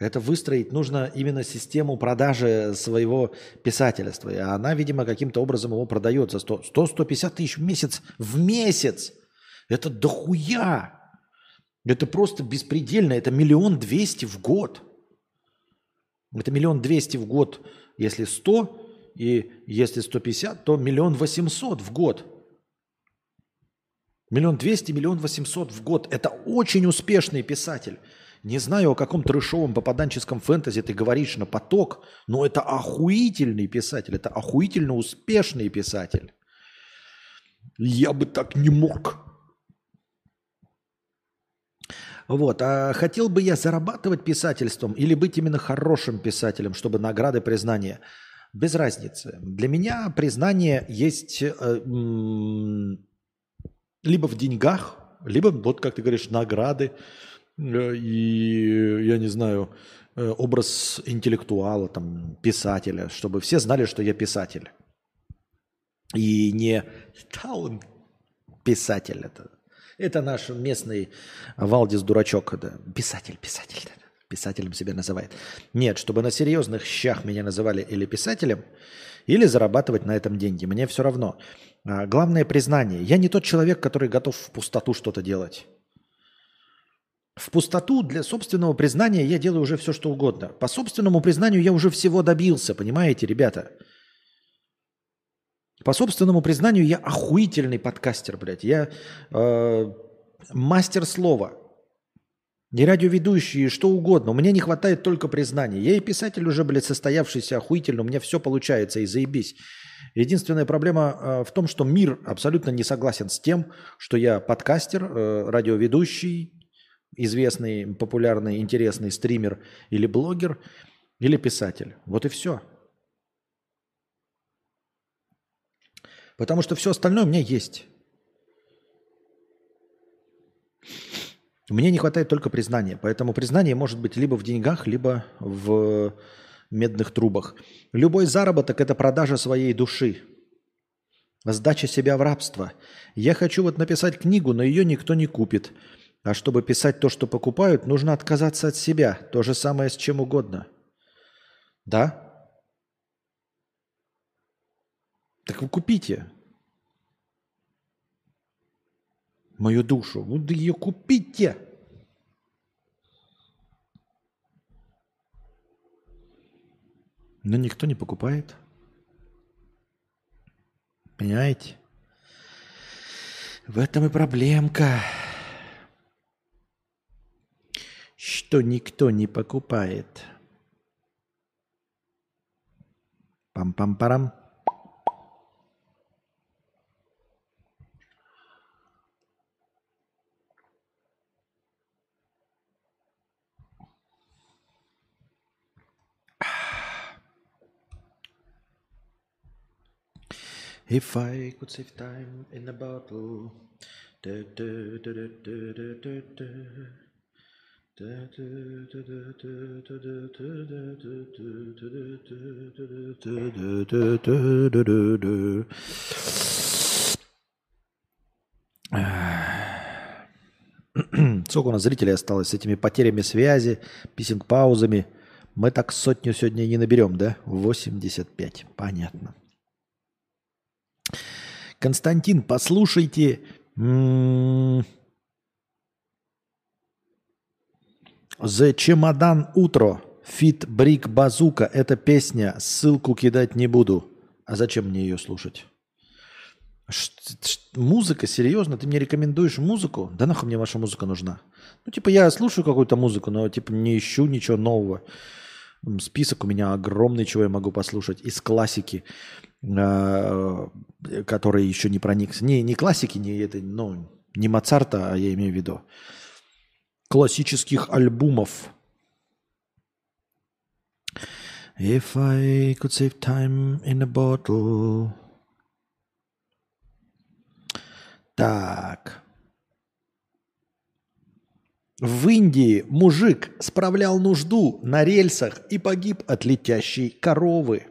Это выстроить нужно именно систему продажи своего писательства. И она, видимо, каким-то образом его продает за 100-150 тысяч в месяц. В месяц! Это дохуя! Это просто беспредельно. Это миллион двести в год. Это миллион двести в год если 100 и если 150, то миллион восемьсот в год. Миллион двести, миллион восемьсот в год. Это очень успешный писатель. Не знаю, о каком трешовом попаданческом фэнтези ты говоришь на поток, но это охуительный писатель, это охуительно успешный писатель. Я бы так не мог. Вот. А хотел бы я зарабатывать писательством или быть именно хорошим писателем, чтобы награды, признания? Без разницы. Для меня признание есть э, либо в деньгах, либо, вот как ты говоришь, награды и, я не знаю, э, образ интеллектуала, там, писателя, чтобы все знали, что я писатель. И не таун писатель это. Это наш местный Валдис Дурачок. Да. Писатель, писатель. Да. Писателем себя называет. Нет, чтобы на серьезных щах меня называли или писателем, или зарабатывать на этом деньги. Мне все равно. А, главное признание. Я не тот человек, который готов в пустоту что-то делать. В пустоту для собственного признания я делаю уже все, что угодно. По собственному признанию я уже всего добился, понимаете, ребята? По собственному признанию я охуительный подкастер, блядь. Я э, мастер слова. Не радиоведущий, что угодно. У меня не хватает только признания. Я и писатель уже, блядь, состоявшийся охуительно. У меня все получается и заебись. Единственная проблема э, в том, что мир абсолютно не согласен с тем, что я подкастер, э, радиоведущий, известный, популярный, интересный стример или блогер, или писатель. Вот и все. Потому что все остальное у меня есть. Мне не хватает только признания. Поэтому признание может быть либо в деньгах, либо в медных трубах. Любой заработок – это продажа своей души. Сдача себя в рабство. Я хочу вот написать книгу, но ее никто не купит. А чтобы писать то, что покупают, нужно отказаться от себя. То же самое с чем угодно. Да? Так вы купите. Мою душу. Вы ее купите. Но никто не покупает. Понимаете? В этом и проблемка. Что никто не покупает. Пам-пам-парам. If I could save time in a bottle. Da, da, da, Сколько у нас зрителей осталось с этими потерями связи, писинг-паузами? Мы так сотню сегодня не наберем, да? 85. Понятно. Константин, послушайте The Чемодан Утро, Фит Брик Базука. Это песня, ссылку кидать не буду. А зачем мне ее слушать? Ш музыка, серьезно? Ты мне рекомендуешь музыку? Да нахуй мне ваша музыка нужна? Ну, типа, я слушаю какую-то музыку, но, типа, не ищу ничего нового. Список у меня огромный, чего я могу послушать. Из классики. Э, который еще не проникся. Не, не классики, не, это, ну, не Моцарта, а я имею в виду классических альбомов. If I could save time in a bottle. Так. В Индии мужик справлял нужду на рельсах и погиб от летящей коровы.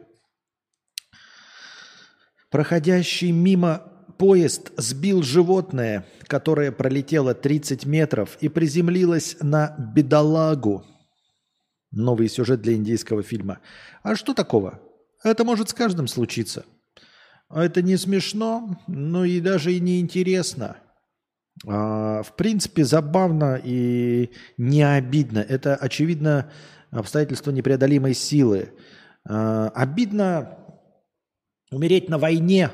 Проходящий мимо поезд сбил животное, которое пролетело 30 метров и приземлилось на бедолагу. Новый сюжет для индийского фильма. А что такого? Это может с каждым случиться. Это не смешно, но и даже и не интересно. А, в принципе, забавно и не обидно. Это, очевидно, обстоятельство непреодолимой силы. А, обидно Умереть на войне,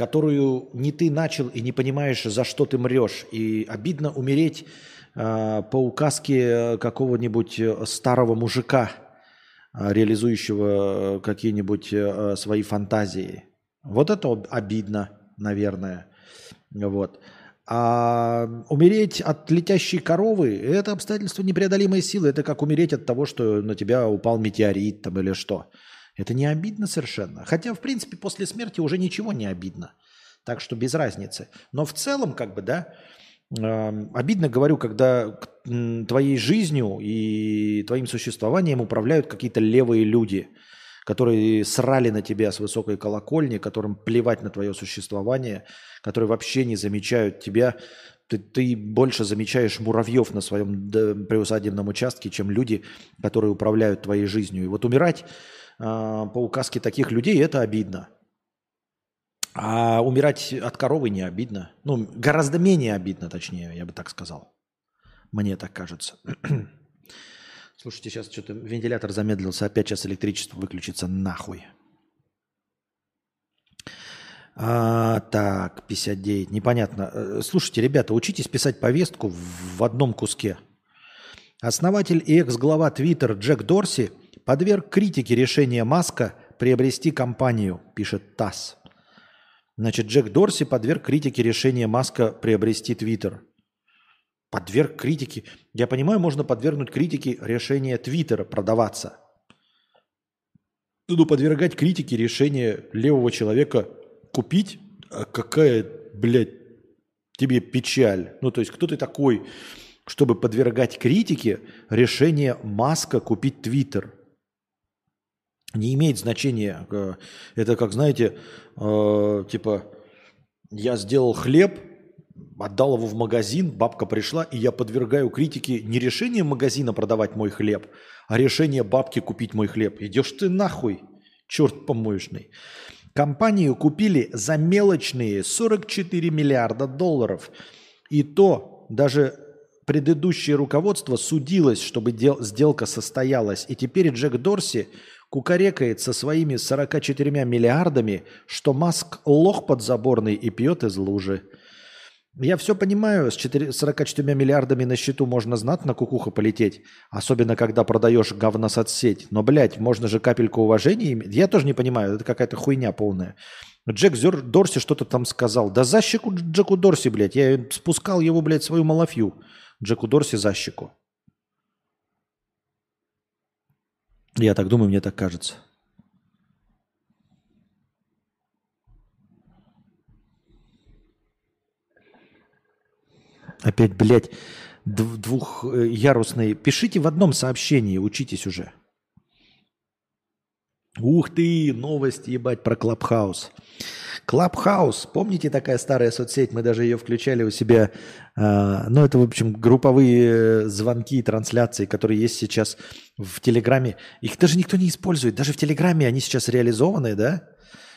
которую не ты начал и не понимаешь, за что ты мрешь. И обидно умереть э, по указке какого-нибудь э, старого мужика, э, реализующего какие-нибудь э, свои фантазии. Вот это обидно, наверное. Вот. А умереть от летящей коровы – это обстоятельство непреодолимой силы. Это как умереть от того, что на тебя упал метеорит там, или что. Это не обидно совершенно. Хотя, в принципе, после смерти уже ничего не обидно. Так что без разницы. Но в целом, как бы, да, э, обидно, говорю, когда твоей жизнью и твоим существованием управляют какие-то левые люди, которые срали на тебя с высокой колокольни, которым плевать на твое существование, которые вообще не замечают тебя. Ты, ты больше замечаешь муравьев на своем приусадебном участке, чем люди, которые управляют твоей жизнью. И вот умирать по указке таких людей – это обидно. А умирать от коровы не обидно. Ну, гораздо менее обидно, точнее, я бы так сказал. Мне так кажется. Слушайте, сейчас что-то вентилятор замедлился. Опять сейчас электричество выключится нахуй. А, так, 59. Непонятно. Э, слушайте, ребята, учитесь писать повестку в одном куске. Основатель и экс-глава Twitter Джек Дорси подверг критике решения Маска приобрести компанию, пишет ТАСС. Значит, Джек Дорси подверг критике решения Маска приобрести Твиттер. Подверг критике. Я понимаю, можно подвергнуть критике решение Твиттера продаваться. Ну, подвергать критике решение левого человека купить, а какая, блядь, тебе печаль. Ну, то есть, кто ты такой, чтобы подвергать критике решение Маска купить Твиттер? Не имеет значения. Э, это как, знаете, э, типа, я сделал хлеб, отдал его в магазин, бабка пришла, и я подвергаю критике не решение магазина продавать мой хлеб, а решение бабки купить мой хлеб. Идешь ты нахуй, черт помоечный. Компанию купили за мелочные 44 миллиарда долларов. И то даже предыдущее руководство судилось, чтобы дел, сделка состоялась. И теперь Джек Дорси кукарекает со своими 44 миллиардами, что Маск лох подзаборный и пьет из лужи. Я все понимаю, с 4, 44 миллиардами на счету можно знатно кукуха полететь, особенно когда продаешь говносоцсеть. Но, блядь, можно же капельку уважения иметь. Я тоже не понимаю, это какая-то хуйня полная. Джек Зер, Дорси что-то там сказал. Да за щеку Джеку Дорси, блядь. Я спускал его, блядь, свою малафью. Джеку Дорси за Я так думаю, мне так кажется. Опять, блядь, двухярусные. Пишите в одном сообщении, учитесь уже. Ух ты, новость, ебать, про Клабхаус. Клабхаус, помните такая старая соцсеть, мы даже ее включали у себя, э, ну это, в общем, групповые звонки и трансляции, которые есть сейчас в Телеграме. Их даже никто не использует, даже в Телеграме они сейчас реализованы, да,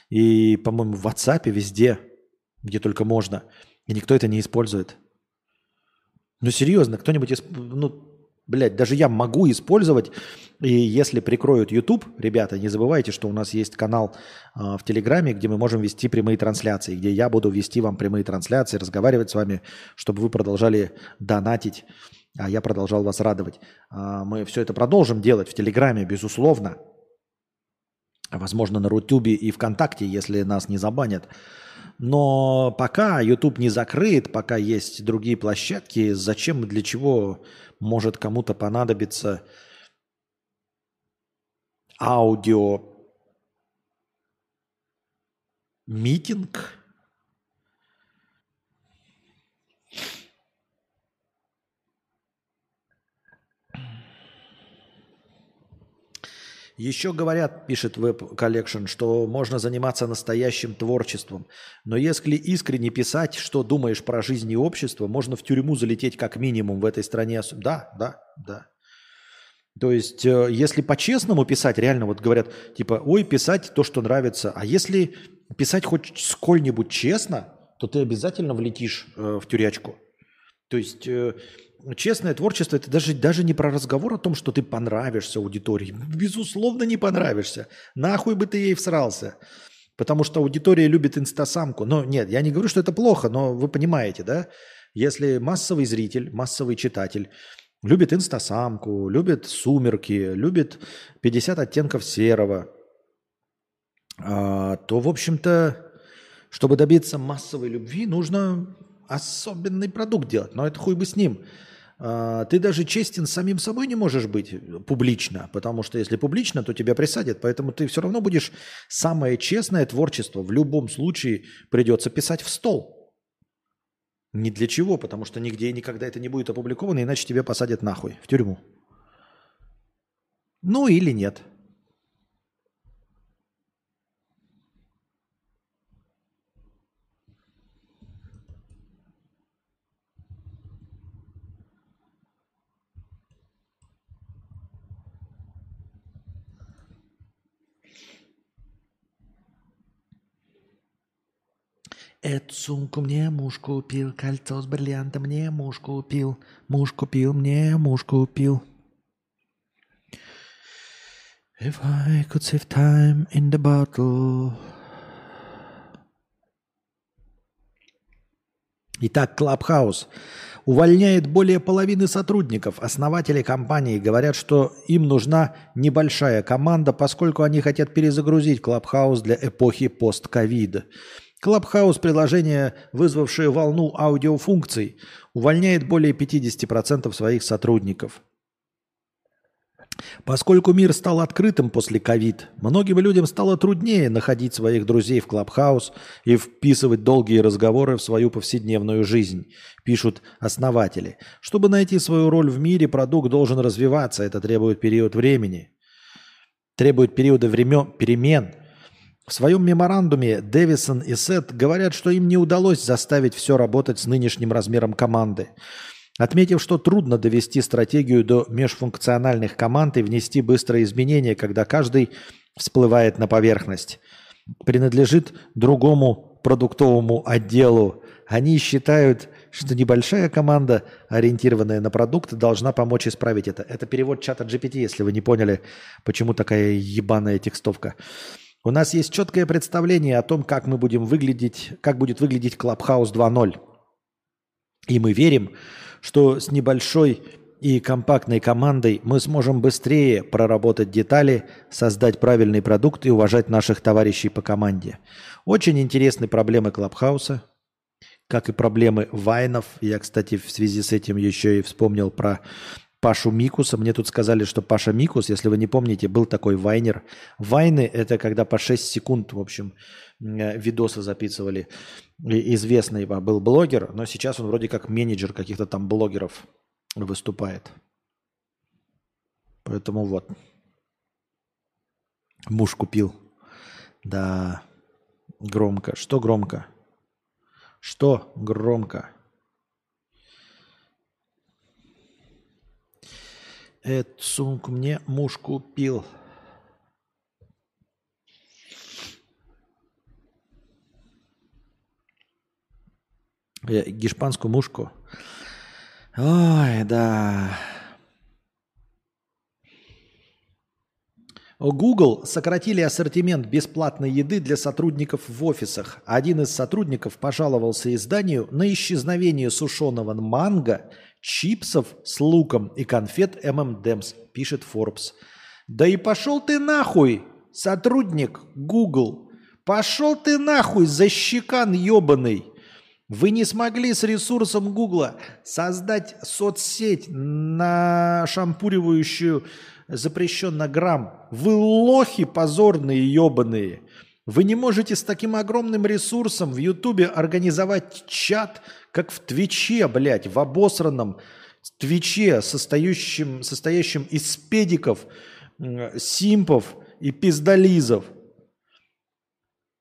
и, по-моему, в WhatsApp везде, где только можно, и никто это не использует. Ну серьезно, кто-нибудь, ну Блять, даже я могу использовать, и если прикроют YouTube, ребята, не забывайте, что у нас есть канал э, в Телеграме, где мы можем вести прямые трансляции, где я буду вести вам прямые трансляции, разговаривать с вами, чтобы вы продолжали донатить, а я продолжал вас радовать. Э, мы все это продолжим делать в Телеграме, безусловно. Возможно, на Рутюбе и ВКонтакте, если нас не забанят. Но пока YouTube не закрыт, пока есть другие площадки, зачем и для чего может кому-то понадобиться аудио митинг. Еще говорят, пишет Web Collection, что можно заниматься настоящим творчеством. Но если искренне писать, что думаешь про жизнь и общество, можно в тюрьму залететь как минимум в этой стране. Да, да, да. То есть, э, если по-честному писать, реально вот говорят, типа, ой, писать то, что нравится. А если писать хоть сколь-нибудь честно, то ты обязательно влетишь э, в тюрячку. То есть э, честное творчество это даже, даже не про разговор о том, что ты понравишься аудитории. Безусловно, не понравишься. Нахуй бы ты ей всрался. Потому что аудитория любит инстасамку. Но нет, я не говорю, что это плохо, но вы понимаете, да? Если массовый зритель, массовый читатель любит инстасамку, любит сумерки, любит 50 оттенков серого, а, то, в общем-то, чтобы добиться массовой любви, нужно особенный продукт делать. Но это хуй бы с ним. А, ты даже честен самим собой не можешь быть публично, потому что если публично, то тебя присадят. Поэтому ты все равно будешь самое честное творчество в любом случае придется писать в стол. Ни для чего, потому что нигде и никогда это не будет опубликовано, иначе тебя посадят нахуй в тюрьму. Ну или нет. Эту сумку мне муж купил, кольцо с бриллиантом мне муж купил, муж купил, мне муж купил. If I could save time in the bottle. Итак, Клабхаус увольняет более половины сотрудников. Основатели компании говорят, что им нужна небольшая команда, поскольку они хотят перезагрузить Клабхаус для эпохи пост-ковида. Клабхаус, приложение, вызвавшее волну аудиофункций, увольняет более 50% своих сотрудников. Поскольку мир стал открытым после ковид, многим людям стало труднее находить своих друзей в Клабхаус и вписывать долгие разговоры в свою повседневную жизнь, пишут основатели. Чтобы найти свою роль в мире, продукт должен развиваться, это требует период времени. Требует периода времен, перемен. В своем меморандуме Дэвисон и Сет говорят, что им не удалось заставить все работать с нынешним размером команды. Отметив, что трудно довести стратегию до межфункциональных команд и внести быстрые изменения, когда каждый всплывает на поверхность. Принадлежит другому продуктовому отделу. Они считают, что небольшая команда, ориентированная на продукт, должна помочь исправить это. Это перевод чата GPT, если вы не поняли, почему такая ебаная текстовка. У нас есть четкое представление о том, как мы будем выглядеть, как будет выглядеть Clubhouse 2.0. И мы верим, что с небольшой и компактной командой мы сможем быстрее проработать детали, создать правильный продукт и уважать наших товарищей по команде. Очень интересны проблемы Клабхауса, как и проблемы Вайнов. Я, кстати, в связи с этим еще и вспомнил про Пашу Микуса. Мне тут сказали, что Паша Микус, если вы не помните, был такой вайнер. Вайны – это когда по 6 секунд, в общем, Э, видосы записывали. Известный был блогер, но сейчас он вроде как менеджер каких-то там блогеров выступает. Поэтому вот. Муж купил. Да, громко. Что громко? Что громко? Эту сумку мне муж купил. Гешпанскую мушку. Ой, да. Google сократили ассортимент бесплатной еды для сотрудников в офисах. Один из сотрудников пожаловался изданию на исчезновение сушеного манго, чипсов с луком и конфет M&M's, пишет Forbes. Да и пошел ты нахуй, сотрудник Google. Пошел ты нахуй, защекан ебаный. Вы не смогли с ресурсом Гугла создать соцсеть, на шампуривающую запрещенно грамм. Вы лохи позорные, ебаные. Вы не можете с таким огромным ресурсом в Ютубе организовать чат, как в Твиче, блядь, в обосранном Твиче, состоящем, состоящем из педиков, симпов и пиздолизов.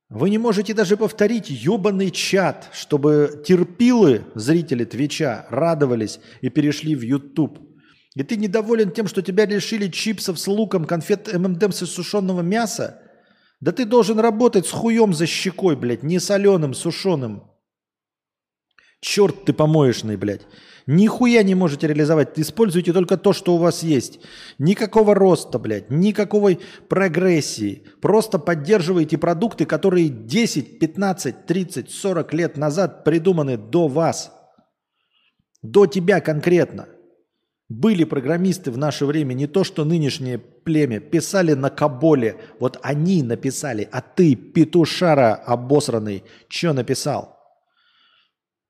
Вы не можете даже повторить ебаный чат, чтобы терпилы, зрители Твича, радовались и перешли в YouTube. И ты недоволен тем, что тебя лишили чипсов с луком, конфет ММДМ с сушеного мяса? Да ты должен работать с хуем за щекой, блядь, не соленым, сушеным. Черт ты помоечный, блядь. Нихуя не можете реализовать. Используйте только то, что у вас есть. Никакого роста, блядь, никакой прогрессии. Просто поддерживайте продукты, которые 10, 15, 30, 40 лет назад придуманы до вас. До тебя конкретно. Были программисты в наше время, не то что нынешнее племя, писали на Каболе. Вот они написали, а ты, петушара обосранный, что написал?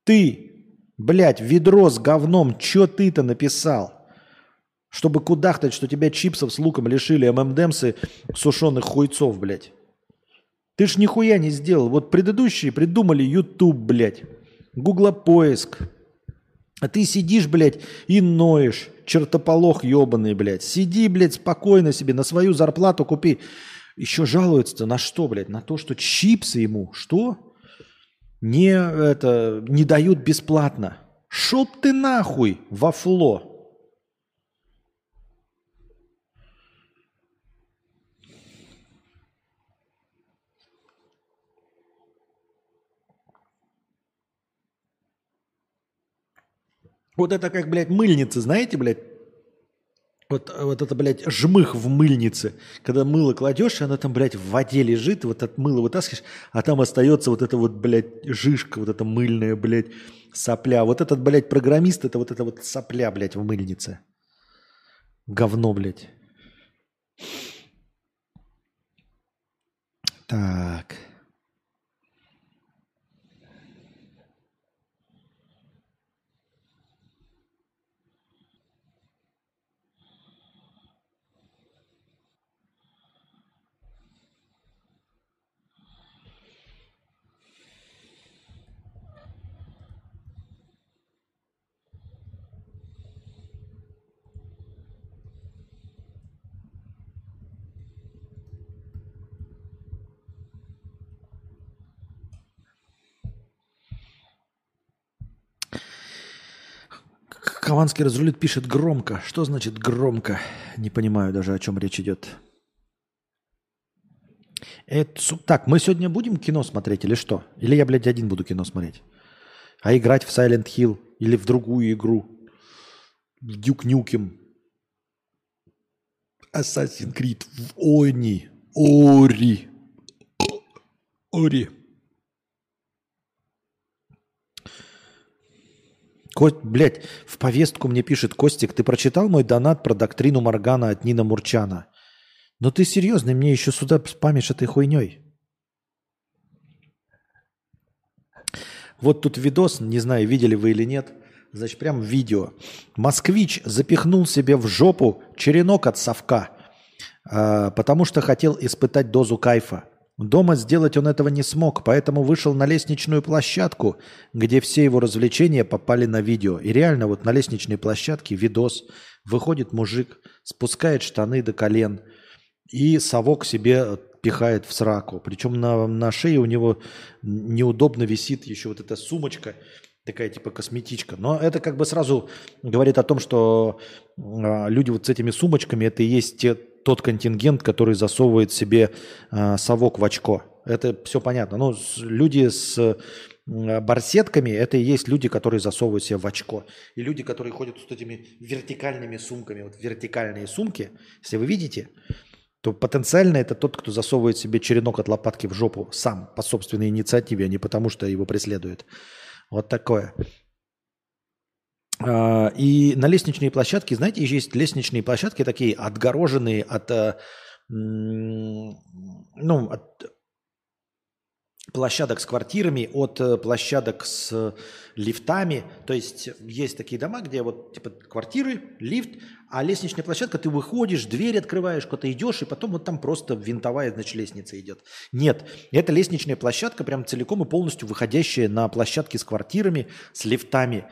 Ты Блять, ведро с говном, чё ты-то написал? Чтобы кудахтать, что тебя чипсов с луком лишили ММДМсы сушеных хуйцов, блядь. Ты ж нихуя не сделал. Вот предыдущие придумали YouTube, блядь. Гуглопоиск. А ты сидишь, блядь, и ноешь. Чертополох ебаный, блядь. Сиди, блядь, спокойно себе, на свою зарплату купи. Еще жалуется на что, блядь? На то, что чипсы ему. Что? не, это, не дают бесплатно. Шоп ты нахуй во фло. Вот это как, блядь, мыльница, знаете, блядь? Вот, вот это, блядь, жмых в мыльнице. Когда мыло кладешь, и оно там, блядь, в воде лежит, вот от мыла вытаскиваешь, а там остается вот эта вот, блядь, жишка, вот эта мыльная, блядь, сопля. Вот этот, блядь, программист, это вот эта вот сопля, блядь, в мыльнице. Говно, блядь. Так. Хованский разрулит, пишет громко. Что значит громко? Не понимаю даже, о чем речь идет. Это, так, мы сегодня будем кино смотреть или что? Или я, блядь, один буду кино смотреть? А играть в Silent Hill или в другую игру? В Duke Nukem? Assassin's Creed в Они. Ори. Ори. Кость, блядь, в повестку мне пишет Костик, ты прочитал мой донат про доктрину Моргана от Нина Мурчана? Но ты серьезно, мне еще сюда спамишь этой хуйней. Вот тут видос, не знаю, видели вы или нет. Значит, прям видео. Москвич запихнул себе в жопу черенок от совка, э, потому что хотел испытать дозу кайфа. Дома сделать он этого не смог, поэтому вышел на лестничную площадку, где все его развлечения попали на видео. И реально вот на лестничной площадке видос. Выходит мужик, спускает штаны до колен и совок себе пихает в сраку. Причем на, на шее у него неудобно висит еще вот эта сумочка, такая типа косметичка. Но это как бы сразу говорит о том, что э, люди вот с этими сумочками, это и есть те тот контингент, который засовывает себе э, совок в очко. Это все понятно. Но люди с э, барсетками, это и есть люди, которые засовывают себе в очко. И люди, которые ходят с этими вертикальными сумками, вот вертикальные сумки, если вы видите, то потенциально это тот, кто засовывает себе черенок от лопатки в жопу сам, по собственной инициативе, а не потому, что его преследуют. Вот такое. А, и на лестничные площадки, знаете, есть лестничные площадки такие отгороженные от, э, ну, от площадок с квартирами, от э, площадок с лифтами. То есть есть такие дома, где вот типа квартиры, лифт, а лестничная площадка, ты выходишь, дверь открываешь, куда-то идешь, и потом вот там просто винтовая, значит, лестница идет. Нет, это лестничная площадка, прям целиком и полностью выходящая на площадки с квартирами, с лифтами.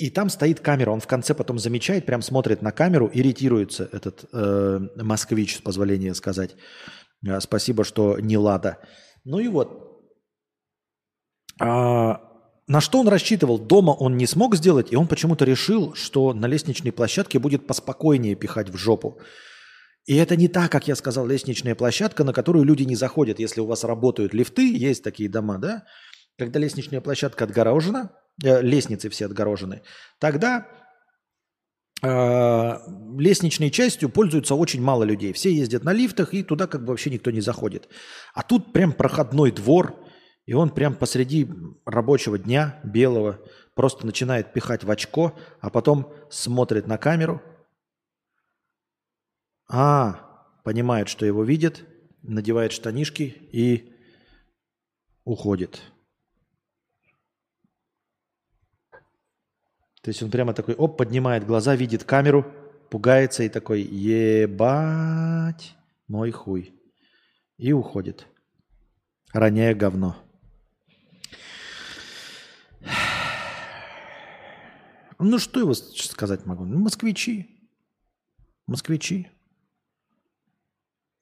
И там стоит камера, он в конце потом замечает, прям смотрит на камеру, иритируется этот э, москвич, с позволения сказать. Э, спасибо, что не лада. Ну и вот. А, на что он рассчитывал? Дома он не смог сделать, и он почему-то решил, что на лестничной площадке будет поспокойнее пихать в жопу. И это не так, как я сказал, лестничная площадка, на которую люди не заходят. Если у вас работают лифты, есть такие дома, да? Когда лестничная площадка отгорожена, лестницы все отгорожены, тогда э, лестничной частью пользуются очень мало людей. Все ездят на лифтах, и туда как бы вообще никто не заходит. А тут прям проходной двор, и он прям посреди рабочего дня белого просто начинает пихать в очко, а потом смотрит на камеру. А, понимает, что его видят, надевает штанишки и уходит. То есть он прямо такой, оп, поднимает глаза, видит камеру, пугается и такой, ебать мой хуй. И уходит, роняя говно. Ну, что его сказать могу? Ну, москвичи. Москвичи.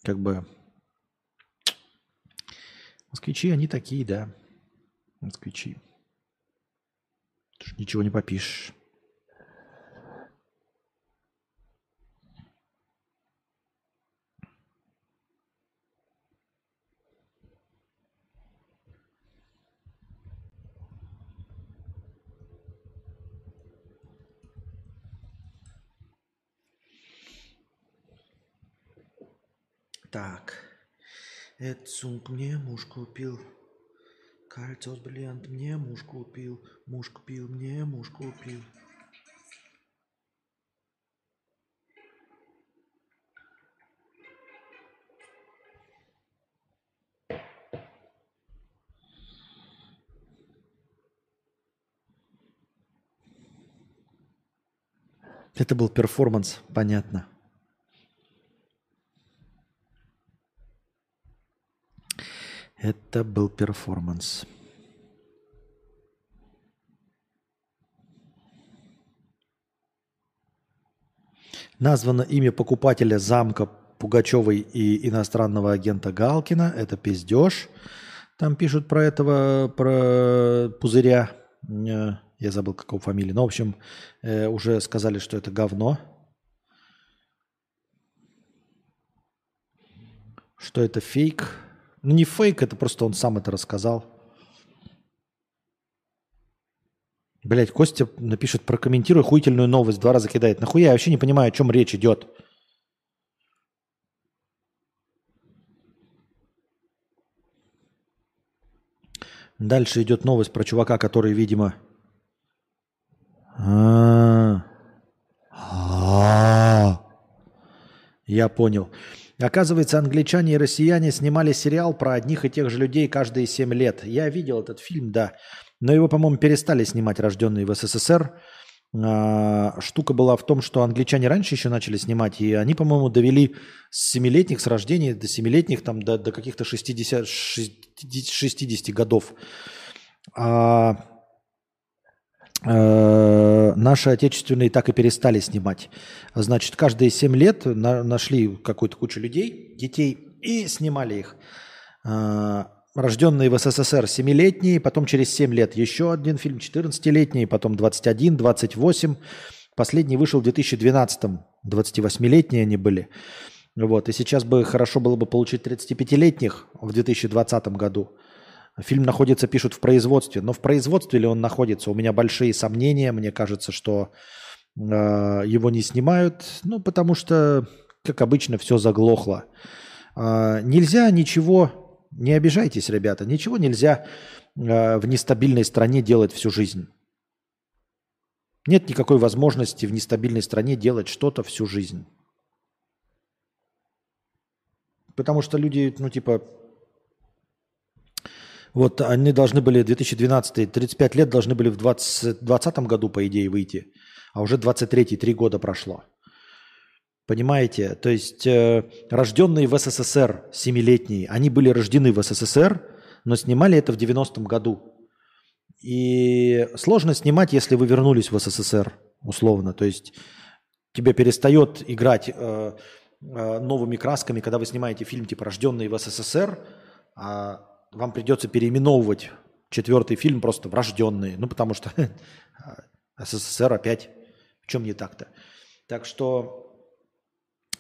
Как бы... Москвичи, они такие, да. Москвичи. Тут ничего не попишешь. Так. Эдсунг мне муж купил Кольцо с бриллиантом мне муж купил. Муж купил мне, муж купил. Это был перформанс, понятно. Это был перформанс. Названо имя покупателя замка Пугачевой и иностранного агента Галкина. Это пиздеж. Там пишут про этого, про пузыря. Э, я забыл, какого фамилии. Но, в общем, э, уже сказали, что это говно. Что это фейк. Ну, не фейк, это просто он сам это рассказал. Блять, Костя напишет, прокомментируй охуительную новость, два раза кидает. Нахуя? Я вообще не понимаю, о чем речь идет. Дальше идет новость про чувака, который, видимо... А. А. Я понял. Оказывается, англичане и россияне снимали сериал про одних и тех же людей каждые 7 лет. Я видел этот фильм, да. Но его, по-моему, перестали снимать рожденные в СССР. А, штука была в том, что англичане раньше еще начали снимать, и они, по-моему, довели с 7-летних, с рождения до 7-летних, там, до, до каких-то 60, 60, 60 годов. А наши отечественные так и перестали снимать. Значит, каждые 7 лет на, нашли какую-то кучу людей, детей, и снимали их. Э, рожденные в СССР 7-летние, потом через 7 лет еще один фильм, 14-летний, потом 21, 28. Последний вышел в 2012-м, 28-летние они были. Вот, и сейчас бы хорошо было бы получить 35-летних в 2020 году. Фильм находится, пишут, в производстве. Но в производстве ли он находится? У меня большие сомнения. Мне кажется, что э, его не снимают. Ну, потому что, как обычно, все заглохло. Э, нельзя ничего, не обижайтесь, ребята, ничего нельзя э, в нестабильной стране делать всю жизнь. Нет никакой возможности в нестабильной стране делать что-то всю жизнь. Потому что люди, ну, типа, вот они должны были 2012, 35 лет должны были в 2020 году, по идее, выйти. А уже 23, три года прошло. Понимаете? То есть э, рожденные в СССР, семилетние, они были рождены в СССР, но снимали это в 90-м году. И сложно снимать, если вы вернулись в СССР, условно. То есть тебя перестает играть э, э, новыми красками, когда вы снимаете фильм типа «Рожденные в СССР», а вам придется переименовывать четвертый фильм просто врожденные. Ну, потому что СССР опять в чем не так-то. Так что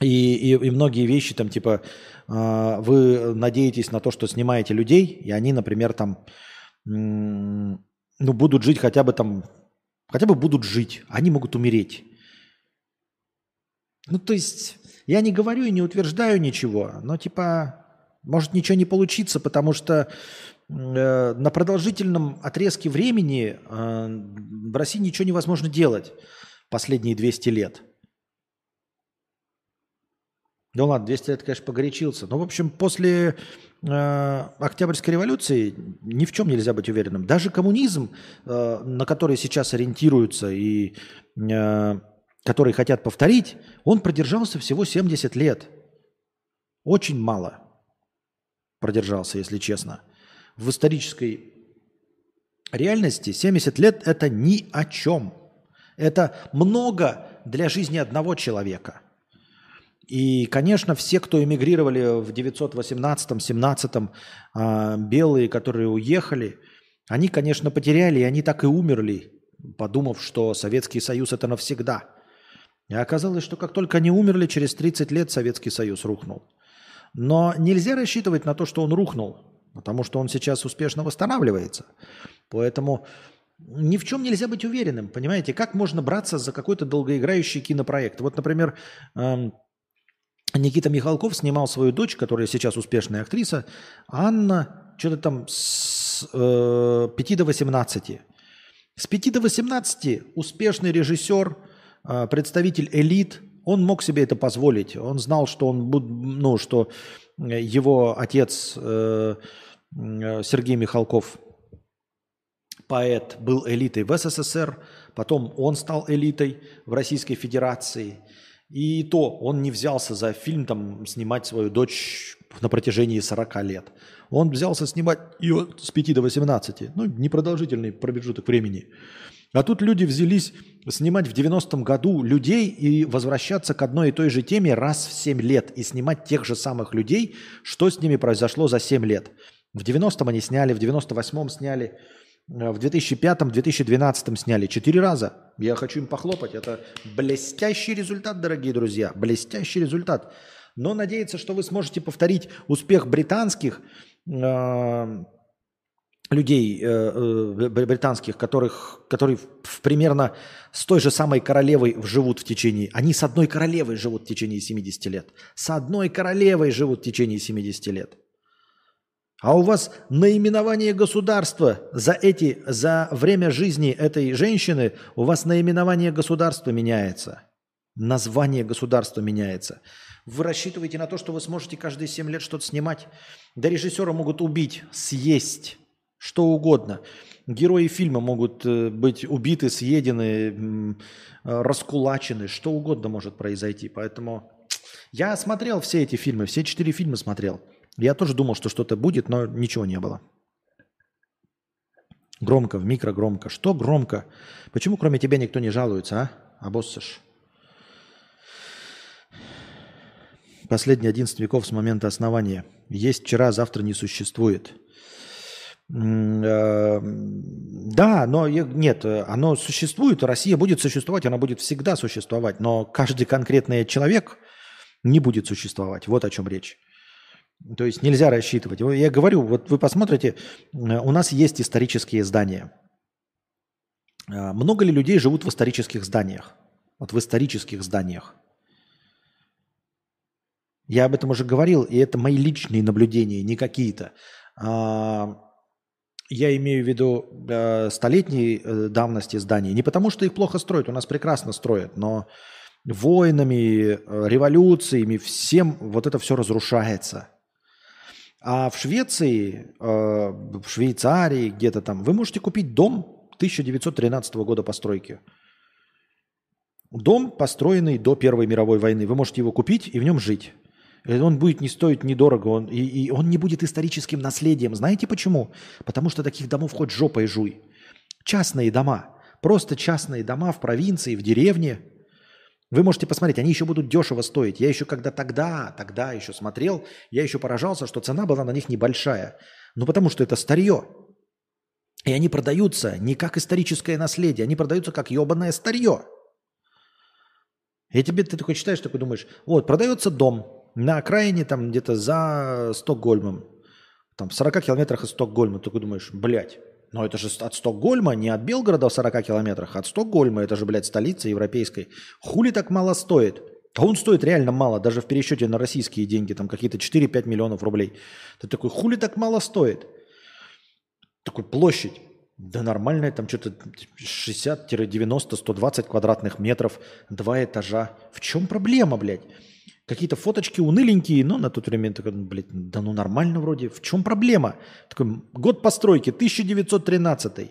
и, и, и многие вещи там типа э, вы надеетесь на то, что снимаете людей, и они, например, там ну, будут жить хотя бы там, хотя бы будут жить, они могут умереть. Ну, то есть, я не говорю и не утверждаю ничего, но типа может ничего не получиться, потому что э, на продолжительном отрезке времени э, в России ничего невозможно делать последние 200 лет. Ну ладно, 200 лет, конечно, погорячился. Но, в общем, после э, Октябрьской революции ни в чем нельзя быть уверенным. Даже коммунизм, э, на который сейчас ориентируются и э, который хотят повторить, он продержался всего 70 лет. Очень мало продержался, если честно. В исторической реальности 70 лет – это ни о чем. Это много для жизни одного человека. И, конечно, все, кто эмигрировали в 918-17, а, белые, которые уехали, они, конечно, потеряли, и они так и умерли, подумав, что Советский Союз – это навсегда. И оказалось, что как только они умерли, через 30 лет Советский Союз рухнул. Но нельзя рассчитывать на то, что он рухнул, потому что он сейчас успешно восстанавливается. Поэтому ни в чем нельзя быть уверенным, понимаете? Как можно браться за какой-то долгоиграющий кинопроект? Вот, например, эм, Никита Михалков снимал свою дочь, которая сейчас успешная актриса, Анна, что-то там с э, 5 до 18. С 5 до 18 успешный режиссер, э, представитель элит, он мог себе это позволить. Он знал, что он, ну, что его отец э, э, Сергей Михалков, поэт, был элитой в СССР, потом он стал элитой в Российской Федерации. И то он не взялся за фильм там снимать свою дочь на протяжении 40 лет. Он взялся снимать ее с 5 до 18. Ну, непродолжительный промежуток времени. А тут люди взялись снимать в 90-м году людей и возвращаться к одной и той же теме раз в 7 лет и снимать тех же самых людей, что с ними произошло за 7 лет. В 90-м они сняли, в 98-м сняли, э, в 2005-м, 2012-м сняли. Четыре раза. Я хочу им похлопать. Это блестящий результат, дорогие друзья. Блестящий результат. Но надеяться, что вы сможете повторить успех британских э, людей э, э, британских, которых, которые в, примерно с той же самой королевой живут в течение... Они с одной королевой живут в течение 70 лет. С одной королевой живут в течение 70 лет. А у вас наименование государства за эти, за время жизни этой женщины, у вас наименование государства меняется. Название государства меняется. Вы рассчитываете на то, что вы сможете каждые 7 лет что-то снимать? Да режиссера могут убить, съесть что угодно. Герои фильма могут э, быть убиты, съедены, э, раскулачены, что угодно может произойти. Поэтому я смотрел все эти фильмы, все четыре фильма смотрел. Я тоже думал, что что-то будет, но ничего не было. Громко, в микро громко. Что громко? Почему кроме тебя никто не жалуется, а? Обоссышь. Последний 11 веков с момента основания. Есть вчера, завтра не существует. Э, да, но нет, оно существует, Россия будет существовать, она будет всегда существовать, но каждый конкретный человек не будет существовать. Вот о чем речь. То есть нельзя рассчитывать. Я говорю, вот вы посмотрите, у нас есть исторические здания. Э, много ли людей живут в исторических зданиях? Вот в исторических зданиях. Я об этом уже говорил, и это мои личные наблюдения, не какие-то. Я имею в виду э, столетней э, давности зданий. Не потому, что их плохо строят, у нас прекрасно строят, но войнами, э, революциями, всем вот это все разрушается. А в Швеции, э, в Швейцарии, где-то там, вы можете купить дом 1913 года постройки. Дом, построенный до Первой мировой войны. Вы можете его купить и в нем жить. Он будет не стоить недорого, он, и, и он не будет историческим наследием. Знаете почему? Потому что таких домов хоть жопой жуй. Частные дома, просто частные дома в провинции, в деревне. Вы можете посмотреть, они еще будут дешево стоить. Я еще когда тогда, тогда еще смотрел, я еще поражался, что цена была на них небольшая. Ну потому что это старье. И они продаются не как историческое наследие, они продаются как ебаное старье. И тебе ты такой читаешь, такой думаешь, вот, продается дом, на окраине, там где-то за Стокгольмом, там в 40 километрах от Стокгольма, ты думаешь, блядь, но это же от Стокгольма, не от Белгорода в 40 километрах, от Стокгольма, это же, блядь, столица европейской. Хули так мало стоит? А он стоит реально мало, даже в пересчете на российские деньги, там какие-то 4-5 миллионов рублей. Ты такой, хули так мало стоит? Такой площадь. Да нормальная, там что-то 60-90, 120 квадратных метров, два этажа. В чем проблема, блядь? Какие-то фоточки уныленькие, но на тот время такой, ну, блядь, да ну нормально вроде. В чем проблема? Такой, год постройки, 1913.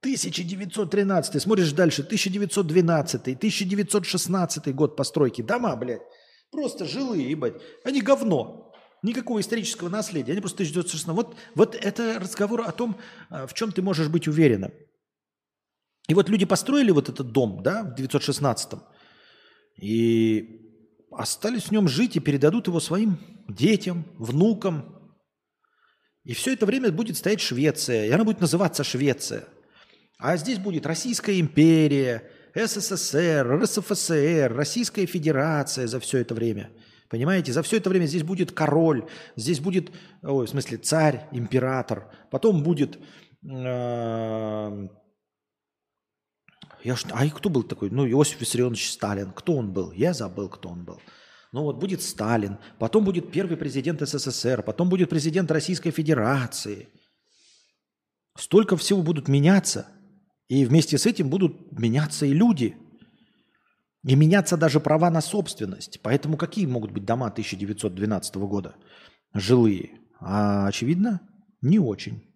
1913. Смотришь дальше, 1912, 1916 год постройки. Дома, блядь, просто жилые, ебать. Они говно. Никакого исторического наследия. Они просто 1916. Вот, вот это разговор о том, а, в чем ты можешь быть уверенным. И вот люди построили вот этот дом, да, в 916 -м. И остались в нем жить и передадут его своим детям, внукам. И все это время будет стоять Швеция, и она будет называться Швеция. А здесь будет Российская империя, СССР, РСФСР, Российская Федерация за все это время. Понимаете, за все это время здесь будет король, здесь будет, ой, в смысле, царь, император, потом будет э, я ж, а кто был такой? Ну, Иосиф Виссарионович Сталин. Кто он был? Я забыл, кто он был. Ну вот будет Сталин, потом будет первый президент СССР, потом будет президент Российской Федерации. Столько всего будут меняться. И вместе с этим будут меняться и люди. И меняться даже права на собственность. Поэтому какие могут быть дома 1912 года? Жилые. А очевидно, не очень.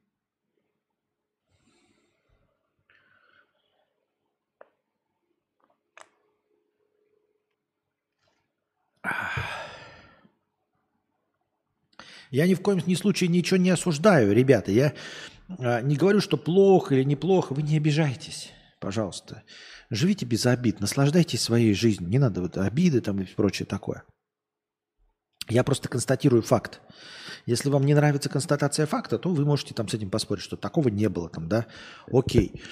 Я ни в коем ни случае ничего не осуждаю, ребята. Я а, не говорю, что плохо или неплохо. Вы не обижайтесь, пожалуйста. Живите без обид, наслаждайтесь своей жизнью. Не надо вот обиды там и прочее такое. Я просто констатирую факт. Если вам не нравится констатация факта, то вы можете там с этим поспорить, что такого не было там, да, окей.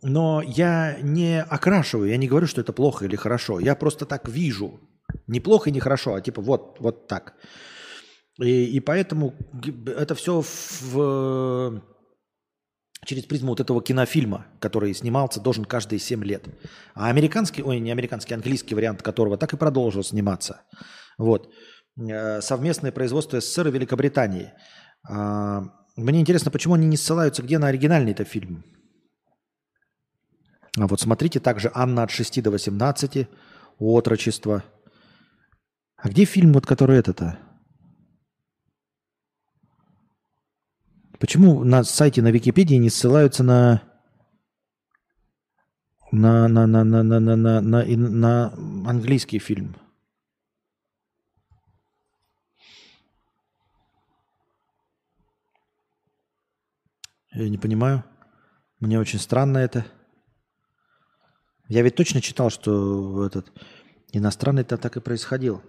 Но я не окрашиваю, я не говорю, что это плохо или хорошо. Я просто так вижу. Не плохо и не хорошо, а типа вот, вот так. И, и поэтому это все в, через призму вот этого кинофильма, который снимался, должен каждые 7 лет. А американский, ой, не американский, английский вариант которого так и продолжил сниматься. Вот. Э, совместное производство СССР и Великобритании. А, мне интересно, почему они не ссылаются где на оригинальный это фильм? А вот смотрите также «Анна от 6 до 18», «Отрочество». А где фильм, вот который это-то? Почему на сайте на Википедии не ссылаются на на на на на на на на, на, на английский фильм? Я не понимаю. Мне очень странно это. Я ведь точно читал, что этот иностранный-то так и происходил.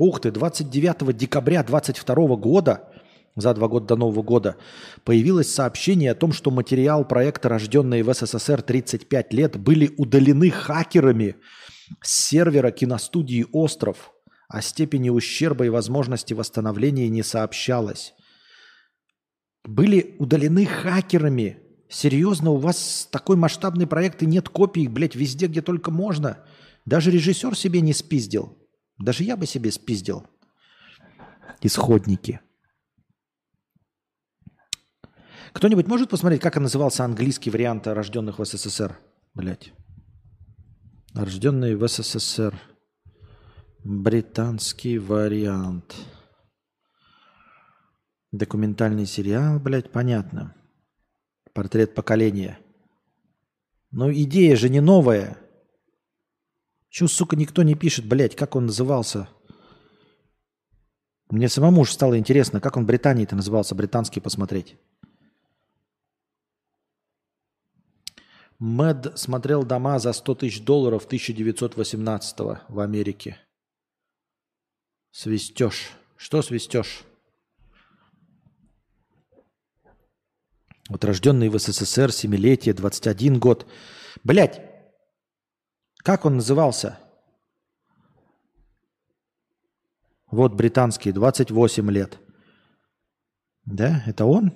Ух ты, 29 декабря 22 года, за два года до Нового года, появилось сообщение о том, что материал проекта, рожденные в СССР 35 лет, были удалены хакерами с сервера киностудии «Остров». О степени ущерба и возможности восстановления не сообщалось были удалены хакерами. Серьезно, у вас такой масштабный проект и нет копий, блядь, везде, где только можно. Даже режиссер себе не спиздил. Даже я бы себе спиздил. Исходники. Кто-нибудь может посмотреть, как назывался английский вариант рожденных в СССР? Блять. Рожденные в СССР. Британский вариант. Документальный сериал, блядь, понятно. Портрет поколения. Но идея же не новая. Чего, сука, никто не пишет, блядь, как он назывался? Мне самому уже стало интересно, как он в Британии-то назывался, британский посмотреть. Мэд смотрел дома за 100 тысяч долларов 1918 в Америке. Свистешь. Что свистешь? Вот рожденный в СССР, семилетие, 21 год. Блять, как он назывался? Вот британский, 28 лет. Да, это он?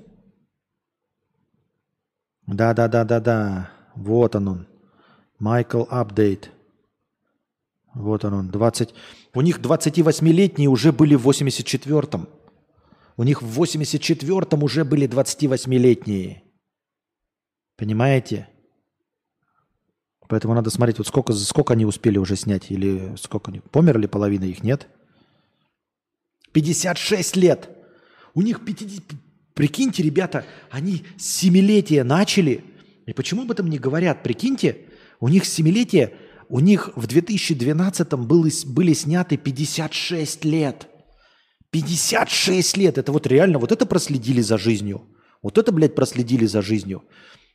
Да, да, да, да, да. Вот он он. Майкл Апдейт. Вот он он. 20... У них 28-летние уже были в 84-м. У них в 84-м уже были 28-летние. Понимаете? Поэтому надо смотреть, вот сколько, сколько они успели уже снять, или сколько они... Померли половина их, нет? 56 лет! У них 50... Прикиньте, ребята, они семилетие начали. И почему об этом не говорят? Прикиньте, у них семилетие, у них в 2012-м были, были сняты 56 лет – 56 лет. Это вот реально, вот это проследили за жизнью. Вот это, блядь, проследили за жизнью.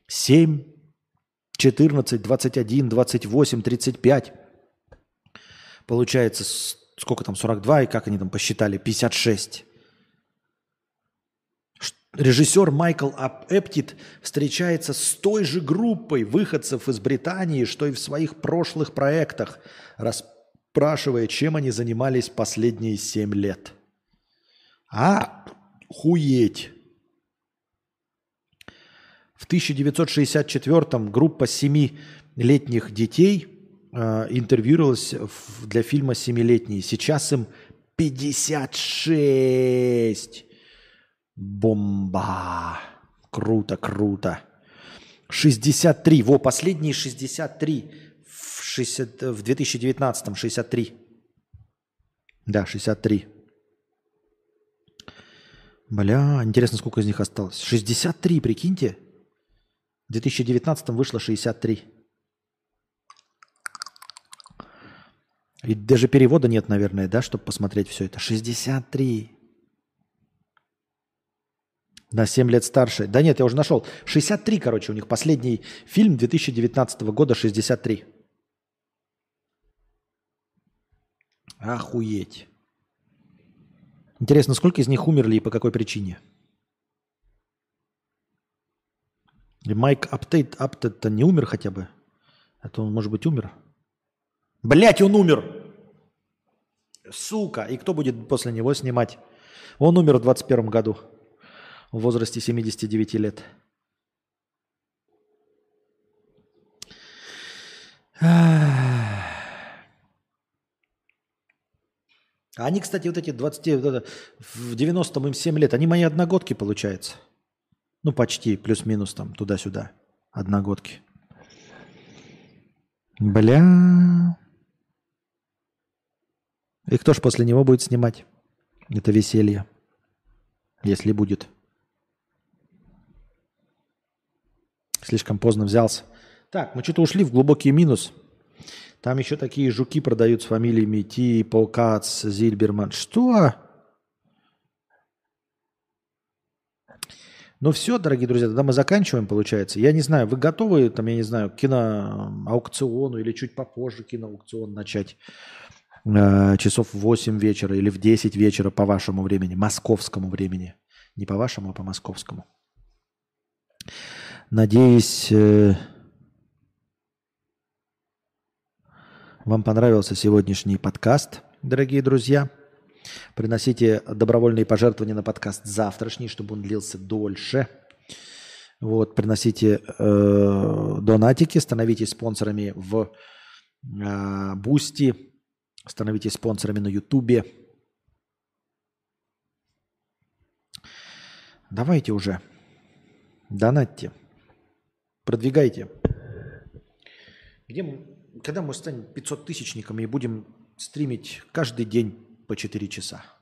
7, 14, 21, 28, 35. Получается, сколько там, 42, и как они там посчитали, 56. Режиссер Майкл Эптит встречается с той же группой выходцев из Британии, что и в своих прошлых проектах, расспрашивая, чем они занимались последние 7 лет – а хуеть. В 1964-м группа семилетних детей э, интервьюировалась в- для фильма «Семилетние». Сейчас им 56. Бомба. Круто, круто. 63. Во, последние 63. В, 60, в 2019 63. Да, 63. Бля, интересно, сколько из них осталось. 63, прикиньте. В 2019 вышло 63. И даже перевода нет, наверное, да, чтобы посмотреть все это. 63. На 7 лет старше. Да нет, я уже нашел. 63, короче, у них последний фильм 2019 года 63. Охуеть. Интересно, сколько из них умерли и по какой причине? И Майк Аптейт, Аптейт-то не умер хотя бы? А то он, может быть, умер? Блять, он умер! Сука! И кто будет после него снимать? Он умер в 21 году. В возрасте 79 лет. А они, кстати, вот эти 20, вот это, в 90-м им 7 лет, они мои одногодки, получается. Ну, почти, плюс-минус там, туда-сюда. Одногодки. Бля. И кто ж после него будет снимать? Это веселье. Если будет. Слишком поздно взялся. Так, мы что-то ушли в глубокий минус. Там еще такие жуки продают с фамилиями Ти, Полкац, Зильберман. Что? Ну все, дорогие друзья, тогда мы заканчиваем, получается. Я не знаю, вы готовы, там, я не знаю, к киноаукциону или чуть попозже киноаукцион начать? Э, часов в 8 вечера или в 10 вечера по вашему времени, московскому времени. Не по вашему, а по московскому. Надеюсь, э, вам понравился сегодняшний подкаст, дорогие друзья. Приносите добровольные пожертвования на подкаст завтрашний, чтобы он длился дольше. Вот, приносите э, донатики, становитесь спонсорами в э, Бусти, становитесь спонсорами на Ютубе. Давайте уже, донатьте, продвигайте. Где мы, когда мы станем 500 тысячниками и будем стримить каждый день по 4 часа?